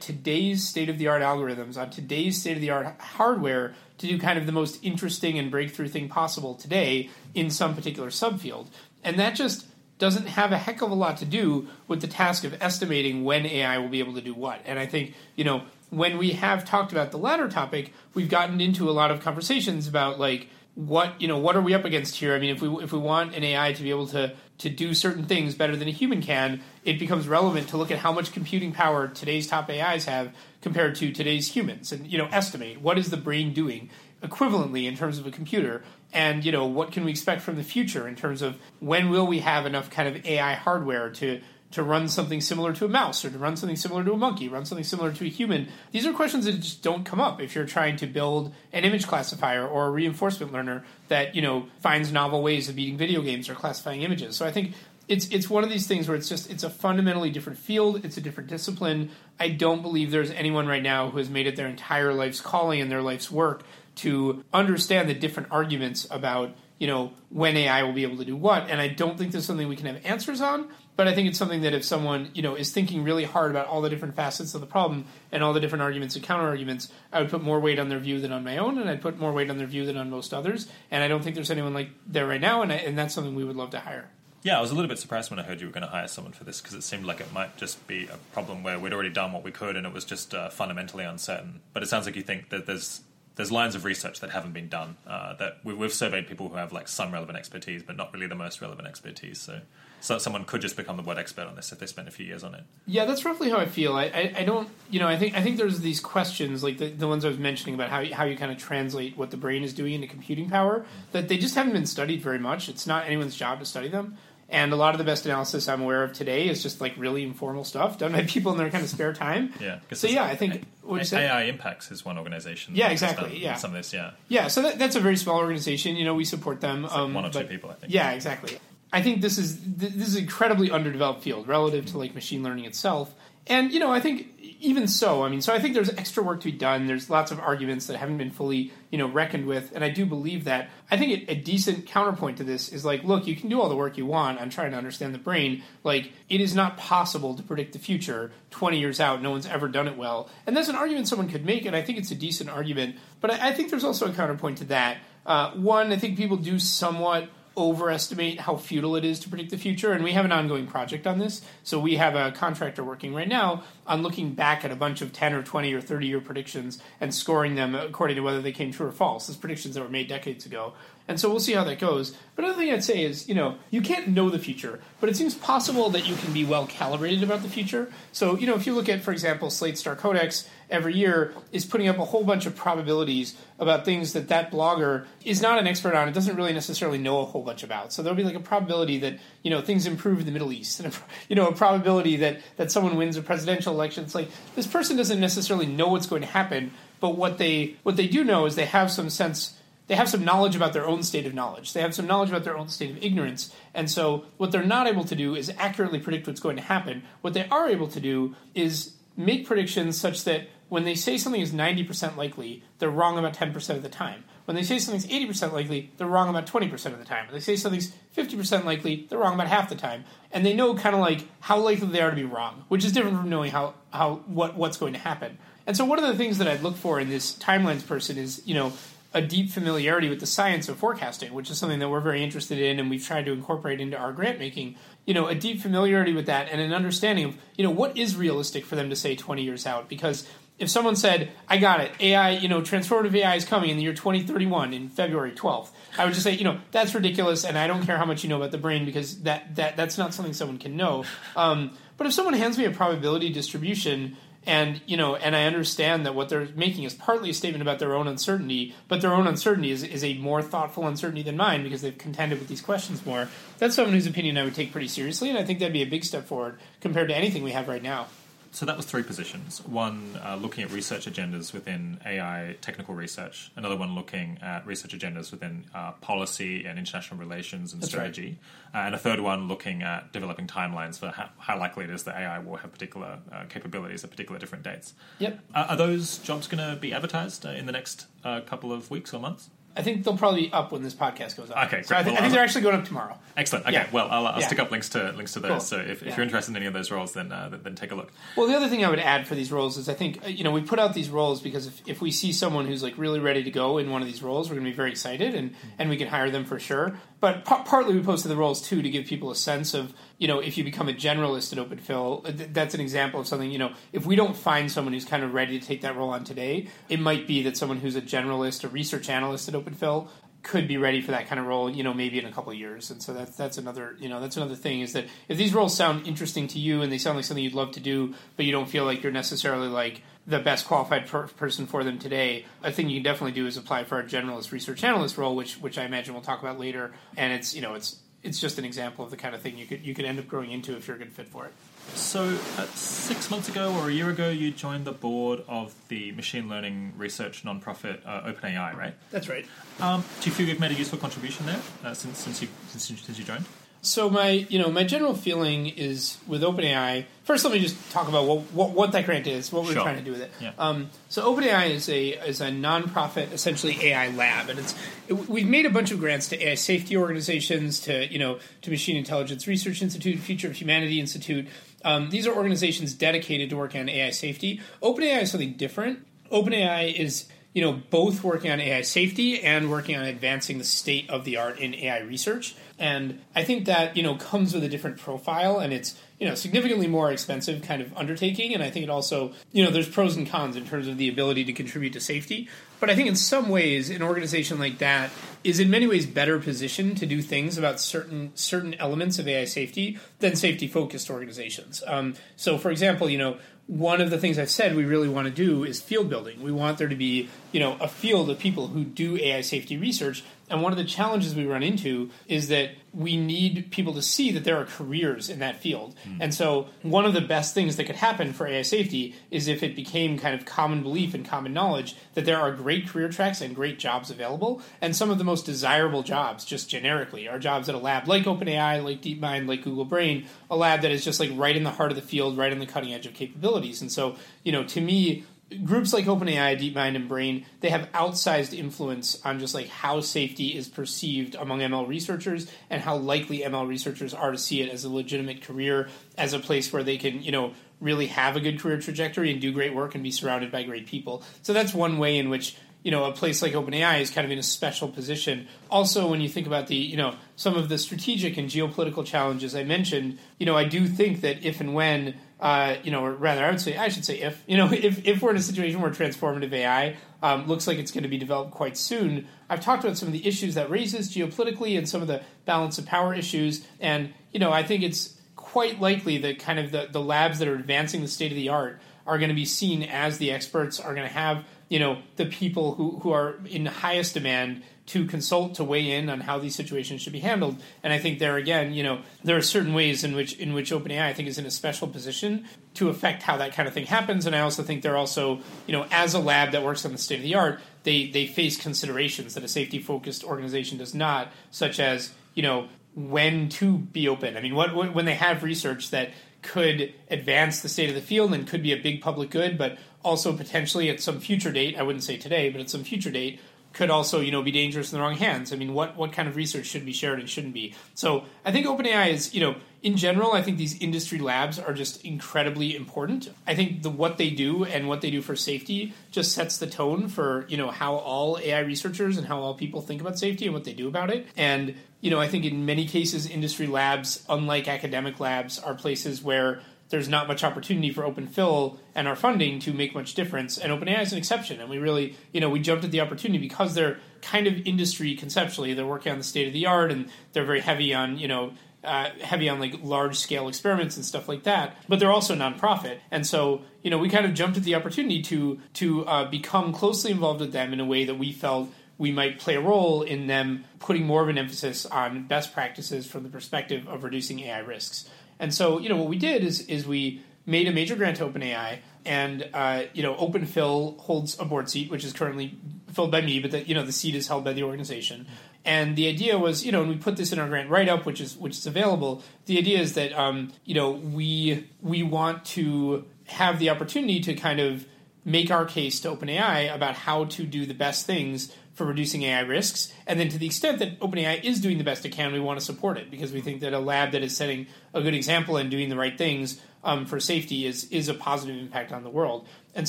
today's state of the art algorithms on today's state of the art hardware to do kind of the most interesting and breakthrough thing possible today in some particular subfield. And that just doesn't have a heck of a lot to do with the task of estimating when AI will be able to do what. And I think, you know, when we have talked about the latter topic, we've gotten into a lot of conversations about like what you know what are we up against here? I mean, if we if we want an AI to be able to to do certain things better than a human can, it becomes relevant to look at how much computing power today's top AIs have compared to today's humans, and you know estimate what is the brain doing equivalently in terms of a computer, and you know what can we expect from the future in terms of when will we have enough kind of AI hardware to to run something similar to a mouse or to run something similar to a monkey, run something similar to a human. These are questions that just don't come up if you're trying to build an image classifier or a reinforcement learner that, you know, finds novel ways of beating video games or classifying images. So I think it's it's one of these things where it's just it's a fundamentally different field, it's a different discipline. I don't believe there's anyone right now who has made it their entire life's calling and their life's work to understand the different arguments about you know when AI will be able to do what. And I don't think there's something we can have answers on. But I think it's something that if someone you know is thinking really hard about all the different facets of the problem and all the different arguments and counter arguments, I would put more weight on their view than on my own, and I'd put more weight on their view than on most others. And I don't think there's anyone like there right now, and, I, and that's something we would love to hire. Yeah, I was a little bit surprised when I heard you were going to hire someone for this because it seemed like it might just be a problem where we'd already done what we could and it was just uh, fundamentally uncertain. But it sounds like you think that there's there's lines of research that haven't been done. Uh, that we, have surveyed people who have like some relevant expertise, but not really the most relevant expertise. So, so someone could just become the word expert on this if they spend a few years on it. Yeah, that's roughly how I feel. I, I, I don't, you know, I think I think there's these questions like the, the ones I was mentioning about how you, how you kind of translate what the brain is doing into computing power that they just haven't been studied very much. It's not anyone's job to study them. And a lot of the best analysis I'm aware of today is just like really informal stuff done by people in their kind of spare time. Yeah. So yeah, I think a- AI Impacts is one organization. Yeah, exactly. Yeah. Some of this, yeah. Yeah. So that, that's a very small organization. You know, we support them. Like um, one or two people, I think. Yeah, exactly. I think this is this is an incredibly underdeveloped field relative to like machine learning itself. And you know, I think even so, I mean, so I think there's extra work to be done. There's lots of arguments that haven't been fully, you know, reckoned with, and I do believe that. I think a decent counterpoint to this is like, look, you can do all the work you want on trying to understand the brain. Like, it is not possible to predict the future 20 years out. No one's ever done it well, and that's an argument someone could make, and I think it's a decent argument. But I, I think there's also a counterpoint to that. Uh, one, I think people do somewhat overestimate how futile it is to predict the future. And we have an ongoing project on this. So we have a contractor working right now on looking back at a bunch of 10 or 20 or 30 year predictions and scoring them according to whether they came true or false. Those predictions that were made decades ago. And so we'll see how that goes. But another thing I'd say is, you know, you can't know the future, but it seems possible that you can be well calibrated about the future. So, you know, if you look at, for example, Slate Star Codex every year is putting up a whole bunch of probabilities about things that that blogger is not an expert on. It doesn't really necessarily know a whole bunch about. So there'll be like a probability that you know things improve in the Middle East, and a, you know a probability that that someone wins a presidential election. It's like this person doesn't necessarily know what's going to happen, but what they what they do know is they have some sense they have some knowledge about their own state of knowledge. They have some knowledge about their own state of ignorance. And so what they're not able to do is accurately predict what's going to happen. What they are able to do is make predictions such that when they say something is 90% likely, they're wrong about 10% of the time. When they say something's 80% likely, they're wrong about 20% of the time. When they say something's 50% likely, they're wrong about half the time. And they know kind of like how likely they are to be wrong, which is different from knowing how, how what, what's going to happen. And so one of the things that I'd look for in this timelines person is, you know, a deep familiarity with the science of forecasting, which is something that we're very interested in and we've tried to incorporate into our grant making. You know, a deep familiarity with that and an understanding of, you know, what is realistic for them to say 20 years out. Because if someone said, I got it, AI, you know, transformative AI is coming in the year 2031 in February 12th, I would just say, you know, that's ridiculous and I don't care how much you know about the brain because that, that that's not something someone can know. Um, but if someone hands me a probability distribution, and you know and i understand that what they're making is partly a statement about their own uncertainty but their own uncertainty is, is a more thoughtful uncertainty than mine because they've contended with these questions more. That's someone whose opinion i would take pretty seriously and i think that'd be a big step forward compared to anything we have right now so that was three positions. One uh, looking at research agendas within AI technical research. Another one looking at research agendas within uh, policy and international relations and That's strategy. Right. Uh, and a third one looking at developing timelines for how, how likely it is that AI will have particular uh, capabilities at particular different dates. Yep. are those jobs going to be advertised uh, in the next uh, couple of weeks or months? I think they'll probably be up when this podcast goes up. Okay, great. So I, th- well, I think they're actually going up tomorrow. Excellent. Okay, yeah. well, I'll, I'll yeah. stick up links to links to those. Cool. So if, if yeah. you're interested in any of those roles, then uh, then take a look. Well, the other thing I would add for these roles is I think uh, you know we put out these roles because if, if we see someone who's like really ready to go in one of these roles, we're going to be very excited and and we can hire them for sure. But p- partly we posted the roles too to give people a sense of you know if you become a generalist at OpenPhil, that's an example of something you know if we don't find someone who's kind of ready to take that role on today, it might be that someone who's a generalist, a research analyst at OpenPhil could be ready for that kind of role, you know, maybe in a couple of years. And so that's that's another, you know, that's another thing is that if these roles sound interesting to you and they sound like something you'd love to do, but you don't feel like you're necessarily like the best qualified per- person for them today, a thing you can definitely do is apply for our generalist research analyst role, which which I imagine we'll talk about later. And it's you know it's it's just an example of the kind of thing you could you could end up growing into if you're a good fit for it. So, uh, six months ago or a year ago, you joined the board of the machine learning research nonprofit uh, OpenAI, right? That's right. Um, do you feel you've made a useful contribution there uh, since since you since, since you joined? So my you know my general feeling is with OpenAI. First, let me just talk about what what, what that grant is, what we're sure. trying to do with it. Yeah. Um, so OpenAI is a is a nonprofit, essentially AI lab, and it's it, we've made a bunch of grants to AI safety organizations, to you know to Machine Intelligence Research Institute, Future of Humanity Institute. Um, these are organizations dedicated to working on AI safety. OpenAI is something different. OpenAI is you know both working on AI safety and working on advancing the state of the art in AI research. And I think that you know comes with a different profile, and it's you know significantly more expensive kind of undertaking. And I think it also you know there's pros and cons in terms of the ability to contribute to safety. But I think in some ways, an organization like that is in many ways better positioned to do things about certain certain elements of AI safety than safety focused organizations. Um, so, for example, you know one of the things I've said we really want to do is field building. We want there to be, you know, a field of people who do AI safety research. And one of the challenges we run into is that we need people to see that there are careers in that field. Mm. And so one of the best things that could happen for AI safety is if it became kind of common belief and common knowledge that there are great career tracks and great jobs available. And some of the most desirable jobs, just generically, are jobs at a lab like OpenAI, like DeepMind, like Google Brain, a lab that is just like right in the heart of the field, right in the cutting edge of capabilities. And so, you know, to me, groups like OpenAI, DeepMind, and Brain, they have outsized influence on just like how safety is perceived among ML researchers and how likely ML researchers are to see it as a legitimate career, as a place where they can, you know, really have a good career trajectory and do great work and be surrounded by great people. So that's one way in which you know a place like OpenAI is kind of in a special position. Also, when you think about the you know some of the strategic and geopolitical challenges I mentioned, you know I do think that if and when uh, you know, or rather, I would say I should say if you know if if we're in a situation where transformative AI um, looks like it's going to be developed quite soon. I've talked about some of the issues that raises geopolitically and some of the balance of power issues, and you know I think it's quite likely that kind of the, the labs that are advancing the state of the art are going to be seen as the experts, are going to have you know the people who who are in highest demand to consult to weigh in on how these situations should be handled. And I think there again, you know, there are certain ways in which in which OpenAI I think is in a special position to affect how that kind of thing happens. And I also think they're also, you know, as a lab that works on the state of the art, they they face considerations that a safety focused organization does not, such as you know when to be open. I mean, what, when they have research that could advance the state of the field and could be a big public good, but also potentially at some future date, I wouldn't say today, but at some future date, could also you know be dangerous in the wrong hands. I mean, what what kind of research should be shared and shouldn't be? So I think OpenAI is you know in general, I think these industry labs are just incredibly important. I think the what they do and what they do for safety just sets the tone for you know how all AI researchers and how all people think about safety and what they do about it. And you know, I think in many cases, industry labs, unlike academic labs, are places where there's not much opportunity for OpenPhil and our funding to make much difference. And OpenAI is an exception. And we really, you know, we jumped at the opportunity because they're kind of industry conceptually. They're working on the state of the art and they're very heavy on, you know, uh, heavy on like large scale experiments and stuff like that. But they're also nonprofit. And so, you know, we kind of jumped at the opportunity to to uh, become closely involved with them in a way that we felt we might play a role in them putting more of an emphasis on best practices from the perspective of reducing AI risks. And so, you know, what we did is is we made a major grant to OpenAI, and uh, you know, OpenPhil holds a board seat, which is currently filled by me, but the, you know, the seat is held by the organization. And the idea was, you know, and we put this in our grant write up, which is which is available. The idea is that, um, you know, we we want to have the opportunity to kind of make our case to OpenAI about how to do the best things for reducing AI risks. And then to the extent that OpenAI is doing the best it can, we want to support it because we think that a lab that is setting a good example and doing the right things um, for safety is is a positive impact on the world. And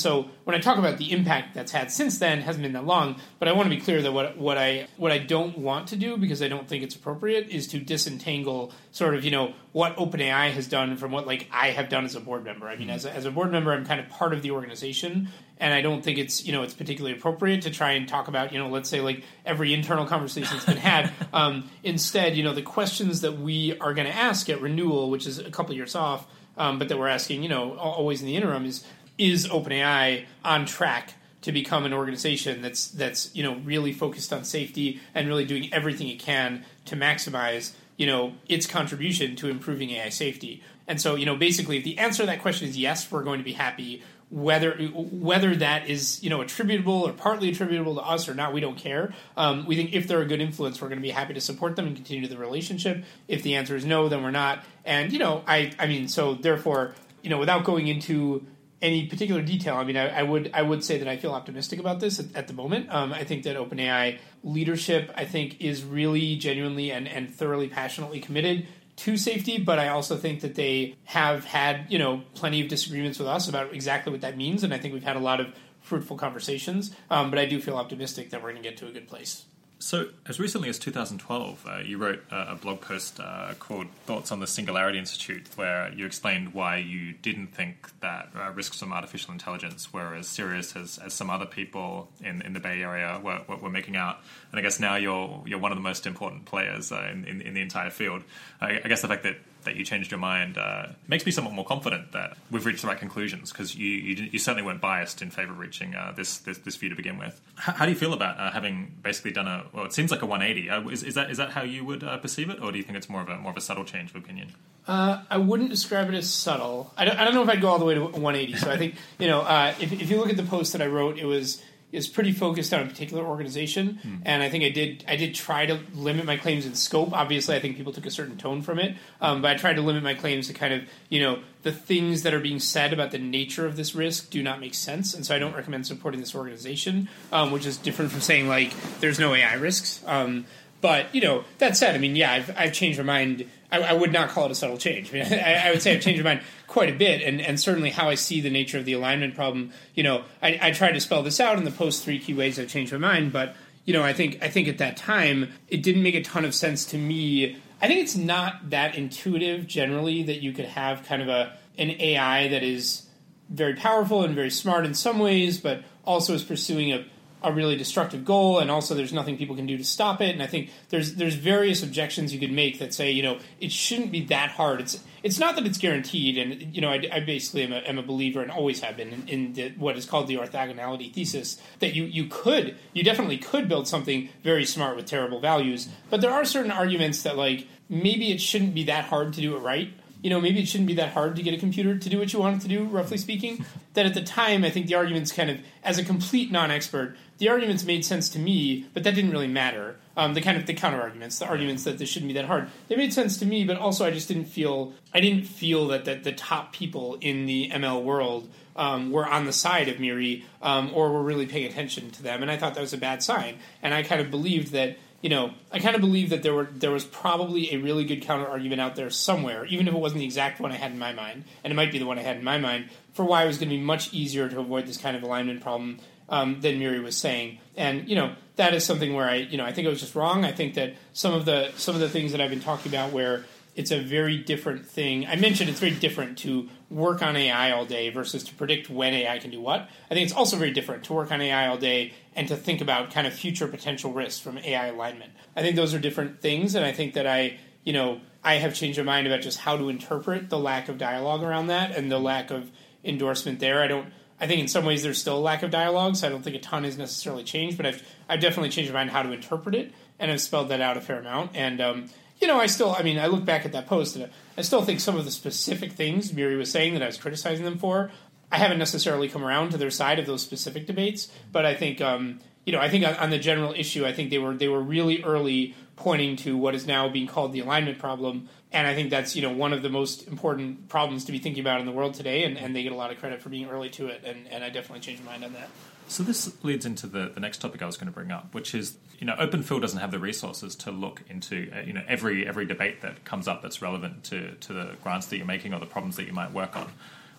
so when I talk about the impact that's had since then, hasn't been that long, but I want to be clear that what what I what I don't want to do because I don't think it's appropriate is to disentangle sort of you know what OpenAI has done from what like I have done as a board member. I mean, as a, as a board member, I'm kind of part of the organization, and I don't think it's you know it's particularly appropriate to try and talk about you know let's say like every internal conversation that's been had. um, instead, you know the questions that we are going to ask at renewal, which is a couple years off um, but that we're asking, you know, always in the interim is is OpenAI on track to become an organization that's that's you know really focused on safety and really doing everything it can to maximize you know its contribution to improving AI safety. And so you know basically, if the answer to that question is yes, we're going to be happy whether whether that is you know attributable or partly attributable to us or not, we don't care. Um, we think if they're a good influence, we're going to be happy to support them and continue the relationship. If the answer is no, then we're not. And you know, I I mean, so therefore, you know, without going into any particular detail, I mean, I, I would I would say that I feel optimistic about this at, at the moment. Um, I think that OpenAI leadership, I think, is really genuinely and, and thoroughly passionately committed to safety, but I also think that they have had, you know, plenty of disagreements with us about exactly what that means, and I think we've had a lot of fruitful conversations. Um, but I do feel optimistic that we're going to get to a good place. So, as recently as 2012, uh, you wrote a, blog post uh, called Thoughts on the Singularity Institute, where you explained why you didn't think that uh, risks from artificial intelligence were as serious as, as some other people in, in the Bay Area were, were, making out. And I guess now you're, you're one of the most important players uh, in, in, in, the entire field. I, I guess the fact that that you changed your mind uh, makes me somewhat more confident that we've reached the right conclusions because you, you, you certainly weren't biased in favor of reaching uh, this, this, this view to begin with. H- how do you feel about uh, having basically done a well? It seems like a 180. Uh, is, is that is that how you would uh, perceive it, or do you think it's more of a more of a subtle change of opinion? Uh, I wouldn't describe it as subtle. I don't, I don't know if I'd go all the way to 180. So I think you know if, if you look at the post that I wrote, it was is pretty focused on a particular organization, hmm. and I think I did I did try to limit my claims in scope. Obviously, I think people took a certain tone from it, um, but I tried to limit my claims to kind of you know the things that are being said about the nature of this risk do not make sense, and so I don't recommend supporting this organization, um, which is different from saying like there's no AI risks. Um, but you know that said, I mean, yeah, I've, I've changed my mind I, I, would not call it a subtle change. I, mean, I, I, would say I've changed my mind quite a bit, and, and certainly how I see the nature of the alignment problem. You know, I, I tried to spell this out in the post three key ways I've changed my mind, but you know, I think I think at that time it didn't make a ton of sense to me. I think it's not that intuitive generally that you could have kind of a an AI that is very powerful and very smart in some ways, but also is pursuing a a really destructive goal, and also there's nothing people can do to stop it. And I think there's there's various objections you could make that say, you know, it shouldn't be that hard. It's it's not that it's guaranteed, and you know, I, I basically am a, am a, believer and always have been in, in the, what is called the orthogonality thesis that you you could you definitely could build something very smart with terrible values, but there are certain arguments that like maybe it shouldn't be that hard to do it right you know, maybe it shouldn't be that hard to get a computer to do what you want it to do, roughly speaking. That at the time, I think the arguments kind of, as a complete non-expert, the arguments made sense to me, but that didn't really matter. Um, the kind of the counter arguments, the arguments that this shouldn't be that hard, they made sense to me, but also I just didn't feel I didn't feel that that the top people in the ML world um, were on the side of Miri um, or were really paying attention to them, and I thought that was a bad sign. And I kind of believed that you know, I kind of believe that there were there was probably a really good counter argument out there somewhere, even if it wasn't the exact one I had in my mind, and it might be the one I had in my mind for why it was going to be much easier to avoid this kind of alignment problem um, than Miri was saying. And you know, that is something where I, you know, I think I was just wrong. I think that some of the some of the things that I've been talking about where it's a very different thing. I mentioned it's very different to work on AI all day versus to predict when AI can do what. I think it's also very different to work on AI all day and to think about kind of future potential risks from AI alignment. I think those are different things, and I think that I, you know, I have changed my mind about just how to interpret the lack of dialogue around that and the lack of endorsement there. I don't. I think in some ways there's still a lack of dialogue, so I don't think a ton has necessarily changed. But I've I've definitely changed my mind how to interpret it, and I've spelled that out a fair amount. And um, you know, I still, I mean, I look back at that post and I still think some of the specific things Miri was saying that I was criticizing them for, I haven't necessarily come around to their side of those specific debates, but I think, um, you know, I think on, on, the general issue, I think they were they were really early pointing to what is now being called the alignment problem, and I think that's you know one of the most important problems to be thinking about in the world today, and, and they get a lot of credit for being early to it, and, and I definitely changed my mind on that. So this leads into the, the next topic I was going to bring up, which is you know OpenPhil doesn't have the resources to look into uh, you know every every debate that comes up that's relevant to to the grants that you're making or the problems that you might work on.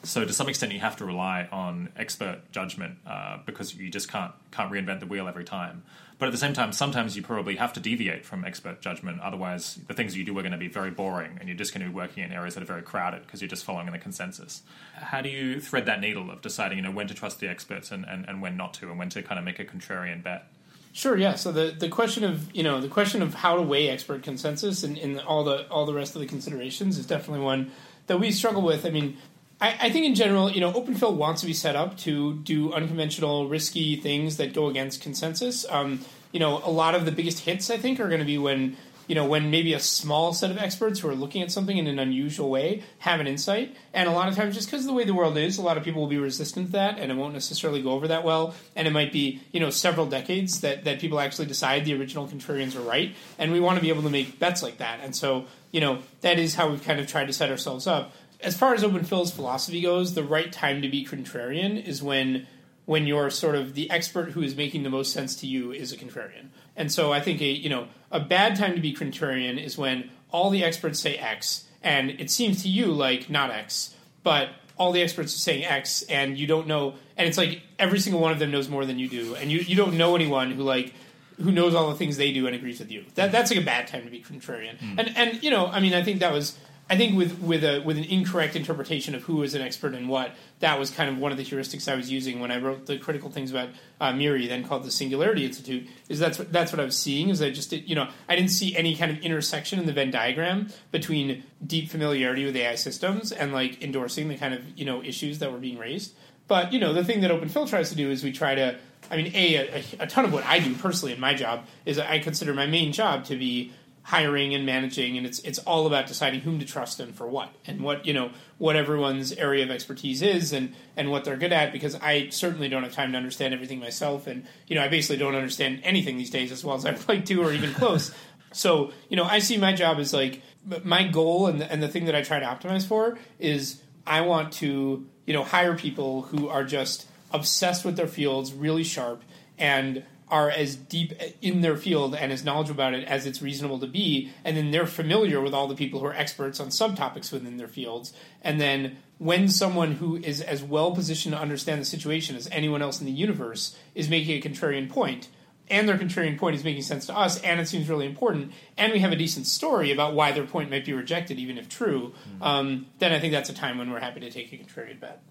So to some extent, you have to rely on expert judgment uh, because you just can't can't reinvent the wheel every time. But at the same time, sometimes you probably have to deviate from expert judgment. Otherwise, the things you do are going to be very boring, and you're just going to be working in areas that are very crowded because you're just following the consensus. How do you thread that needle of deciding, you know, when to trust the experts and, and, and when not to, and when to kind of make a contrarian bet? Sure. Yeah. So the, the question of you know the question of how to weigh expert consensus and, and all the all the rest of the considerations is definitely one that we struggle with. I mean, I, I, think in general, you know, OpenPhil wants to be set up to do unconventional, risky things that go against consensus. Um, you know, a lot of the biggest hits I think are going to be when you know when maybe a small set of experts who are looking at something in an unusual way have an insight, and a lot of times just because of the way the world is, a lot of people will be resistant to that, and it won't necessarily go over that well, and it might be you know several decades that that people actually decide the original contrarians are right, and we want to be able to make bets like that, and so you know that is how we've kind of tried to set ourselves up as far as OpenPhil's philosophy goes, the right time to be contrarian is when when you're sort of the expert who is making the most sense to you is a contrarian. And so I think a you know a bad time to be contrarian is when all the experts say X and it seems to you like not X, but all the experts are saying X and you don't know and it's like every single one of them knows more than you do and you, you don't know anyone who like who knows all the things they do and agrees with you. That that's like a bad time to be contrarian. Mm. And and you know, I mean I think that was I think with with a with an incorrect interpretation of who is an expert in what, that was kind of one of the heuristics I was using when I wrote the critical things about uh, Miri, then called the Singularity Institute. Is that's what, that's what I was seeing? Is I just you know I didn't see any kind of intersection in the Venn diagram between deep familiarity with AI systems and like endorsing the kind of you know issues that were being raised. But you know the thing that OpenPhil tries to do is we try to. I mean, a, a, a ton of what I do personally in my job is I consider my main job to be hiring and managing and it's it's all about deciding whom to trust and for what and what you know what everyone's area of expertise is and and what they're good at because I certainly don't have time to understand everything myself and you know I basically don't understand anything these days as well as I'd like to or even close. So you know I see my job as like my goal and the, and the thing that I try to optimize for is I want to you know hire people who are just obsessed with their fields really sharp and are as deep in their field and as knowledgeable about it as it's reasonable to be, and then they're familiar with all the people who are experts on subtopics within their fields. And then when someone who is as well positioned to understand the situation as anyone else in the universe is making a contrarian point, and their contrarian point is making sense to us, and it seems really important, and we have a decent story about why their point might be rejected, even if true, mm-hmm. um, then I think that's a time when we're happy to take a contrarian bet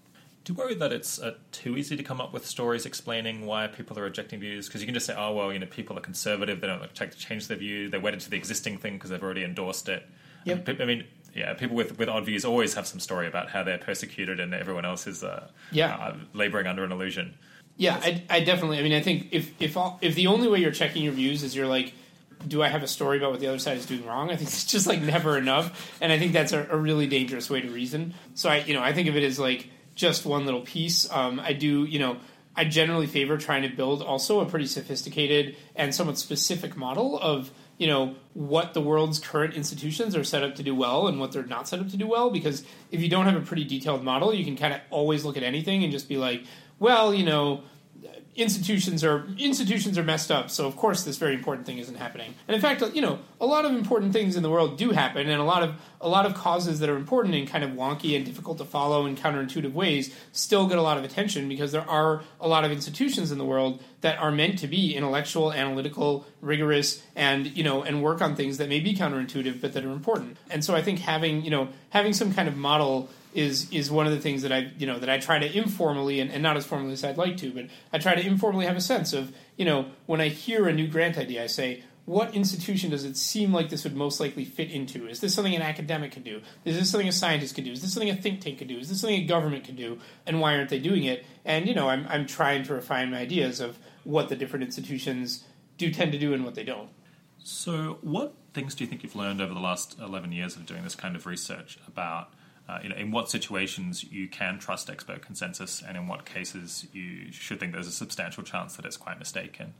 Do you worry that it's uh, too easy to come up with stories explaining why people are rejecting views? Because you can just say, oh, well, you know, people are conservative, they don't like to change their view, they're wedded to the existing thing because they've already endorsed it. Yep. I mean, yeah, people with, with odd views always have some story about how they're persecuted and everyone else is uh, Yeah. uh, laboring under an illusion. Yeah, I, I definitely. I mean, I think if if all, if the only way you're checking your views is you're like, do I have a story about what the other side is doing wrong? I think it's just like never enough, and I think that's a, a really dangerous way to reason. So I, you know, I think of it as like just one little piece. Um, I do, you know, I generally favor trying to build also a pretty sophisticated and somewhat specific model of you know what the world's current institutions are set up to do well and what they're not set up to do well because if you don't have a pretty detailed model you can kind of always look at anything and just be like well you know institutions are institutions are messed up so of course this very important thing isn't happening and in fact you know a lot of important things in the world do happen and a lot of a lot of causes that are important in kind of wonky and difficult to follow and counterintuitive ways still get a lot of attention because there are a lot of institutions in the world that are meant to be intellectual analytical rigorous and you know and work on things that may be counterintuitive but that are important. And so i think having you know having some kind of model is is one of the things that I you know that I try to informally and, and not as formally as I'd like to, but I try to informally have a sense of you know when I hear a new grant idea, I say what institution does it seem like this would most likely fit into? Is this something an academic could do? Is this something a scientist could do? Is this something a think tank could do? Is this something a government could do? And why aren't they doing it? And you know I'm I'm trying to refine my ideas of what the different institutions do tend to do and what they don't. So, what things do you think you've learned over the last 11 years of doing this kind of research about uh, you know, in what situations you can trust expert consensus, and in what cases you should think there's a substantial chance that it's quite mistaken.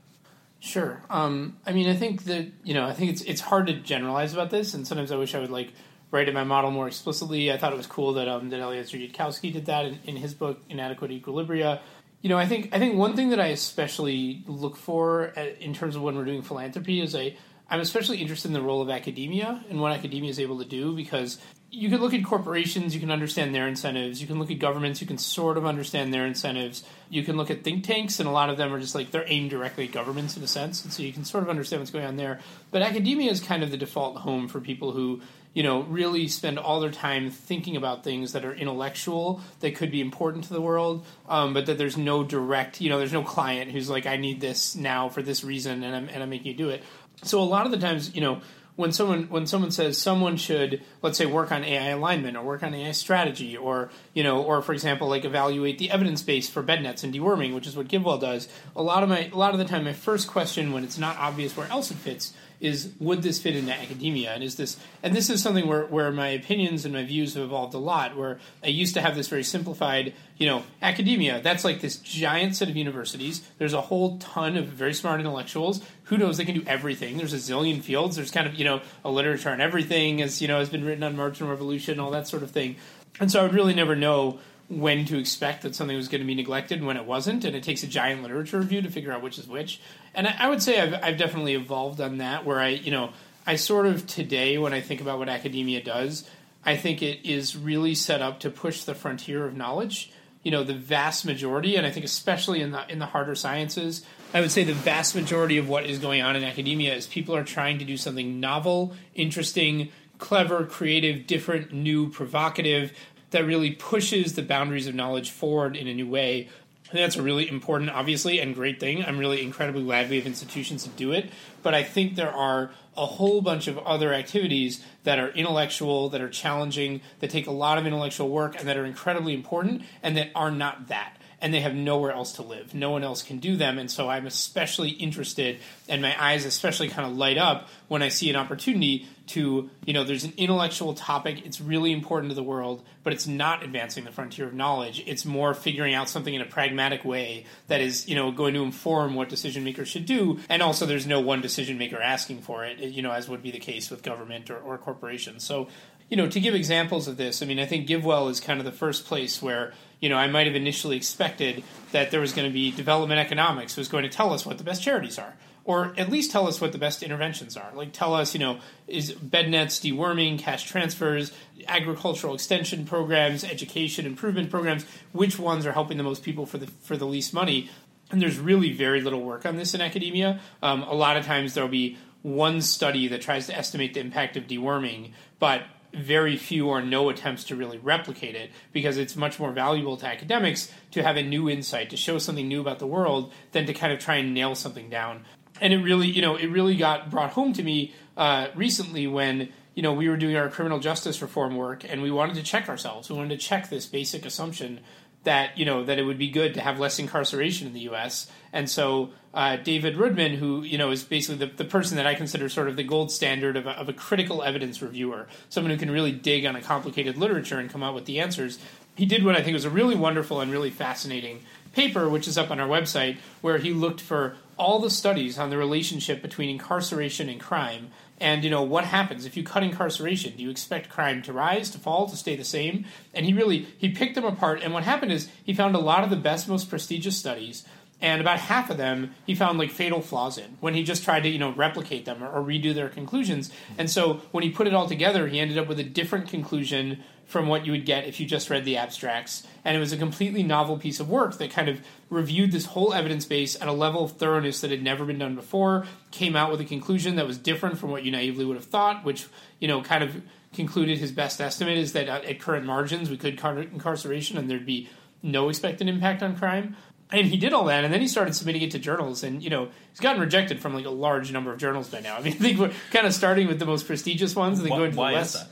Sure. Um, I mean, I think that you know, I think it's it's hard to generalize about this, and sometimes I wish I would like write in my model more explicitly. I thought it was cool that um, that Eliezer Yudkowsky did that in, in his book Inadequate Equilibria. You know, I think I think one thing that I especially look for at, in terms of when we're doing philanthropy is I I'm especially interested in the role of academia and what academia is able to do because you can look at corporations, you can understand their incentives. You can look at governments, you can sort of understand their incentives. You can look at think tanks, and a lot of them are just like they're aimed directly at governments in a sense, and so you can sort of understand what's going on there. But academia is kind of the default home for people who you know really spend all their time thinking about things that are intellectual that could be important to the world, um, but that there's no direct, you know, there's no client who's like, I need this now for this reason, and I'm and I'm making you do it. So a lot of the times, you know when someone when someone says someone should let's say work on AI alignment or work on AI strategy or you know or for example like evaluate the evidence base for bed nets and deworming which is what GiveWell does a lot of my a lot of the time my first question when it's not obvious where else it fits is would this fit into academia? And is this and this is something where, where my opinions and my views have evolved a lot where i used to have this very simplified you know academia. That's like this giant set of universities. There's a whole ton of very smart intellectuals. Who knows? They can do everything. There's a zillion fields. There's kind of you know a literature on everything as you know has been written on marginal revolution all that sort of thing. And so i would really never know when to expect that something was going to be neglected and when it wasn't, and it takes a giant literature review to figure out which is which. And I, I would say I've, I've definitely evolved on that, where I, you know, I sort of today when I think about what academia does, I think it is really set up to push the frontier of knowledge. You know, the vast majority, and I think especially in the in the harder sciences, I would say the vast majority of what is going on in academia is people are trying to do something novel, interesting, clever, creative, different, new, provocative, that really pushes the boundaries of knowledge forward in a new way. And that's a really important, obviously, and great thing. I'm really incredibly glad we have institutions to do it. But I think there are a whole bunch of other activities that are intellectual, that are challenging, that take a lot of intellectual work, and that are incredibly important, and that are not that and they have nowhere else to live. No one else can do them, and so I'm especially interested, and my eyes especially kind of light up when I see an opportunity to, you know, there's an intellectual topic, it's really important to the world, but it's not advancing the frontier of knowledge. It's more figuring out something in a pragmatic way that is, you know, going to inform what decision makers should do, and also there's no one decision maker asking for it, you know, as would be the case with government or, or corporations. So, you know, to give examples of this, I mean, I think GiveWell is kind of the first place where you know, I might have initially expected that there was going to be development economics was going to tell us what the best charities are, or at least tell us what the best interventions are. Like tell us, you know, is bed nets, deworming, cash transfers, agricultural extension programs, education improvement programs, which ones are helping the most people for the for the least money? And there's really very little work on this in academia. Um, a lot of times there'll be one study that tries to estimate the impact of deworming, but very few or no attempts to really replicate it because it's much more valuable to academics to have a new insight, to show something new about the world, than to kind of try and nail something down. And it really, you know, it really got brought home to me uh, recently when you know we were doing our criminal justice reform work and we wanted to check ourselves. We wanted to check this basic assumption that you know that it would be good to have less incarceration in the U.S. And so uh, David Roodman, who you know is basically the, the person that I consider sort of the gold standard of a, of a critical evidence reviewer, someone who can really dig on a complicated literature and come out with the answers. He did what I think was a really wonderful and really fascinating paper, which is up on our website, where he looked for all the studies on the relationship between incarceration and crime and you know what happens. If you cut incarceration do you expect crime to rise to fall to stay the same? And he really he picked them apart and what happened is he found a lot of the best most prestigious studies and about half of them he found like fatal flaws in when he just tried to you know replicate them or, or redo their conclusions. And so when he put it all together he ended up with a different conclusion from what you would get if you just read the abstracts. And it was a completely novel piece of work that kind of reviewed this whole evidence base at a level of thoroughness that had never been done before, came out with a conclusion that was different from what you naively would have thought, which, you know, kind of concluded his best estimate is that uh, at current margins we could cut incarceration and there'd be no expected impact on crime. And he did all that, and then he started submitting it to journals, and you know he's gotten rejected from like a large number of journals by now. I mean, I think we're kind of starting with the most prestigious ones, and then Why- going to the less.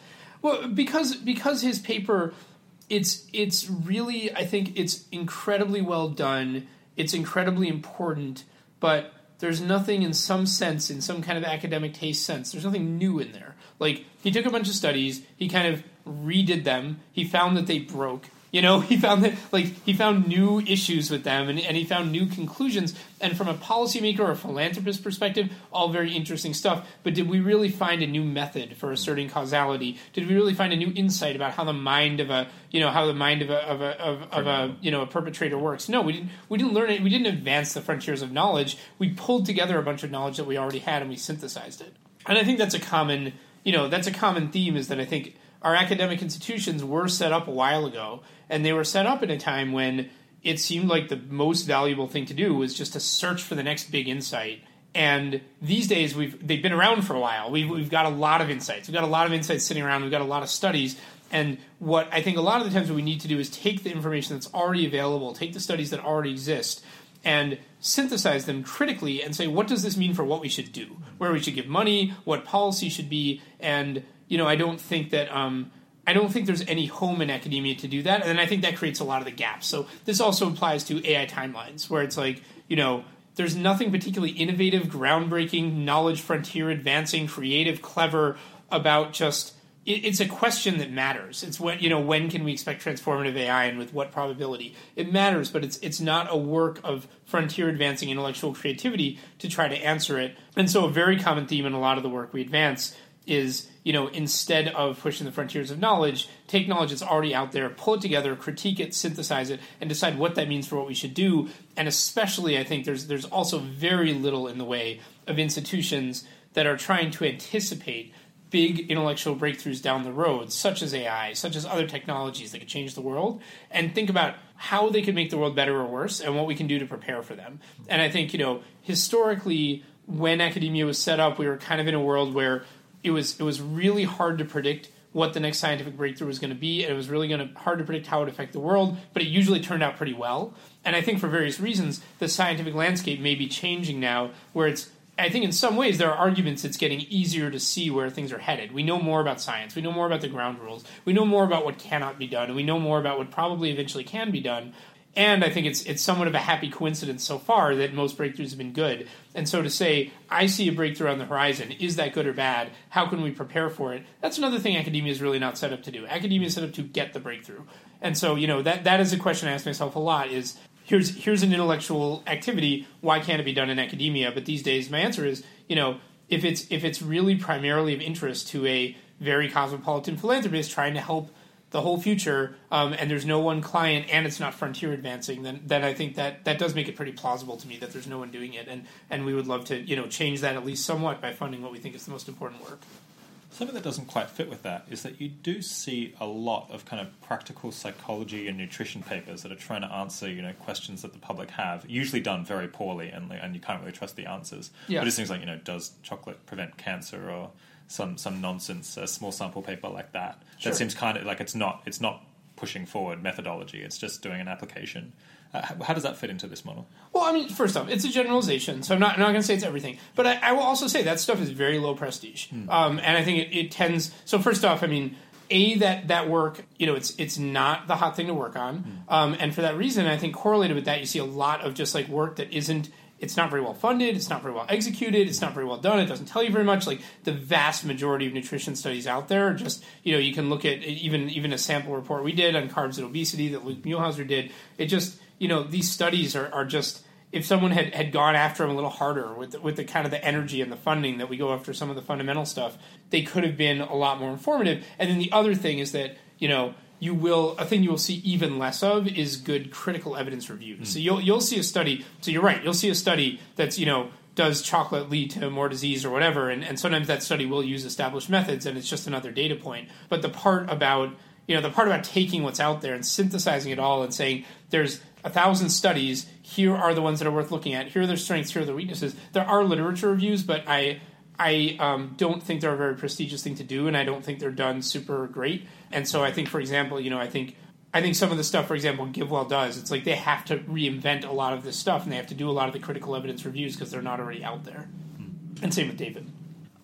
Well, because because his paper, it's it's really I think it's incredibly well done. It's incredibly important, but there's nothing in some sense, in some kind of academic taste sense, there's nothing new in there. Like he took a bunch of studies, he kind of redid them, he found that they broke. You know, he found that like he found new issues with them, and, and he found new conclusions. And from a policymaker or a philanthropist perspective, all very interesting stuff. But did we really find a new method for asserting causality? Did we really find a new insight about how the mind of a you know how the mind of a of a of, of a you know a perpetrator works? No, we didn't. We didn't learn it. We didn't advance the frontiers of knowledge. We pulled together a bunch of knowledge that we already had, and we synthesized it. And I think that's a common you know that's a common theme is that I think our academic institutions were set up a while ago, and they were set up in a time when it seemed like the most valuable thing to do was just to search for the next big insight. And these days, we've they've been around for a while. We've we've got a lot of insights. We've got a lot of insights sitting around. We've got a lot of studies. And what I think a lot of the times what we need to do is take the information that's already available, take the studies that already exist, and synthesize them critically and say what does this mean for what we should do, where we should give money, what policy should be, and you know I don't think that um, I don't think there's any home in academia to do that, and I think that creates a lot of the gaps. So this also applies to AI timelines, where it's like you know there's nothing particularly innovative, groundbreaking, knowledge frontier advancing, creative, clever about just it, it's a question that matters. It's when you know when can we expect transformative AI and with what probability? It matters, but it's it's not a work of frontier advancing intellectual creativity to try to answer it. And so a very common theme in a lot of the work we advance is you know instead of pushing the frontiers of knowledge, take knowledge that's already out there, pull it together, critique it, synthesize it, and decide what that means for what we should do. And especially, I think there's there's also very little in the way of institutions that are trying to anticipate big intellectual breakthroughs down the road, such as AI, such as other technologies that could change the world, and think about how they could make the world better or worse and what we can do to prepare for them. And I think, you know, historically, when academia was set up, we were kind of in a world where it was it was really hard to predict what the next scientific breakthrough was going to be, and it was really going to hard to predict how it would affect the world. But it usually turned out pretty well. And I think for various reasons, the scientific landscape may be changing now, where it's I think in some ways there are arguments it's getting easier to see where things are headed. We know more about science. We know more about the ground rules. We know more about what cannot be done, and we know more about what probably eventually can be done. And I think it's it's somewhat of a happy coincidence so far that most breakthroughs have been good. And so to say, I see a breakthrough on the horizon, is that good or bad? How can we prepare for it? That's another thing academia is really not set up to do. Academia is set up to get the breakthrough. And so, you know, that that is a question I ask myself a lot is here's here's an intellectual activity, why can't it be done in academia? But these days my answer is, you know, if it's if it's really primarily of interest to a very cosmopolitan philanthropist trying to help the whole future, um, and there's no one client, and it's not frontier advancing, then then I think that that does make it pretty plausible to me that there's no one doing it, and and we would love to you know change that at least somewhat by funding what we think is the most important work. Something that doesn't quite fit with that is that you do see a lot of kind of practical psychology and nutrition papers that are trying to answer, you know, questions that the public have, usually done very poorly, and and you can't really trust the answers. Yeah. But it's things like, you know, does chocolate prevent cancer, or some some nonsense, a small sample paper like that. Sure. That seems kind of like it's not it's not pushing forward methodology. It's just doing an application. Uh, how, how does that fit into this model? Well, I mean, first off, it's a generalization, so I'm not, I'm not going to say it's everything. But I, I will also say that stuff is very low prestige, um, and I think it, it tends. So first off, I mean, a that that work, you know, it's it's not the hot thing to work on, um, and for that reason, I think correlated with that, you see a lot of just like work that isn't. It's not very well funded. It's not very well executed. It's not very well done. It doesn't tell you very much. Like the vast majority of nutrition studies out there, just you know, you can look at even even a sample report we did on carbs and obesity that Luke Muehlhauser did. It just you know these studies are, are just if someone had, had gone after them a little harder with the, with the kind of the energy and the funding that we go after some of the fundamental stuff, they could have been a lot more informative. And then the other thing is that you know you will a thing you will see even less of is good critical evidence review. Mm. So you'll you'll see a study. So you're right. You'll see a study that's you know does chocolate lead to more disease or whatever, and, and sometimes that study will use established methods, and it's just another data point. But the part about you know the part about taking what's out there and synthesizing it all and saying there's a thousand studies here are the ones that are worth looking at here are their strengths here are their weaknesses there are literature reviews but i i um, don't think they're a very prestigious thing to do and i don't think they're done super great and so i think for example you know i think I think some of the stuff, for example, GiveWell does. It's like they have to reinvent a lot of this stuff, and they have to do a lot of the critical evidence reviews because they're not already out there. And same with David.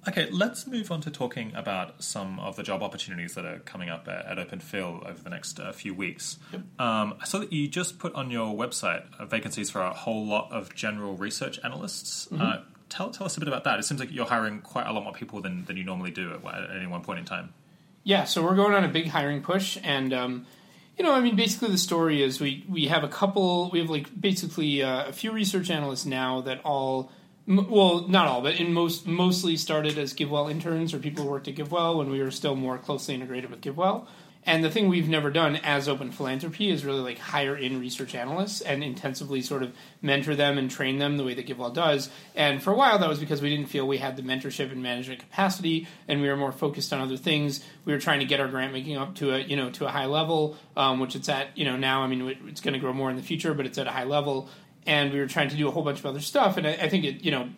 Okay, let's move on to talking about some of the job opportunities that are coming up at, at Open Phil over the next uh, few weeks. Um, I saw that you just put on your website uh, vacancies for a whole lot of general research analysts. Uh, tell, tell us a bit about that. It seems like you're hiring quite a lot more people than, than you normally do at, at any one point in time. Yeah, so we're going on a big hiring push, and um, you know, I mean, basically the story is we we have a couple, we have like basically uh, a few research analysts now that all, m- well, not all, but in most mostly started as GiveWell interns or people who worked at GiveWell when we were still more closely integrated with GiveWell. And the thing we've never done as Open Philanthropy is really like hire in research analysts and intensively sort of mentor them and train them the way that GiveWell does. And for a while, that was because we didn't feel we had the mentorship and management capacity, and we were more focused on other things. We were trying to get our grant making up to a you know to a high level, um, which it's at you know now. I mean, it's going to grow more in the future, but it's at a high level. And we were trying to do a whole bunch of other stuff. And I, I think it you know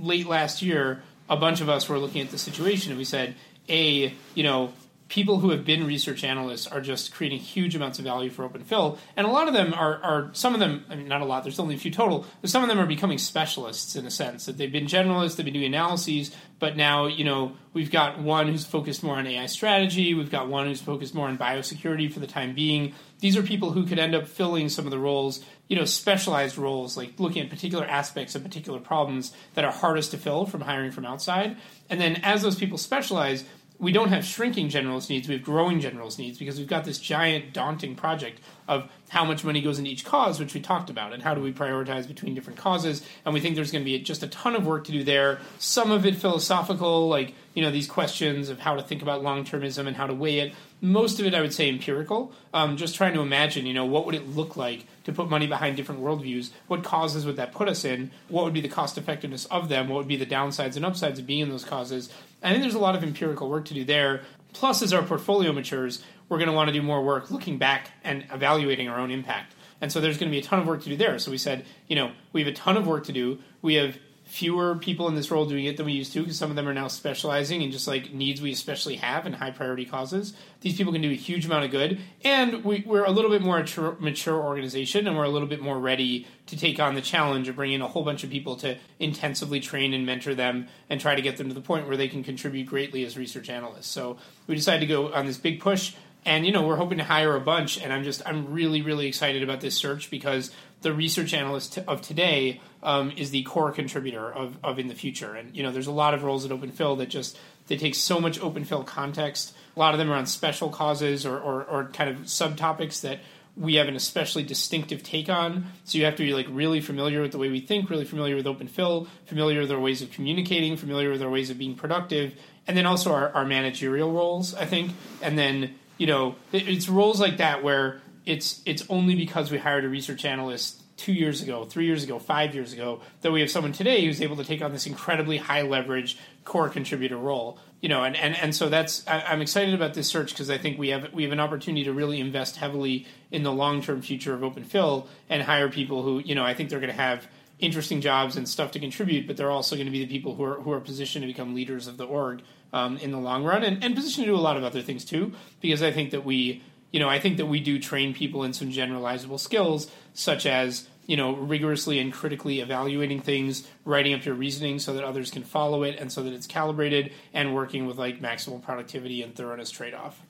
late last year, a bunch of us were looking at the situation, and we said, a you know people who have been research analysts are just creating huge amounts of value for Open Phil, and a lot of them are, are some of them, I mean, not a lot. There's only a few total, but some of them are becoming specialists in a sense that they've been generalists, they've been doing analyses, but now you know we've got one who's focused more on AI strategy, we've got one who's focused more on biosecurity for the time being. These are people who could end up filling some of the roles, you know, specialized roles, like looking at particular aspects of particular problems that are hardest to fill from hiring from outside. And then as those people specialize, we don't have shrinking generalist needs, we have growing generalist needs because we've got this giant, daunting project of how much money goes into each cause, which we talked about, and how do we prioritize between different causes. And we think there's going to be just a ton of work to do there. Some of it philosophical, like, you know, these questions of how to think about long termism and how to weigh it. Most of it, I would say, empirical. Um, just trying to imagine, you know, what would it look like to put money behind different worldviews? What causes would that put us in? What would be the cost effectiveness of them? What would be the downsides and upsides of being in those causes? I think there's a lot of empirical work to do there. Plus, as our portfolio matures, we're going to want to do more work looking back and evaluating our own impact. And so there's going to be a ton of work to do there. So we said, you know, we have a ton of work to do. We have fewer people in this role doing it than we used to because some of them are now specializing in just like needs we especially have and high priority causes. These people can do a huge amount of good, and we, are a little bit more mature, mature organization, and we're a little bit more ready to take on the challenge of bringing a whole bunch of people to intensively train and mentor them and try to get them to the point where they can contribute greatly as research analysts. So we decided to go on this big push and you know we're hoping to hire a bunch and i'm just i'm really really excited about this search because the research analyst of today um, is the core contributor of, of in the future and you know there's a lot of roles at open phil that just they take so much open phil context a lot of them are on special causes or, or, or kind of subtopics that we have an especially distinctive take on. So you have to be like really familiar with the way we think, really familiar with Open Phil, familiar with our ways of communicating, familiar with our ways of being productive, and then also our, our managerial roles, I think. And then you know, it's roles like that where it's it's only because we hired a research analyst two years ago, three years ago, five years ago that we have someone today who's able to take on this incredibly high leverage core contributor role. You know, and and, and so that's I, I'm excited about this search because I think we have we have an opportunity to really invest heavily in the long term future of Open Phil and hire people who you know I think they're going to have interesting jobs and stuff to contribute, but they're also going to be the people who are who are positioned to become leaders of the org um, in the long run, and, and positioned to do a lot of other things too. Because I think that we, you know, I think that we do train people in some generalizable skills, such as you know rigorously and critically evaluating things, writing up your reasoning so that others can follow it, and so that it's calibrated, and working with like maximal productivity and thoroughness trade off.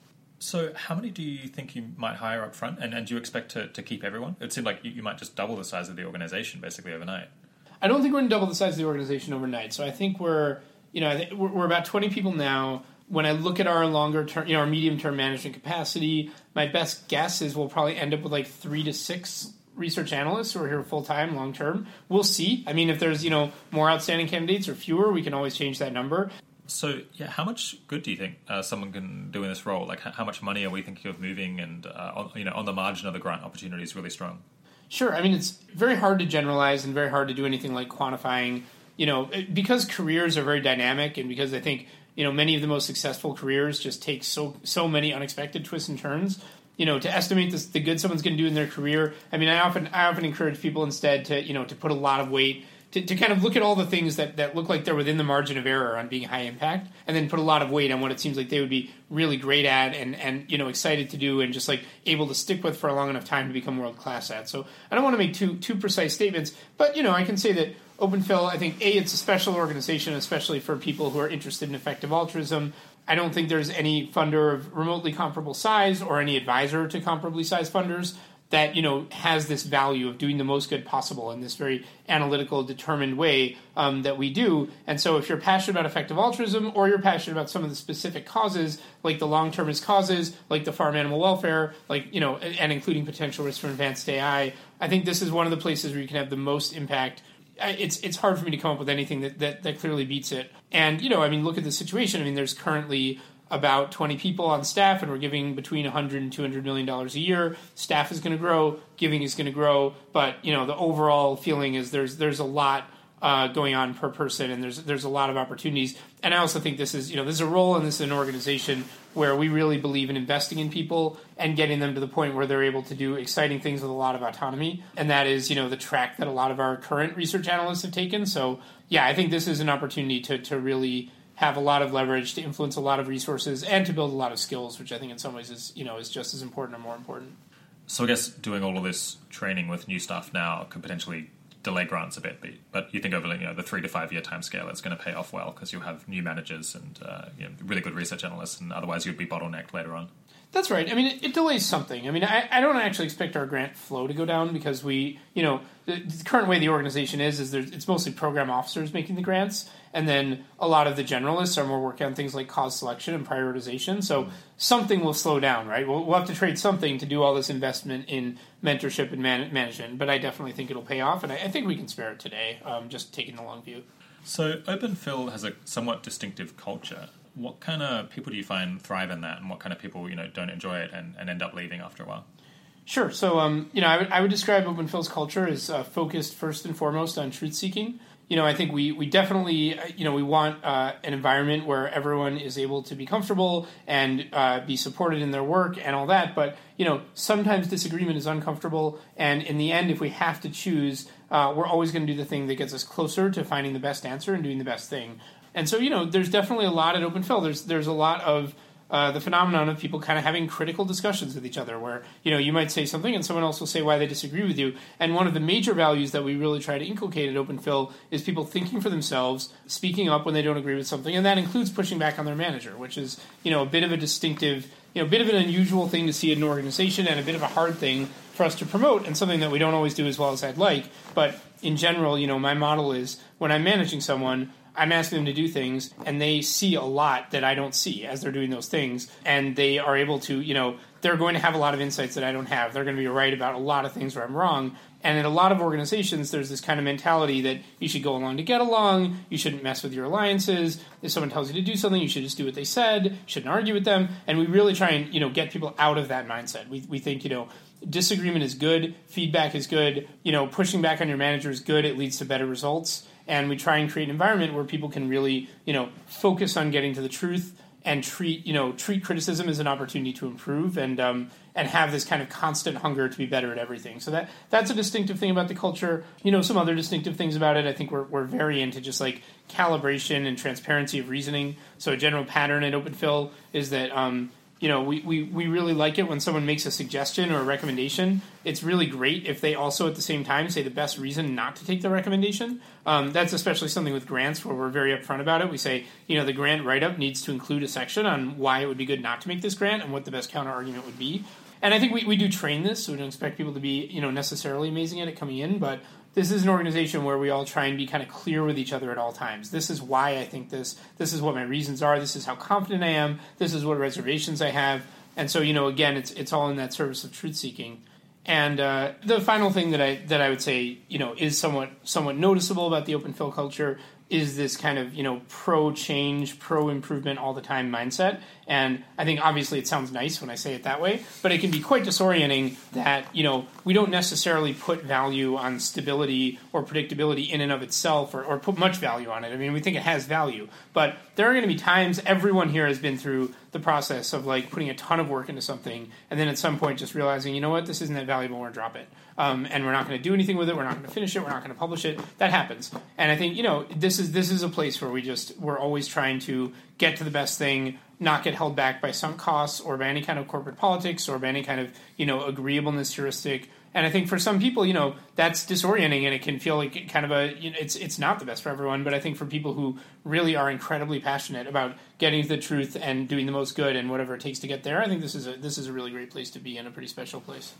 So, how many do you think you might hire up front? And, and do you expect to, to keep everyone? It seemed like you, you might just double the size of the organization basically overnight. I don't think we're going to double the size of the organization overnight. So, I think we're, you know, we're, we're about 20 people now. When I look at our longer term, you know, our medium term management capacity, my best guess is we'll probably end up with like three to six research analysts who are here full time, long term. We'll see. I mean, if there's you know more outstanding candidates or fewer, we can always change that number. So, yeah, how much good do you think uh, someone can do in this role? Like, how much money are we thinking of moving? And uh, on, you know, on the margin of the grant opportunity is really strong. Sure. I mean, it's very hard to generalize and very hard to do anything like quantifying. You know, because careers are very dynamic, and because I think you know many of the most successful careers just take so so many unexpected twists and turns. You know, to estimate this, the good someone's going to do in their career. I mean, I often I often encourage people instead to you know to put a lot of weight to, to kind of look at all the things that, that look like they're within the margin of error on being high impact, and then put a lot of weight on what it seems like they would be really great at and, and you know excited to do and just like able to stick with for a long enough time to become world class at. So I don't want to make too too precise statements, but you know I can say that OpenPhil, I think a it's a special organization, especially for people who are interested in effective altruism. I don't think there's any funder of remotely comparable size or any advisor to comparably sized funders that you know has this value of doing the most good possible in this very analytical, determined way um, that we do. And so, if you're passionate about effective altruism, or you're passionate about some of the specific causes, like the long-termist causes, like the farm animal welfare, like you know, and, including potential risks from advanced AI, I think this is one of the places where you can have the most impact. It's it's hard for me to come up with anything that, that, that clearly beats it. And you know, I mean, look at the situation. I mean, there's currently about 20 people on staff and we're giving between 100 and 200 million dollars a year staff is going to grow giving is going to grow but you know the overall feeling is there's there's a lot uh, going on per person and there's there's a lot of opportunities and I also think this is you know this is a role and this is an organization where we really believe in investing in people and getting them to the point where they're able to do exciting things with a lot of autonomy and that is you know the track that a lot of our current research analysts have taken so yeah I think this is an opportunity to to really have a lot of leverage to influence a lot of resources and to build a lot of skills, which I think in some ways is you know is just as important or more important. So I guess doing all of this training with new staff now could potentially delay grants a bit, but you think over you know the three to five year time scale, it's going to pay off well because you'll have new managers and uh, you know, really good research analysts, and otherwise you'd be bottlenecked later on. That's right. I mean, it, it delays something. I mean, I, I, don't actually expect our grant flow to go down because we, you know, the, the current way the organization is is it's mostly program officers making the grants, and then a lot of the generalists are more working on things like cause selection and prioritization. So mm-hmm. something will slow down, right? We'll, we'll, have to trade something to do all this investment in mentorship and man- management. But I definitely think it'll pay off, and I, I think we can spare it today. Um, just taking the long view. So OpenPhil has a somewhat distinctive culture. What kind of people do you find thrive in that, and what kind of people you know don't enjoy it and, and end up leaving after a while? Sure. So, um, you know, I would, I would describe OpenPhil's culture as uh, focused first and foremost on truth seeking you know, I think we, we definitely, uh, you know, we want uh, an environment where everyone is able to be comfortable and uh, be supported in their work and all that. But, you know, sometimes disagreement is uncomfortable. And in the end, if we have to choose, uh, we're always going to do the thing that gets us closer to finding the best answer and doing the best thing. And so, you know, there's definitely a lot at OpenPhil. There's, there's a lot of uh, the phenomenon of people kind of having critical discussions with each other, where you know you might say something and someone else will say why they disagree with you. And one of the major values that we really try to inculcate at Open Phil is people thinking for themselves, speaking up when they don't agree with something, and that includes pushing back on their manager, which is you know a bit of a distinctive, you know, a bit of an unusual thing to see in an organization, and a bit of a hard thing for us to promote, and something that we don't always do as well as I'd like. But in general, you know, my model is when I'm managing someone, I'm asking them to do things, and they see a lot that I don't see as they're doing those things, and they are able to, you know, they're going to have a lot of insights that I don't have. They're going to be right about a lot of things where I'm wrong. And in a lot of organizations, there's this kind of mentality that you should go along to get along. You shouldn't mess with your alliances. If someone tells you to do something, you should just do what they said. Shouldn't argue with them. And we really try and you know get people out of that mindset. We we think you know disagreement is good, feedback is good. You know, pushing back on your manager is good. It leads to better results and we try and create an environment where people can really you know focus on getting to the truth and treat you know treat criticism as an opportunity to improve and um, and have this kind of constant hunger to be better at everything. So that that's a distinctive thing about the culture. You know, some other distinctive things about it. I think we're we're very into just like calibration and transparency of reasoning. So a general pattern at OpenPhil is that um, you know, we, we, we really like it when someone makes a suggestion or a recommendation. It's really great if they also at the same time say the best reason not to take the recommendation. Um, that's especially something with grants where we're very upfront about it. We say, you know, the grant write up needs to include a section on why it would be good not to make this grant and what the best counter argument would be. And I think we, we do train this, so we don't expect people to be, you know, necessarily amazing at it coming in, but this is an organization where we all try and be kind of clear with each other at all times. This is why I think this. This is what my reasons are. This is how confident I am. This is what reservations I have. And so, you know, again, it's it's all in that service of truth seeking. And uh, the final thing that I that I would say, you know, is somewhat somewhat noticeable about the Open Phil culture is this kind of you know pro change, pro improvement all the time mindset. And I think obviously it sounds nice when I say it that way, but it can be quite disorienting that you know we don't necessarily put value on stability or predictability in and of itself, or, or put much value on it. I mean, we think it has value, but there are going to be times everyone here has been through the process of like putting a ton of work into something, and then at some point just realizing, you know what, this isn't that valuable, we're gonna drop it um, and we're not going to do anything with it. We're not going to finish it. We're not going to publish it. That happens, and I think you know this is this is a place where we just we're always trying to get to the best thing, not get held back by sunk costs or by any kind of corporate politics or by any kind of you know agreeableness heuristic. And I think for some people, you know, that's disorienting, and it can feel like kind of a you know, it's it's not the best for everyone. But I think for people who really are incredibly passionate about getting to the truth and doing the most good and whatever it takes to get there, I think this is a this is a really great place to be and a pretty special place.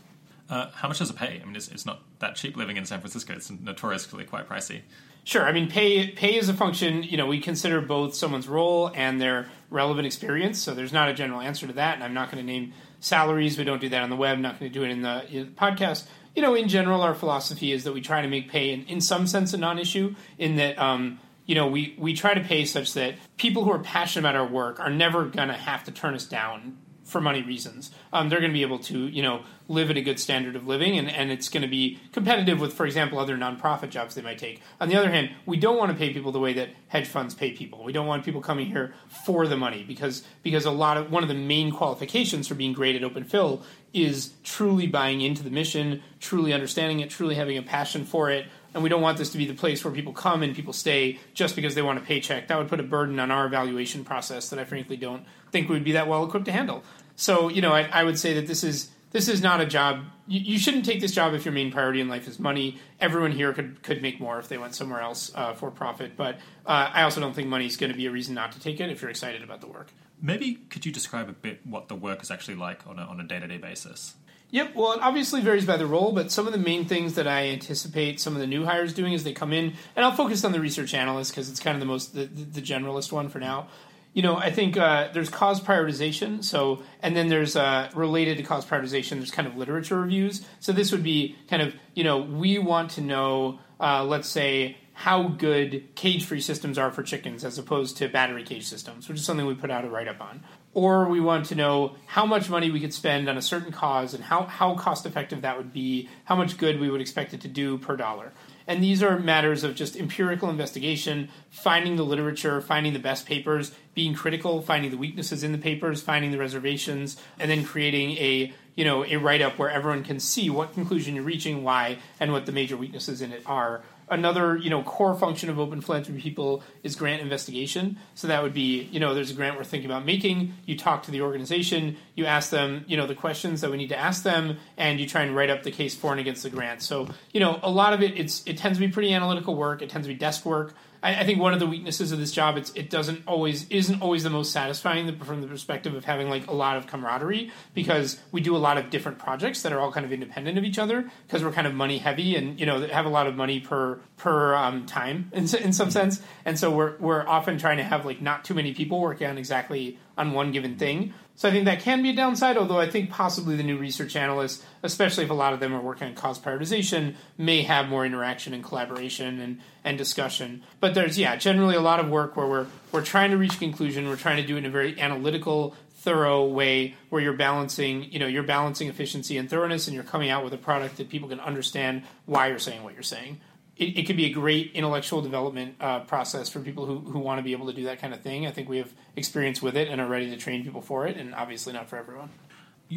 Uh, how much does it pay? I mean, it's, it's, not that cheap living in San Francisco. It's notoriously quite pricey. Sure. I mean, pay pay is a function. You know, we consider both someone's role and their relevant experience. So there's not a general answer to that, and I'm not going to name salaries. We don't do that on the web. Not going to do it in the, in the, podcast. You know, in general, our philosophy is that we try to make pay, in, in some sense, a non-issue. In that, um, you know, we we try to pay such that people who are passionate about our work are never going to have to turn us down for money reasons. Um, they're going to be able to, you know, live at a good standard of living, and, and it's going to be competitive with, for example, other nonprofit jobs they might take. On the other hand, we don't want to pay people the way that hedge funds pay people. We don't want people coming here for the money because because a lot of one of the main qualifications for being great at OpenPhil is truly buying into the mission, truly understanding it, truly having a passion for it. And we don't want this to be the place where people come and people stay just because they want a paycheck. That would put a burden on our evaluation process that I frankly don't think we'd be that well equipped to handle. So you know, I, I would say that this is this is not a job. You, you, shouldn't take this job if your main priority in life is money. Everyone here could could make more if they went somewhere else uh, for profit. But uh, I also don't think money is going to be a reason not to take it if you're excited about the work. Maybe could you describe a bit what the work is actually like on a, on a day to day basis? Yep. Well, it obviously varies by the role, but some of the main things that I anticipate some of the new hires doing as they come in, and I'll focus on the research analyst because it's kind of the most the, the, generalist one for now you know, I think uh, there's cause prioritization. So, and then there's uh, related to cause prioritization. There's kind of literature reviews. So this would be kind of, you know, we want to know, uh, let's say, how good cage-free systems are for chickens as opposed to battery cage systems, which is something we put out a write-up on. Or we want to know how much money we could spend on a certain cause and how, how cost effective that would be, how much good we would expect it to do per dollar. And these are matters of just empirical investigation, finding the literature, finding the best papers, being critical, finding the weaknesses in the papers, finding the reservations, and then creating a you know a write up where everyone can see what conclusion you're reaching, why, and what the major weaknesses in it are another you know core function of open philanthropy people is grant investigation. So that would be you know there's a grant we're thinking about making. You talk to the organization you ask them you know the questions that we need to ask them and you try and write up the case for and against the grant. So you know a lot of it it's it tends to be pretty analytical work. It tends to be desk work I, I, think one of the weaknesses of this job it's it doesn't always isn't always the most satisfying from the perspective of having like a lot of camaraderie because we do a lot of different projects that are all kind of independent of each other because we're kind of money heavy and you know have a lot of money per per um, time in, in some sense. And so we're we're often trying to have like not too many people working on exactly on one given thing. So I think that can be a downside, although I think possibly the new research analysts, especially if a lot of them are working on cause prioritization, may have more interaction and collaboration and, and discussion. But there's, yeah, generally a lot of work where we're, we're trying to reach conclusion, we're trying to do it in a very analytical, thorough way where you're balancing, you know, you're balancing efficiency and thoroughness and you're coming out with a product that people can understand why you're saying what you're saying it, it could be a great intellectual development uh, process for people who, who want to be able to do that kind of thing. I think we have experience with it and are ready to train people for it, and obviously not for everyone.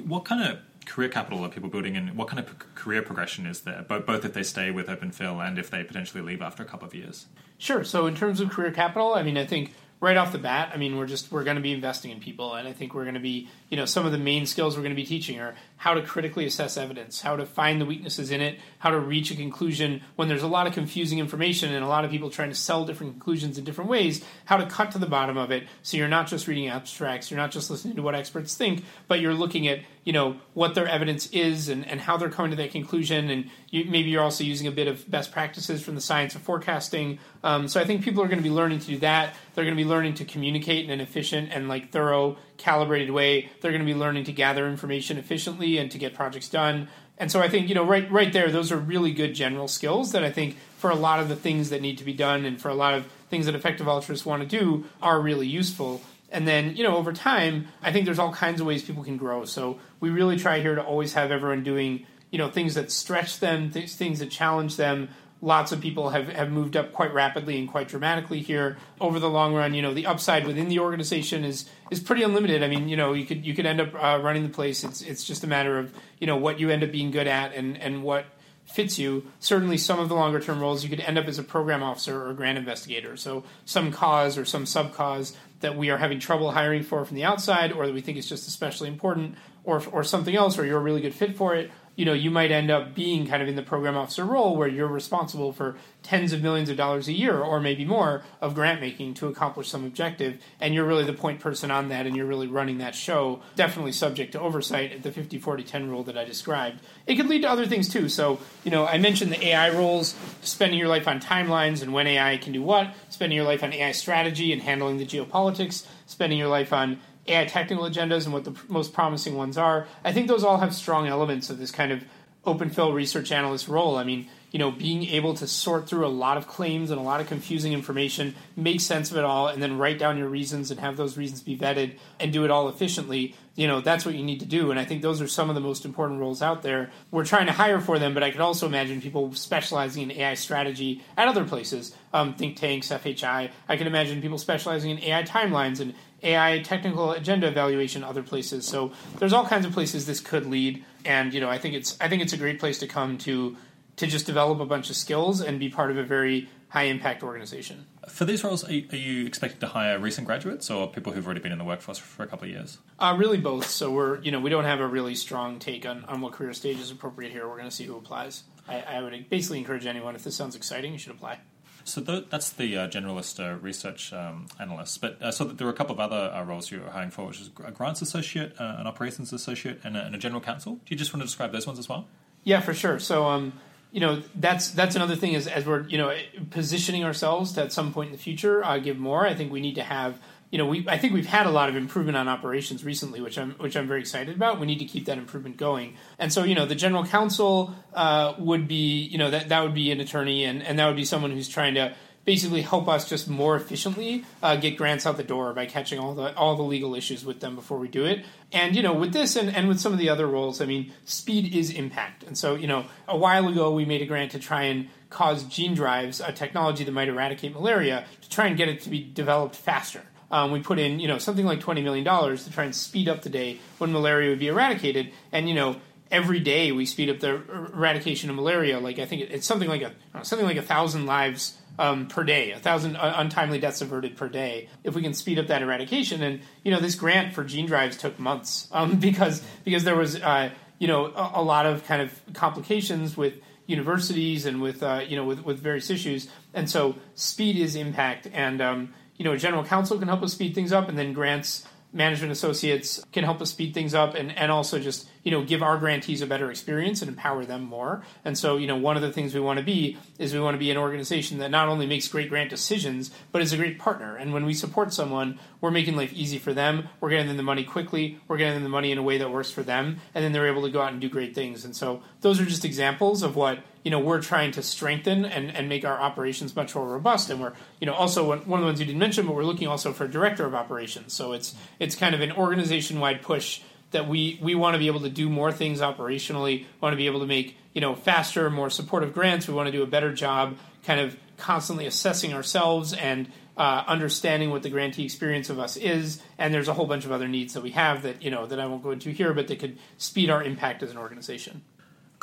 What kind of career capital are people building and what kind of career progression is there, both, both if they stay with OpenPhil and if they potentially leave after a couple of years? Sure. So in terms of career capital, I mean, I think right off the bat, I mean, we're just we're going to be investing in people, and I think we're going to be, you know, some of the main skills we're going to be teaching are how to critically assess evidence, how to find the weaknesses in it, how to reach a conclusion when there's a lot of confusing information and a lot of people trying to sell different conclusions in different ways, how to cut to the bottom of it, so you're not just reading abstracts, you're not just listening to what experts think, but you're looking at you know what their evidence is and, and how they're coming to that conclusion. And you, maybe you're also using a bit of best practices from the science of forecasting. Um, so i think people are going to be learning to do that. They're going to be learning to communicate in an efficient and like thorough calibrated way they're going to be learning to gather information efficiently and to get projects done and so i think you know right right there those are really good general skills that i think for a lot of the things that need to be done and for a lot of things that effective altruists want to do are really useful and then, you know, over time, I think there's all kinds of ways people can grow. So we really try here to always have everyone doing, you know, things that stretch them, th- things that challenge them. Lots of people have, have moved up quite rapidly and quite dramatically here over the long run. You know, the upside within the organization is is pretty unlimited. I mean, you know, you could you could end up uh, running the place. It's it's just a matter of you know what you end up being good at and and what fits you. Certainly, some of the longer term roles you could end up as a program officer or a grant investigator. So some cause or some sub cause that we are having trouble hiring for from the outside, or that we think is just especially important, or or something else, or you're a really good fit for it, you know, you might end up being kind of in the program officer role where you're responsible for tens of millions of dollars a year or maybe more of grant making to accomplish some objective. And you're really the point person on that and you're really running that show, definitely subject to oversight at the 50 40 10 rule that I described. It could lead to other things too. So, you know, I mentioned the AI roles, spending your life on timelines and when AI can do what, spending your life on AI strategy and handling the geopolitics, spending your life on AI technical agendas and what the most promising ones are. I think those all have strong elements of this kind of OpenPhil research analyst role. I mean, you know, being able to sort through a lot of claims and a lot of confusing information, make sense of it all, and then write down your reasons and have those reasons be vetted and do it all efficiently, you know, that's what you need to do. And I think those are some of the most important roles out there. We're trying to hire for them, but I could also imagine people specializing in AI strategy at other places, um, think tanks, FHI. I can imagine people specializing in AI timelines and AI technical agenda evaluation other places. So there's all kinds of places this could lead, and you know I think it's I think it's a great place to come to to just develop a bunch of skills and be part of a very high impact organization. For these roles, are you, are you expected to hire recent graduates or people who've already been in the workforce for a couple of years? Uh, really both. So we're you know we don't have a really strong take on, on what career stage is appropriate here. We're going to see who applies. I, I would basically encourage anyone if this sounds exciting, you should apply. So th- that's the uh, generalist uh, research um, analyst. But uh, so there are a couple of other uh, roles you were hiring for, which is a grants associate, uh, an operations associate, and a, and a, general counsel. Do you just want to describe those ones as well? Yeah, for sure. So, um, you know, that's that's another thing is as we're you know positioning ourselves to at some point in the future uh, give more. I think we need to have you know, we I think we've had a lot of improvement on operations recently, which I'm which I'm very excited about. We need to keep that improvement going. And so, you know, the general counsel uh, would be, you know, that that would be an attorney, and and that would be someone who's trying to basically help us just more efficiently uh, get grants out the door by catching all the all the legal issues with them before we do it. And you know, with this and, and with some of the other roles, I mean, speed is impact. And so, you know, a while ago we made a grant to try and cause gene drives, a technology that might eradicate malaria, to try and get it to be developed faster. Um, we put in, you know, something like twenty million dollars to try and speed up the day when malaria would be eradicated. And you know, every day we speed up the eradication of malaria. Like I think it's something like a something like a thousand lives um, per day, a thousand untimely deaths averted per day. If we can speed up that eradication, and you know, this grant for gene drives took months um, because because there was uh, you know a, a, lot of kind of complications with universities and with uh, you know with, with various issues, and so speed is impact and um, you know, general counsel can help us speed things up, and then grants management associates can help us speed things up and, and also just you know give our grantees a better experience and empower them more. And so you know one of the things we want to be is we want to be an organization that not only makes great grant decisions but is a great partner. And when we support someone we're making life easy for them. We're getting them the money quickly. We're getting them the money in a way that works for them. And then they're able to go out and do great things. And so those are just examples of what you know we're trying to strengthen and, and make our operations much more robust. And we're you know also one, of the ones you didn't mention but we're looking also for a director of operations. So it's it's kind of an organization wide push that we we want to be able to do more things operationally want to be able to make you know faster more supportive grants we want to do a better job kind of constantly assessing ourselves and uh, understanding what the grantee experience of us is, and there's a whole bunch of other needs that we have that you know that I won't go into here, but that could speed our impact as an organization.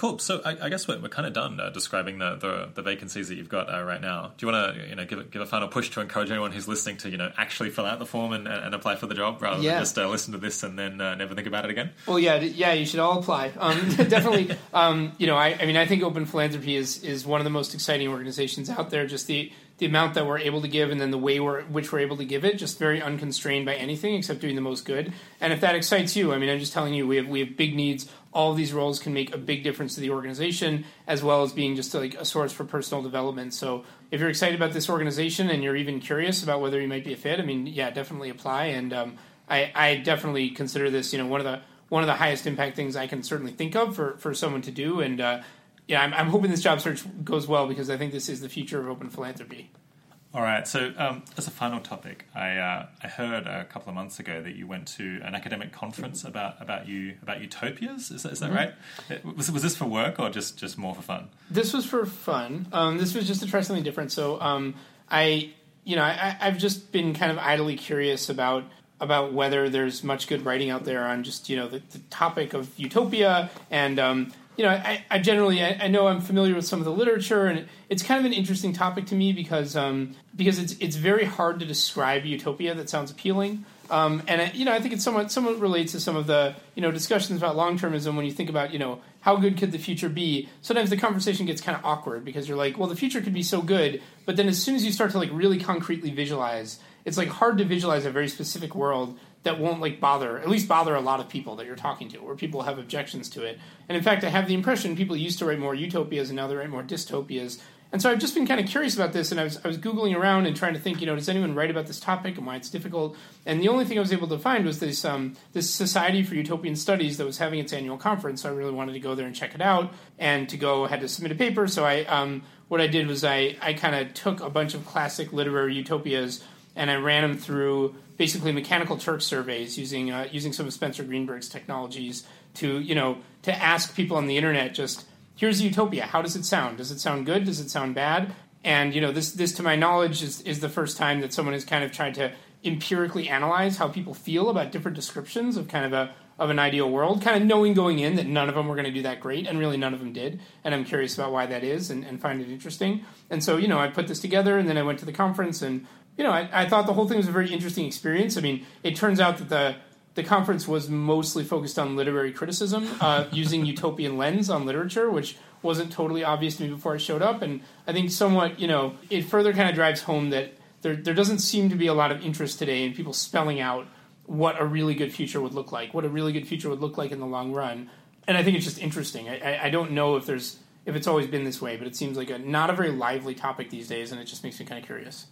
Cool. So I, I guess we're, we're kind of done uh, describing the, the, the vacancies that you've got uh, right now. Do you want to you know give a, give a final push to encourage anyone who's listening to you know actually fill out the form and, and apply for the job rather Yeah. than just uh, listen to this and then uh, never think about it again? Well, yeah, yeah, you should all apply. Um, definitely, um, you know, I, I mean, I think Open Philanthropy is is one of the most exciting organizations out there. Just the the amount that we're able to give, and then the way we're which we're able to give it, just very unconstrained by anything except doing the most good. And if that excites you, I mean, I'm just telling you, we have we have big needs. All these roles can make a big difference to the organization, as well as being just like a source for personal development. So, if you're excited about this organization and you're even curious about whether you might be a fit, I mean, yeah, definitely apply. And um, I, I definitely consider this, you know, one of the one of the highest impact things I can certainly think of for, for someone to do. And uh, yeah, I'm, I'm hoping this job search goes well because I think this is the future of open philanthropy. All right. So, um, as a final topic, I uh, I heard a couple of months ago that you went to an academic conference about about you about utopias. Is that, is that right? Was was this for work or just just more for fun? This was for fun. Um, this was just to try something different. So um, I, you know, I, I've just been kind of idly curious about about whether there's much good writing out there on just you know the, the topic of utopia and um, you know I, I generally I, I know I'm familiar with some of the literature and it's kind of an interesting topic to me because um, because it's it's very hard to describe utopia that sounds appealing. Um, and I, you know, I think it somewhat somewhat relates to some of the you know discussions about long termism when you think about you know how good could the future be. Sometimes the conversation gets kind of awkward because you're like, well, the future could be so good, but then as soon as you start to like really concretely visualize, it's like hard to visualize a very specific world that won't like bother at least bother a lot of people that you're talking to, or people have objections to it. And in fact, I have the impression people used to write more utopias and now they write more dystopias. And so I've just been kind of curious about this, and I was, I was Googling around and trying to think, you know, does anyone write about this topic and why it's difficult? And the only thing I was able to find was this, um, this Society for Utopian Studies that was having its annual conference. So I really wanted to go there and check it out, and to go, I had to submit a paper. So I, um, what I did was I, I kind of took a bunch of classic literary utopias and I ran them through basically mechanical Turk surveys using uh, using some of Spencer Greenberg's technologies to you know to ask people on the internet just here's a utopia how does it sound does it sound good does it sound bad and you know this this to my knowledge is is the first time that someone has kind of tried to empirically analyze how people feel about different descriptions of kind of a of an ideal world, kind of knowing going in that none of them were going to do that great, and really none of them did. And I'm curious about why that is and, and find it interesting. And so, you know, I put this together, and then I went to the conference, and you know, I, I thought the whole thing was a very interesting experience. I mean, it turns out that the the conference was mostly focused on literary criticism, uh, using utopian lens on literature, which wasn't totally obvious to me before I showed up. And I think somewhat, you know, it further kind of drives home that there there doesn't seem to be a lot of interest today in people spelling out what a really good future would look like, what a really good future would look like in the long run. And I think it's just interesting. I, I, don't know if there's if it's always been this way, but it seems like a not a very lively topic these days, and it just makes me kind of curious.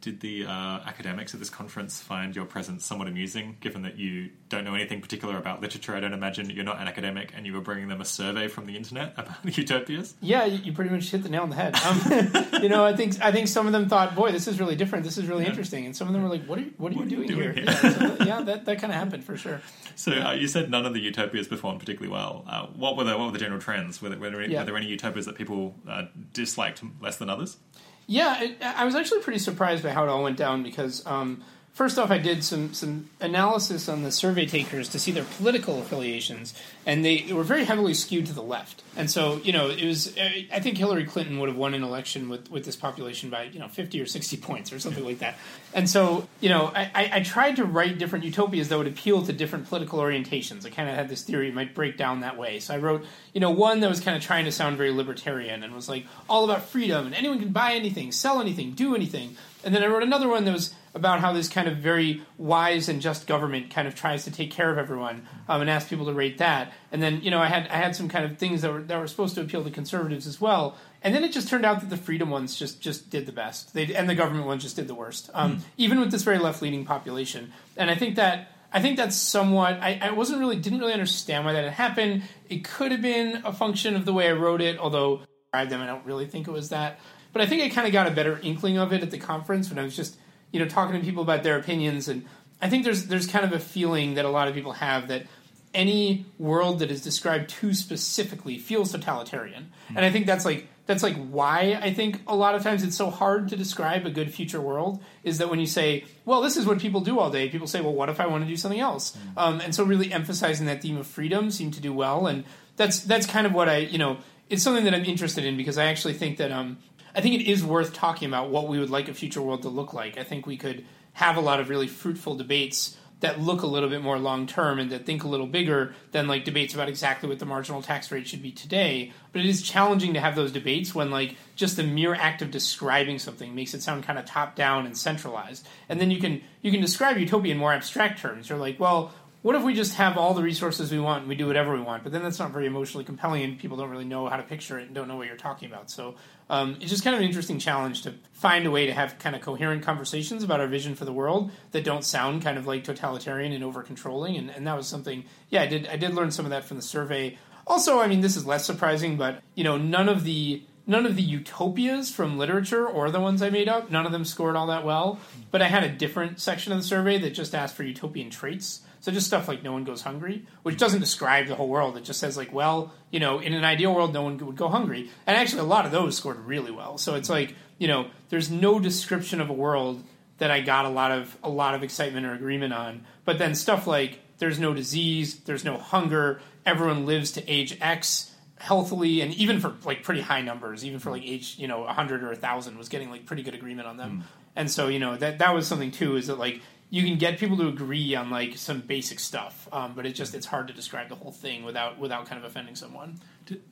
Did the uh, academics at this conference find your presence somewhat amusing, given that you don't know anything particular about literature? I don't imagine you're not an academic, and you were bringing them a survey from the internet about utopias. Yeah, you, pretty much hit the nail on the head. Um, you know, I think I think some of them thought, "Boy, this is really different. This is really Yeah. interesting," and some of them were like, "What are you, what are What you are you doing, doing here?" here? Yeah, so, yeah, that that kind of happened for sure. So uh, you said none of the utopias performed particularly well. Uh, what were the what were the general trends? Were there, were there, any, Yeah. were there any utopias that people uh, disliked less than others? Yeah, it, I was actually pretty surprised by how it all went down because um, first off, I did some some analysis on the survey takers to see their political affiliations, and they were very heavily skewed to the left. And so, you know, it was I I think Hillary Clinton would have won an election with with this population by you know fifty or sixty points or something like that. And so, you know, I, I tried to write different utopias that would appeal to different political orientations. I kind of had this theory it might break down that way. So I wrote, you know, one that was kind of trying to sound very libertarian and was like all about freedom and anyone can buy anything, sell anything, do anything. And then I wrote another one that was about how this kind of very wise and just government kind of tries to take care of everyone um, and ask people to rate that. And then you know I had I had some kind of things that were that were supposed to appeal to conservatives as well. And then it just turned out that the freedom ones just just did the best. They and the government ones just did the worst. Um, Even with this very left leaning population. And I think that I think that's somewhat. I, I wasn't really didn't really understand why that had happened. It could have been a function of the way I wrote it, although I them I don't really think it was that. But I think I kind of got a better inkling of it at the conference when I was just you know talking to people about their opinions, and I think there's there's kind of a feeling that a lot of people have that any world that is described too specifically feels totalitarian, and I think that's like that's like why I think a lot of times it's so hard to describe a good future world is that when you say, well, this is what people do all day, people say, well, what if I want to do something else? Mm. Um, and so really emphasizing that theme of freedom seemed to do well, and that's that's kind of what I you know it's something that I'm interested in because I actually think that um, I think it is worth talking about what we would like a future world to look like. I think we could have a lot of really fruitful debates that look a little bit more long term and that think a little bigger than like debates about exactly what the marginal tax rate should be today. But it is challenging to have those debates when like just the mere act of describing something makes it sound kind of top down and centralized. And then you can you can describe utopia in more abstract terms. You're like, well, what if we just have all the resources we want and we do whatever we want? But then that's not very emotionally compelling, and people don't really know how to picture it and don't know what you're talking about. So um, it's just kind of an interesting challenge to find a way to have kind of coherent conversations about our vision for the world that don't sound kind of like totalitarian and over controlling. And, and that was something, yeah, I did I did learn some of that from the survey. Also, I mean, this is less surprising, but you know, none of the none of the utopias from literature or the ones I made up, none of them scored all that well. But I had a different section of the survey that just asked for utopian traits. So just stuff like no one goes hungry, which doesn't describe the whole world. It just says like, well, you know, in an ideal world, no one would go hungry. And actually, a lot of those scored really well. So it's like, you know, there's no description of a world that I got a lot of a lot of excitement or agreement on. But then stuff like there's no disease, there's no hunger, everyone lives to age X healthily, and even for like pretty high numbers, even for like age, you know, hundred or thousand, was getting like pretty good agreement on them. Mm. And so, you know, that that was something too. Is that like you can get people to agree on like some basic stuff, um, but it just it's hard to describe the whole thing without without kind of offending someone.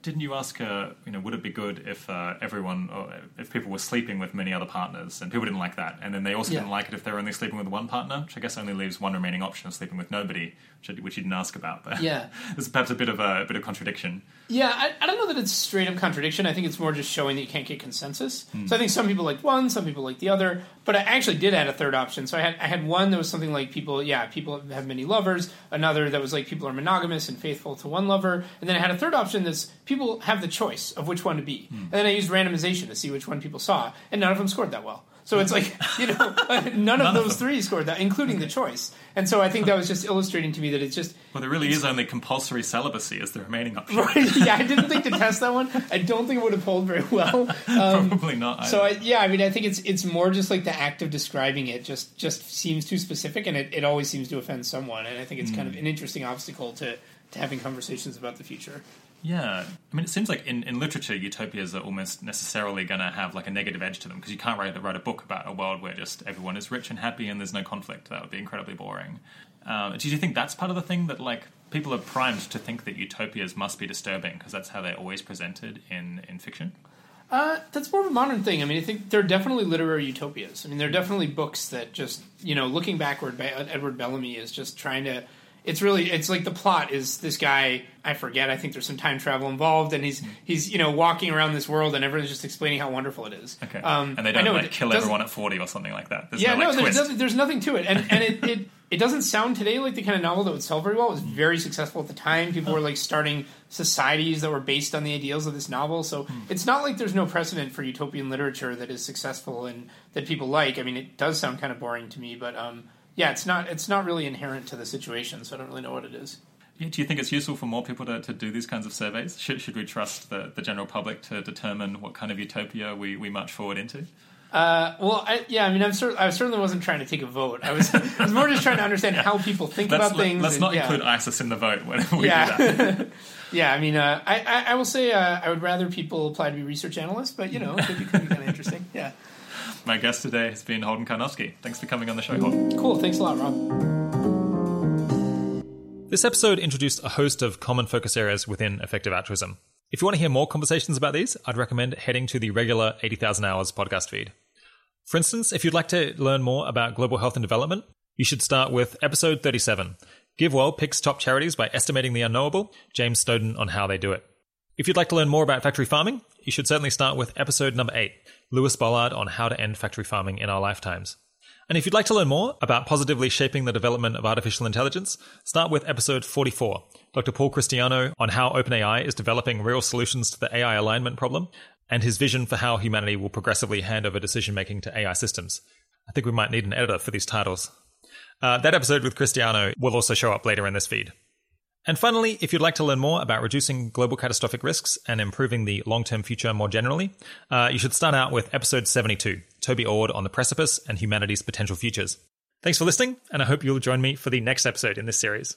Didn't you ask? Uh, you know, would it be good if uh, everyone, or if people were sleeping with many other partners, and people didn't like that, and then they also yeah. didn't like it if they were only sleeping with one partner, which I guess only leaves one remaining option of sleeping with nobody, which, you didn't ask about. there. yeah, there's perhaps a bit of a, a, bit of contradiction. Yeah, I, I, don't know that it's straight up contradiction. I think it's more just showing that you can't get consensus. Hmm. So I think some people like one, some people like the other. But I actually did add a third option. So I had I had one that was something like people, yeah, people have many lovers. Another that was like people are monogamous and faithful to one lover, and then I had a third option that's people have the choice of which one to be. Mm. And then I used randomization to see which one people saw, and none of them scored that well. So it's like, you know, none, none of those of three scored that, including the choice. And so I think that was just illustrating to me that it's just. Well, there really is only compulsory celibacy as the remaining option. Right, yeah, I didn't think to test that one. I don't think it would have polled very well. Um, Probably not. Either. So I, yeah, I mean, I think it's it's more just like the act of describing it just just seems too specific, and it, it always seems to offend someone. And I think it's mm. kind of hmm. an interesting obstacle to to having conversations about the future. Yeah, I mean, it seems like in, in literature, utopias are almost necessarily going to have like a negative edge to them because you can't write write a book about a world where just everyone is rich and happy and there's no conflict. That would be incredibly boring. Um, do you think that's part of the thing that like people are primed to think that utopias must be disturbing because that's how they're always presented in in fiction? Uh, that's more of a modern thing. I mean, I think there are definitely literary utopias. I mean, there are definitely books that just you know, looking backward, Edward Bellamy is just trying to it's really it's like the plot is this guy I forget I think there's some time travel involved and he's he's you know walking around this world and everyone's just explaining how wonderful it is. Okay, um, and they don't like kill everyone at forty or something like that. There's yeah, no, no there's, there's, nothing to it, and and it, it it doesn't sound today like the kind of novel that would sell very well. It was very successful at the time. People were like starting societies that were based on the ideals of this novel. So hmm. it's not like there's no precedent for utopian literature that is successful and that people like. I mean, it does sound kind of boring to me, but um, yeah, it's not it's not really inherent to the situation, so I don't really know what it is. Yeah, do you think it's useful for more people to, to do these kinds of surveys? Should, should we trust the, the general public to determine what kind of utopia we, we march forward into? Uh, well, I, yeah, I mean, I'm cer- I certainly wasn't trying to take a vote. I was, I was more just trying to understand how people think let's, about things. Let's and, not yeah. include ISIS in the vote when we yeah. do that. yeah, I mean, uh, I, I, I, will say uh, I would rather people apply to be research analysts, but you know, it could be, could be kind of interesting. Yeah. My guest today has been Holden Karnofsky. Thanks for coming on the show, Holden. Cool. Thanks a lot, Rob. This episode introduced a host of common focus areas within effective altruism. If you want to hear more conversations about these, I'd recommend heading to the regular 80,000 Hours podcast feed. For instance, if you'd like to learn more about global health and development, you should start with episode 37. GiveWell picks top charities by estimating the unknowable, James Snowden on how they do it. If you'd like to learn more about factory farming, you should certainly start with episode number 8, Lewis Bollard on how to end factory farming in our lifetimes. And if you'd like to learn more about positively shaping the development of artificial intelligence, start with episode 44, Dr. Paul Christiano on how OpenAI is developing real solutions to the AI alignment problem, and his vision for how humanity will progressively hand over decision making to AI systems. I think we might need an editor for these titles. Uh, that episode with Christiano will also show up later in this feed. And finally, if you'd like to learn more about reducing global catastrophic risks and improving the long term future more generally, uh, you should start out with episode 72 Toby Ord on the Precipice and Humanity's Potential Futures. Thanks for listening, and I hope you'll join me for the next episode in this series.